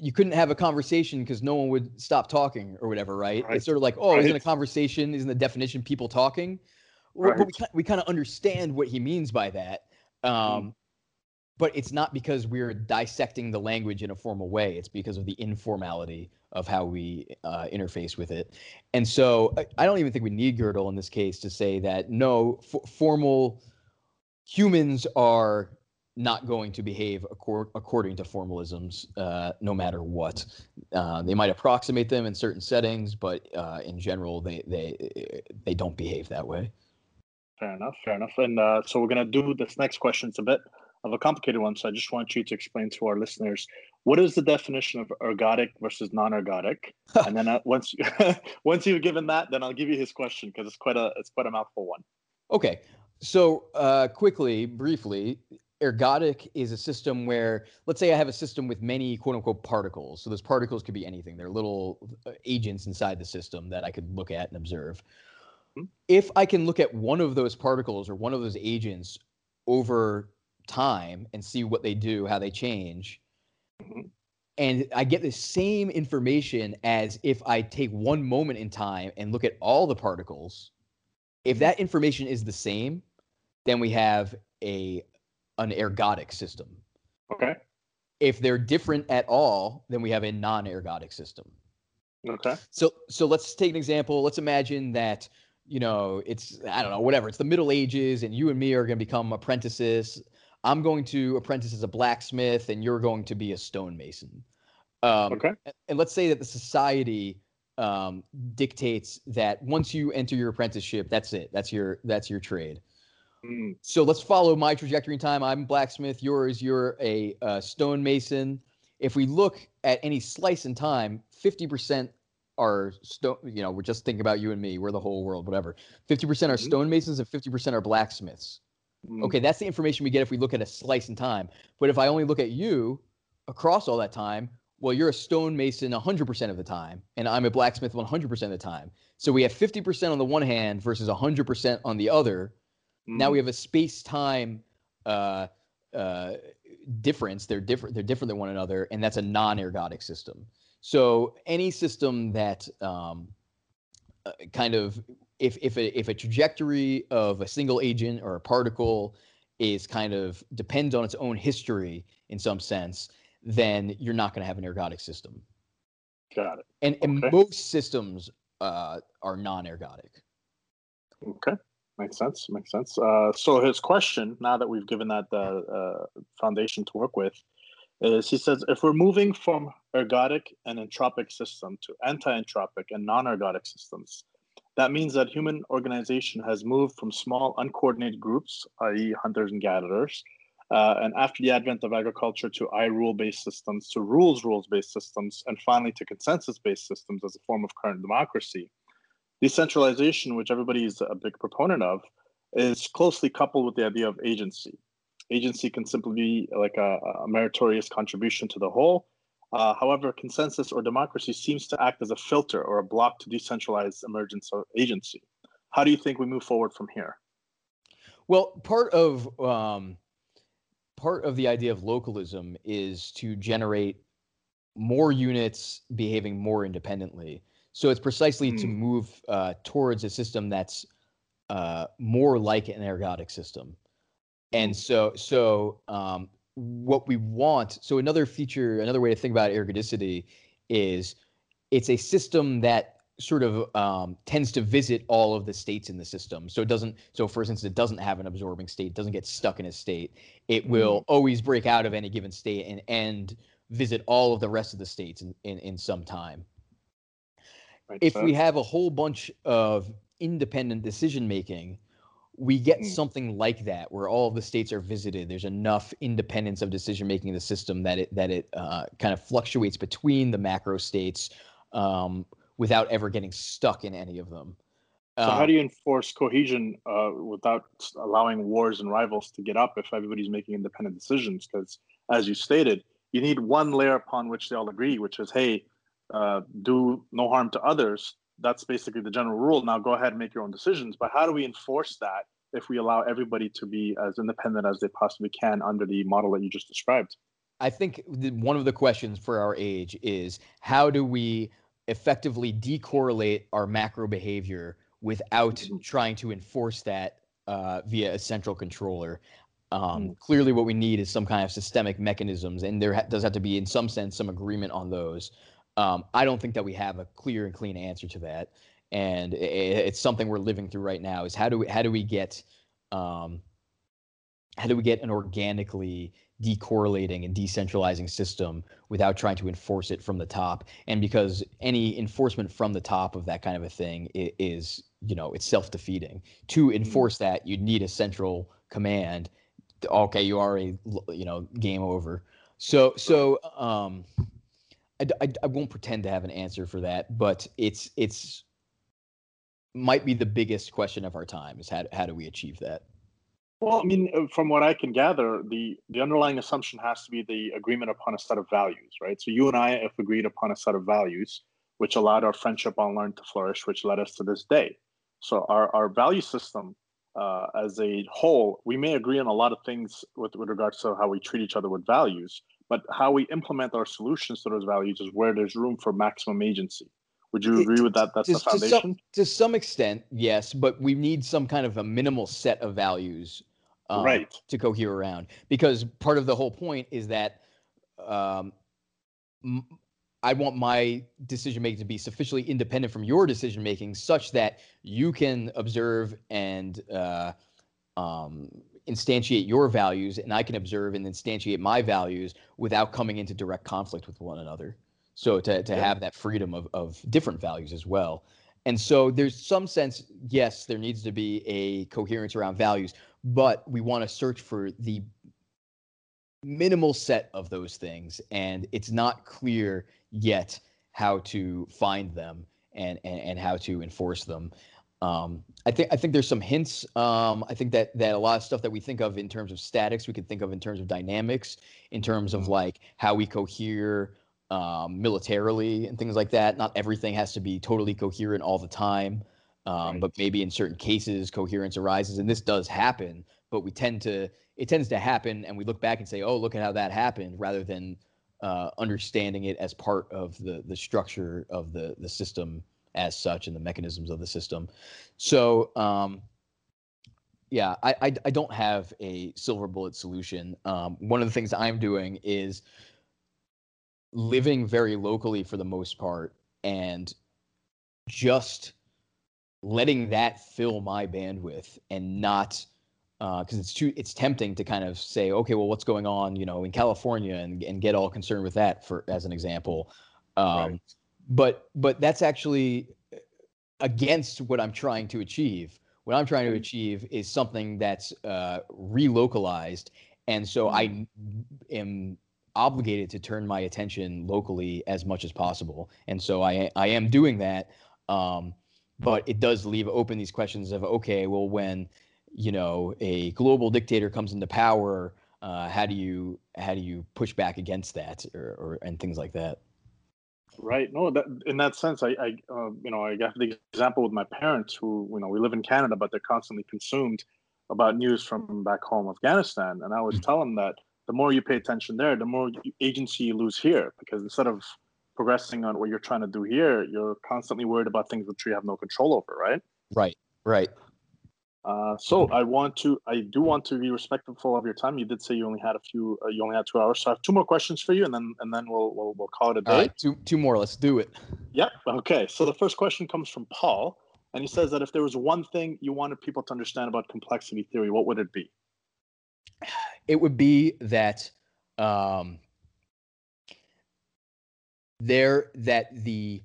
you couldn't have a conversation because no one would stop talking or whatever, right? right. It's sort of like, oh, right. isn't a conversation, isn't the definition people talking? Right. But we, we kind of understand what he means by that. Um, mm. But it's not because we're dissecting the language in a formal way. It's because of the informality of how we uh, interface with it. And so I, I, don't even think we need Gödel in this case to say that no, f- formal humans are not going to behave acor- according to formalisms uh, no matter what. Uh, they might approximate them in certain settings, but uh, in general, they, they, they don't behave that way. Fair enough, fair enough. And uh, so we're going to do this next question. It's a bit of a complicated one, so I just want you to explain to our listeners what is the definition of ergodic versus non-ergodic, [laughs] and then uh, once you, [laughs] once you've given that, then I'll give you his question because it's quite a it's quite a mouthful one. Okay, so uh, quickly, briefly, ergodic is a system where, let's say, I have a system with many quote unquote particles. So those particles could be anything; they're little uh, agents inside the system that I could look at and observe. Mm-hmm. If I can look at one of those particles or one of those agents over time and see what they do, how they change Mm-hmm. And I get the same information as if I take one moment in time and look at all the particles. If mm-hmm. that information is the same, then we have a an ergodic system. Okay. If they're different at all, then we have a non-ergodic system. Okay. So so let's take an example. Let's imagine that you know it's I don't know whatever it's the Middle Ages and you and me are going to become apprentices I'm going to apprentice as a blacksmith and you're going to be a stonemason. Um, okay. And let's say that the society um, dictates that once you enter your apprenticeship, that's it. That's your that's your trade. Mm. So let's follow my trajectory in time. I'm a blacksmith. Yours, you're a uh, stonemason. If we look at any slice in time, 50% are stone. You know, we're just thinking about you and me. We're the whole world. Whatever. 50% are mm-hmm. stonemasons and 50% are blacksmiths. Mm. Okay, that's the information we get if we look at a slice in time. But if I only look at you across all that time, well, you're a stonemason 100% of the time, and I'm a blacksmith 100% of the time. So we have 50% on the one hand versus 100% on the other. Mm. Now we have a space time uh, uh, difference. They're different. They're different than one another, and that's a non-ergodic system. So any system that um, uh, kind of if if a, if a trajectory of a single agent or a particle is kind of depends on its own history in some sense, then you're not going to have an ergodic system. Got it. And, and most systems uh, are non-ergodic. Okay, makes sense. Makes sense. Uh, so his question, now that we've given that the uh, foundation to work with, is he says if we're moving from ergodic and entropic system to anti-entropic and non-ergodic systems, that means that human organization has moved from small uncoordinated groups, i.e., hunters and gatherers, uh, and after the advent of agriculture to I rule based systems, to rules rules based systems, and finally to consensus based systems as a form of current democracy. Decentralization, which everybody is a big proponent of, is closely coupled with the idea of agency. Agency can simply be like a, a meritorious contribution to the whole. Uh, however, consensus or democracy seems to act as a filter or a block to decentralized emergence of agency. How do you think we move forward from here? Well, part of um, part of the idea of localism is to generate more units behaving more independently. So it's precisely to Hmm. move uh, towards a system that's uh, more like an ergodic system. And so, so um, what we want. So another feature, another way to think about ergodicity is it's a system that sort of um, tends to visit all of the states in the system. So it doesn't. So for instance, it doesn't have an absorbing state. Doesn't get stuck in a state. It will always break out of any given state and and visit all of the rest of the states in in, in some time Makes if we have a whole bunch of independent decision making, we get Mm. something like that where all of the states are visited. There's enough independence of decision making in the system that it that it uh, kind of fluctuates between the macro states um, without ever getting stuck in any of them. So how Um, do you enforce cohesion uh, without allowing wars and rivals to get up if everybody's making independent decisions? Because as you stated, you need one layer upon which they all agree, which is, hey, uh, do no harm to others. That's basically the general rule. Now go ahead and make your own decisions. But how do we enforce that if we allow everybody to be as independent as they possibly can under the model that you just described? I think one of the questions for our age is how do we effectively decorrelate our macro behavior without Mhm. trying to enforce that uh, via a central controller? Um, Mm. Clearly, what we need is some kind of systemic mechanisms, and there ha- does have to be, in some sense, some agreement on those. Um, I don't think that we have a clear and clean answer to that, and i- i- it's something we're living through right now. Is how do we how do we get um, how do we get an organically decorrelating and decentralizing system without trying to enforce it from the top? And because any enforcement from the top of that kind of a thing is you know it's self-defeating. To enforce that you need a central command okay you are a you know game over. So so um I, I I won't pretend to have an answer for that but it's it's might be the biggest question of our time is how, how do we achieve that Well, I mean, uh, from what I can gather, the the underlying assumption has to be the agreement upon a set of values, right? So you and I have agreed upon a set of values, which allowed our friendship online to flourish, which led us to this day. So our our value system uh, as a whole, we may agree on a lot of things with, with regards to how we treat each other with values, but how we implement our solutions to those values is where there's room for maximum agency. Would you agree with that? That's the to, to foundation. some, to some extent, yes, but we need some kind of a minimal set of values um, Right. to cohere around. Because part of the whole point is that um, m- I want my decision making to be sufficiently independent from your decision making, such that you can observe and uh, um, instantiate your values, and I can observe and instantiate my values without coming into direct conflict with one another. So to, to Yeah. have that freedom of, of different values as well. And so there's some sense, yes, there needs to be a coherence around values, but we want to search for the minimal set of those things. And it's not clear yet how to find them and, and, and how to enforce them. Um, I think I think there's some hints. Um, I think that that a lot of stuff that we think of in terms of statics, we could think of in terms of dynamics, in terms of like how we cohere um, militarily and things like that. Not everything has to be totally coherent all the time, um, Right. but maybe in certain cases coherence arises, and this does happen. but we tend to it tends to happen, and we look back and say, "Oh, look at how that happened," rather than uh, understanding it as part of the the structure of the the system as such and the mechanisms of the system. So, um, yeah, I, I, I don't have a silver bullet solution. Um, one of the things I'm doing is living very locally for the most part and just letting that fill my bandwidth and not because uh, it's too it's tempting to kind of say okay well what's going on you know in california and, and get all concerned with that for as an example um, right. But but that's actually against what i'm trying to achieve what i'm trying to mm-hmm. achieve is something that's uh, relocalized and so i mm-hmm. am obligated to turn my attention locally as much as possible and so i i am doing that um, but it does leave open these questions of okay well when you know a global dictator comes into power uh, how do you how do you push back against that or, or and things like that right. No that in that sense i i uh, you know i got the example with my parents who you know we live in canada but they're constantly consumed about news from back home afghanistan. And i was mm-hmm. telling them that the more you pay attention there the more agency you lose here because instead of progressing on what you're trying to do here you're constantly worried about things which you have no control over right? Right. Right uh, so I want to, I do want to be respectful of your time. You did say you only had a few, uh, you only had two hours. So I have two more questions for you, and then and then we'll we'll, we'll call it a day. All right, two two more. Let's do it. Yep. Okay. So the first question comes from Paul, and he says that if there was one thing you wanted people to understand about complexity theory, what would it be? It would be that um, there that the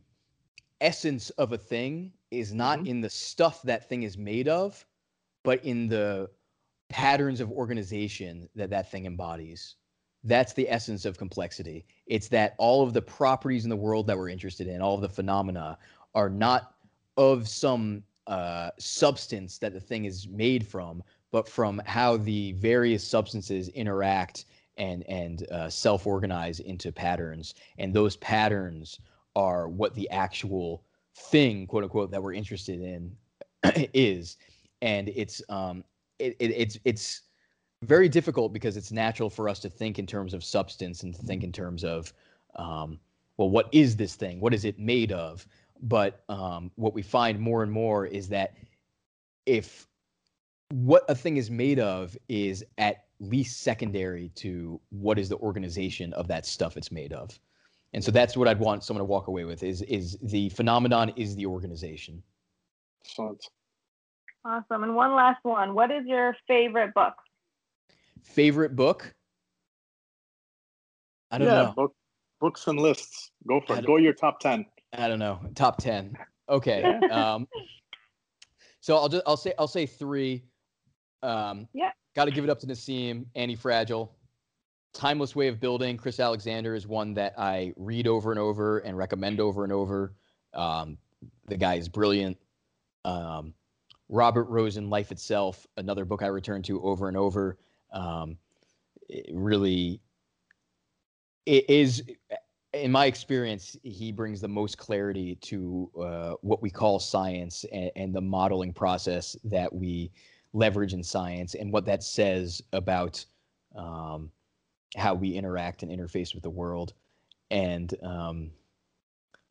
essence of a thing is not mm-hmm. in the stuff that thing is made of but in the patterns of organization that that thing embodies. That's the essence of complexity. It's that all of the properties in the world that we're interested in, all of the phenomena, are not of some uh, substance that the thing is made from, but from how the various substances interact and and uh, self-organize into patterns. And those patterns are what the actual thing, quote unquote, that we're interested in [clears throat] is and it's um it, it, it's it's very difficult because it's natural for us to think in terms of substance and to think in terms of um, well what is this thing? What is it made of? But um, what we find more and more is that if what a thing is made of is at least secondary to what is the organization of that stuff it's made of. And so that's what i'd want someone to walk away with is is the phenomenon is the organization. Excellent. Awesome. And one last one. What is your favorite book? Favorite book? I don't yeah, know. Book, books and lists. Go for it. Go your top 10. I don't know. Top 10. Okay. [laughs] um, so I'll just I'll say I'll say three. Um, yeah. Got to give it up to Nassim, Anti-Fragile. Timeless Way of Building. Chris Alexander is one that I read over and over and recommend over and over. Um, the guy is brilliant. Um, Robert Rosen, Life Itself, another book I return to over and over. Um, it really it is, in my experience, he brings the most clarity to uh, what we call science and, and, the modeling process that we leverage in science and what that says about um, how we interact and interface with the world. And um,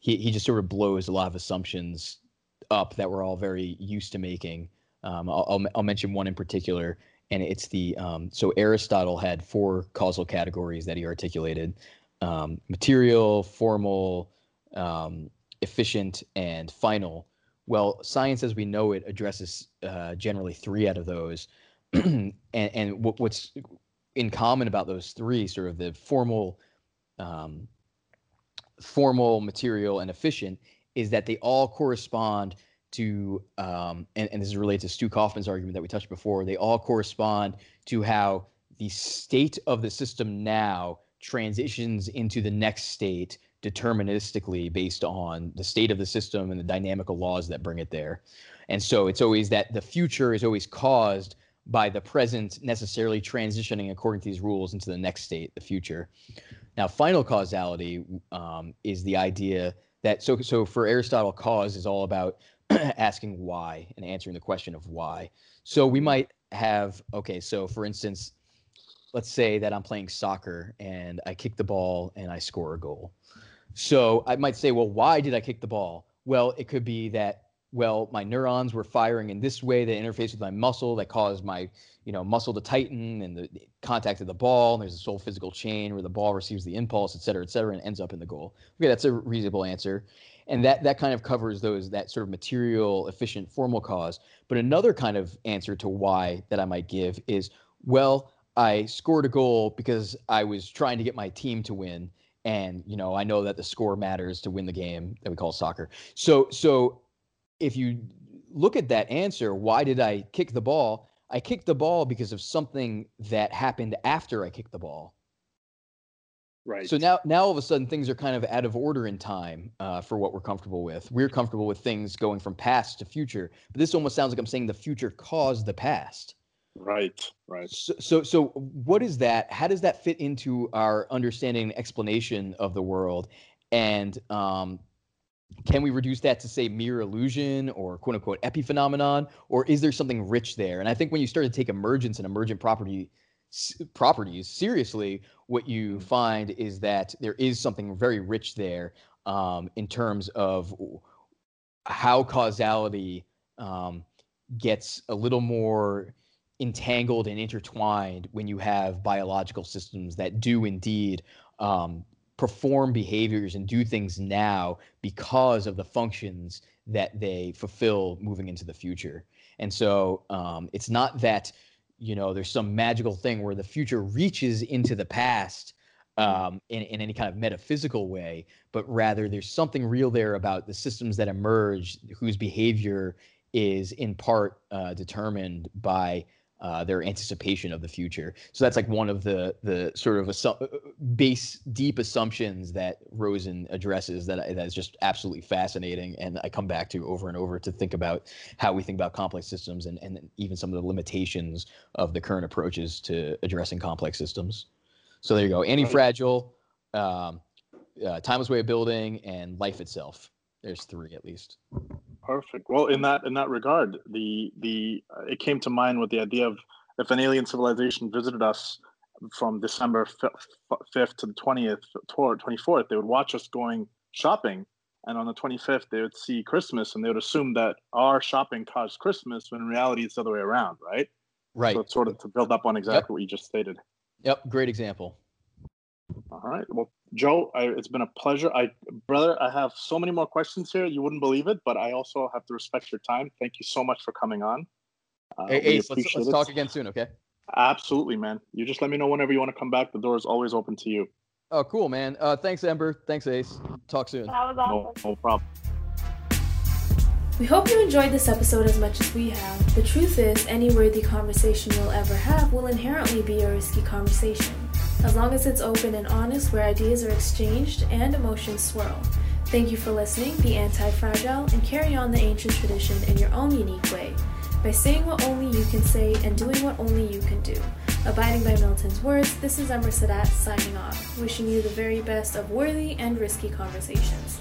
he, he just sort of blows a lot of assumptions up that we're all very used to making. Um, I'll, I'll, I'll, mention one in particular, and it's the um, so Aristotle had four causal categories that he articulated: um, material, formal, um, efficient, and final. Well, science as we know it addresses uh, generally three out of those, [clears throat] and, and what, what's in common about those three, sort of the formal, um, formal, material, and efficient, is that they all correspond to, um, and, and this is related to Stu Kauffman's argument that we touched before, they all correspond to how the state of the system now transitions into the next state deterministically based on the state of the system and the dynamical laws that bring it there. And so it's always that the future is always caused by the present necessarily transitioning according to these rules into the next state, the future. Now, final causality um, is the idea that so so for Aristotle, cause is all about [clears throat] asking why and answering the question of why. So we might have okay. So for instance, let's say that I'm playing soccer and I kick the ball and I score a goal. So I might say, well, why did I kick the ball? Well, it could be that well, my neurons were firing in this way that interface with my muscle that caused my, you know, muscle to tighten and the contact of the ball. And there's this whole physical chain where the ball receives the impulse, et cetera, et cetera, and ends up in the goal. Okay, that's a reasonable answer. And that that kind of covers those that sort of material efficient formal cause. But another kind of answer to why that I might give is, well, I scored a goal because I was trying to get my team to win. And you know, I know that the score matters to win the game that we call soccer. So so if you look at that answer, why did I kick the ball? I kicked the ball because of something that happened after I kicked the ball. Right. So now, now all of a sudden, things are kind of out of order in time uh, for what we're comfortable with. We're comfortable with things going from past to future, but this almost sounds like I'm saying the future caused the past. Right. Right. So, so, so what is that? How does that fit into our understanding and explanation of the world? And um, can we reduce that to say mere illusion or quote unquote epiphenomenon or is there something rich there and i think when you start to take emergence and emergent property properties seriously what you mm. find is that there is something very rich there um, in terms of how causality um, gets a little more entangled and intertwined when you have biological systems that do indeed um, perform behaviors and do things now because of the functions that they fulfill moving into the future. And so um, it's not that you know there's some magical thing where the future reaches into the past um, in, in any kind of metaphysical way, but rather there's something real there about the systems that emerge whose behavior is in part uh, determined by uh, their anticipation of the future. So that's like one of the the sort of assu- uh, base deep assumptions that Rosen addresses that that is just absolutely fascinating, and I come back to over and over to think about how we think about complex systems and and even some of the limitations of the current approaches to addressing complex systems. So there you go, anti-fragile, um, uh, timeless way of building, and life itself. There's three at least. Perfect. Well, in that in that regard, the the uh, it came to mind with the idea of if an alien civilization visited us from December fifth to the twentieth, twenty fourth, they would watch us going shopping, and on the twenty fifth they would see Christmas, and they would assume that our shopping caused Christmas, when in reality it's the other way around, right? Right. So it's sort of to build up on exactly yep. what you just stated. Yep. Great example. All right. Well, Joe, I, it's been a pleasure. I, brother, I have so many more questions here. You wouldn't believe it, but I also have to respect your time. Thank you so much for coming on. Uh, hey, Ace, let's, let's talk again soon, okay? Absolutely, man. You just let me know whenever you want to come back. The door is always open to you. Oh, cool, man. Uh, thanks, Ember. Thanks, Ace. Talk soon. That was awesome. No, no problem. We hope you enjoyed this episode as much as we have. The truth is, any worthy conversation you'll ever have will inherently be a risky conversation as long as it's open and honest where ideas are exchanged and emotions swirl. Thank you for listening, be anti fragile, and carry on the ancient tradition in your own unique way by saying what only you can say and doing what only you can do. Abiding by Milton's words, this is Ember Sadat signing off, wishing you the very best of worthy and risky conversations.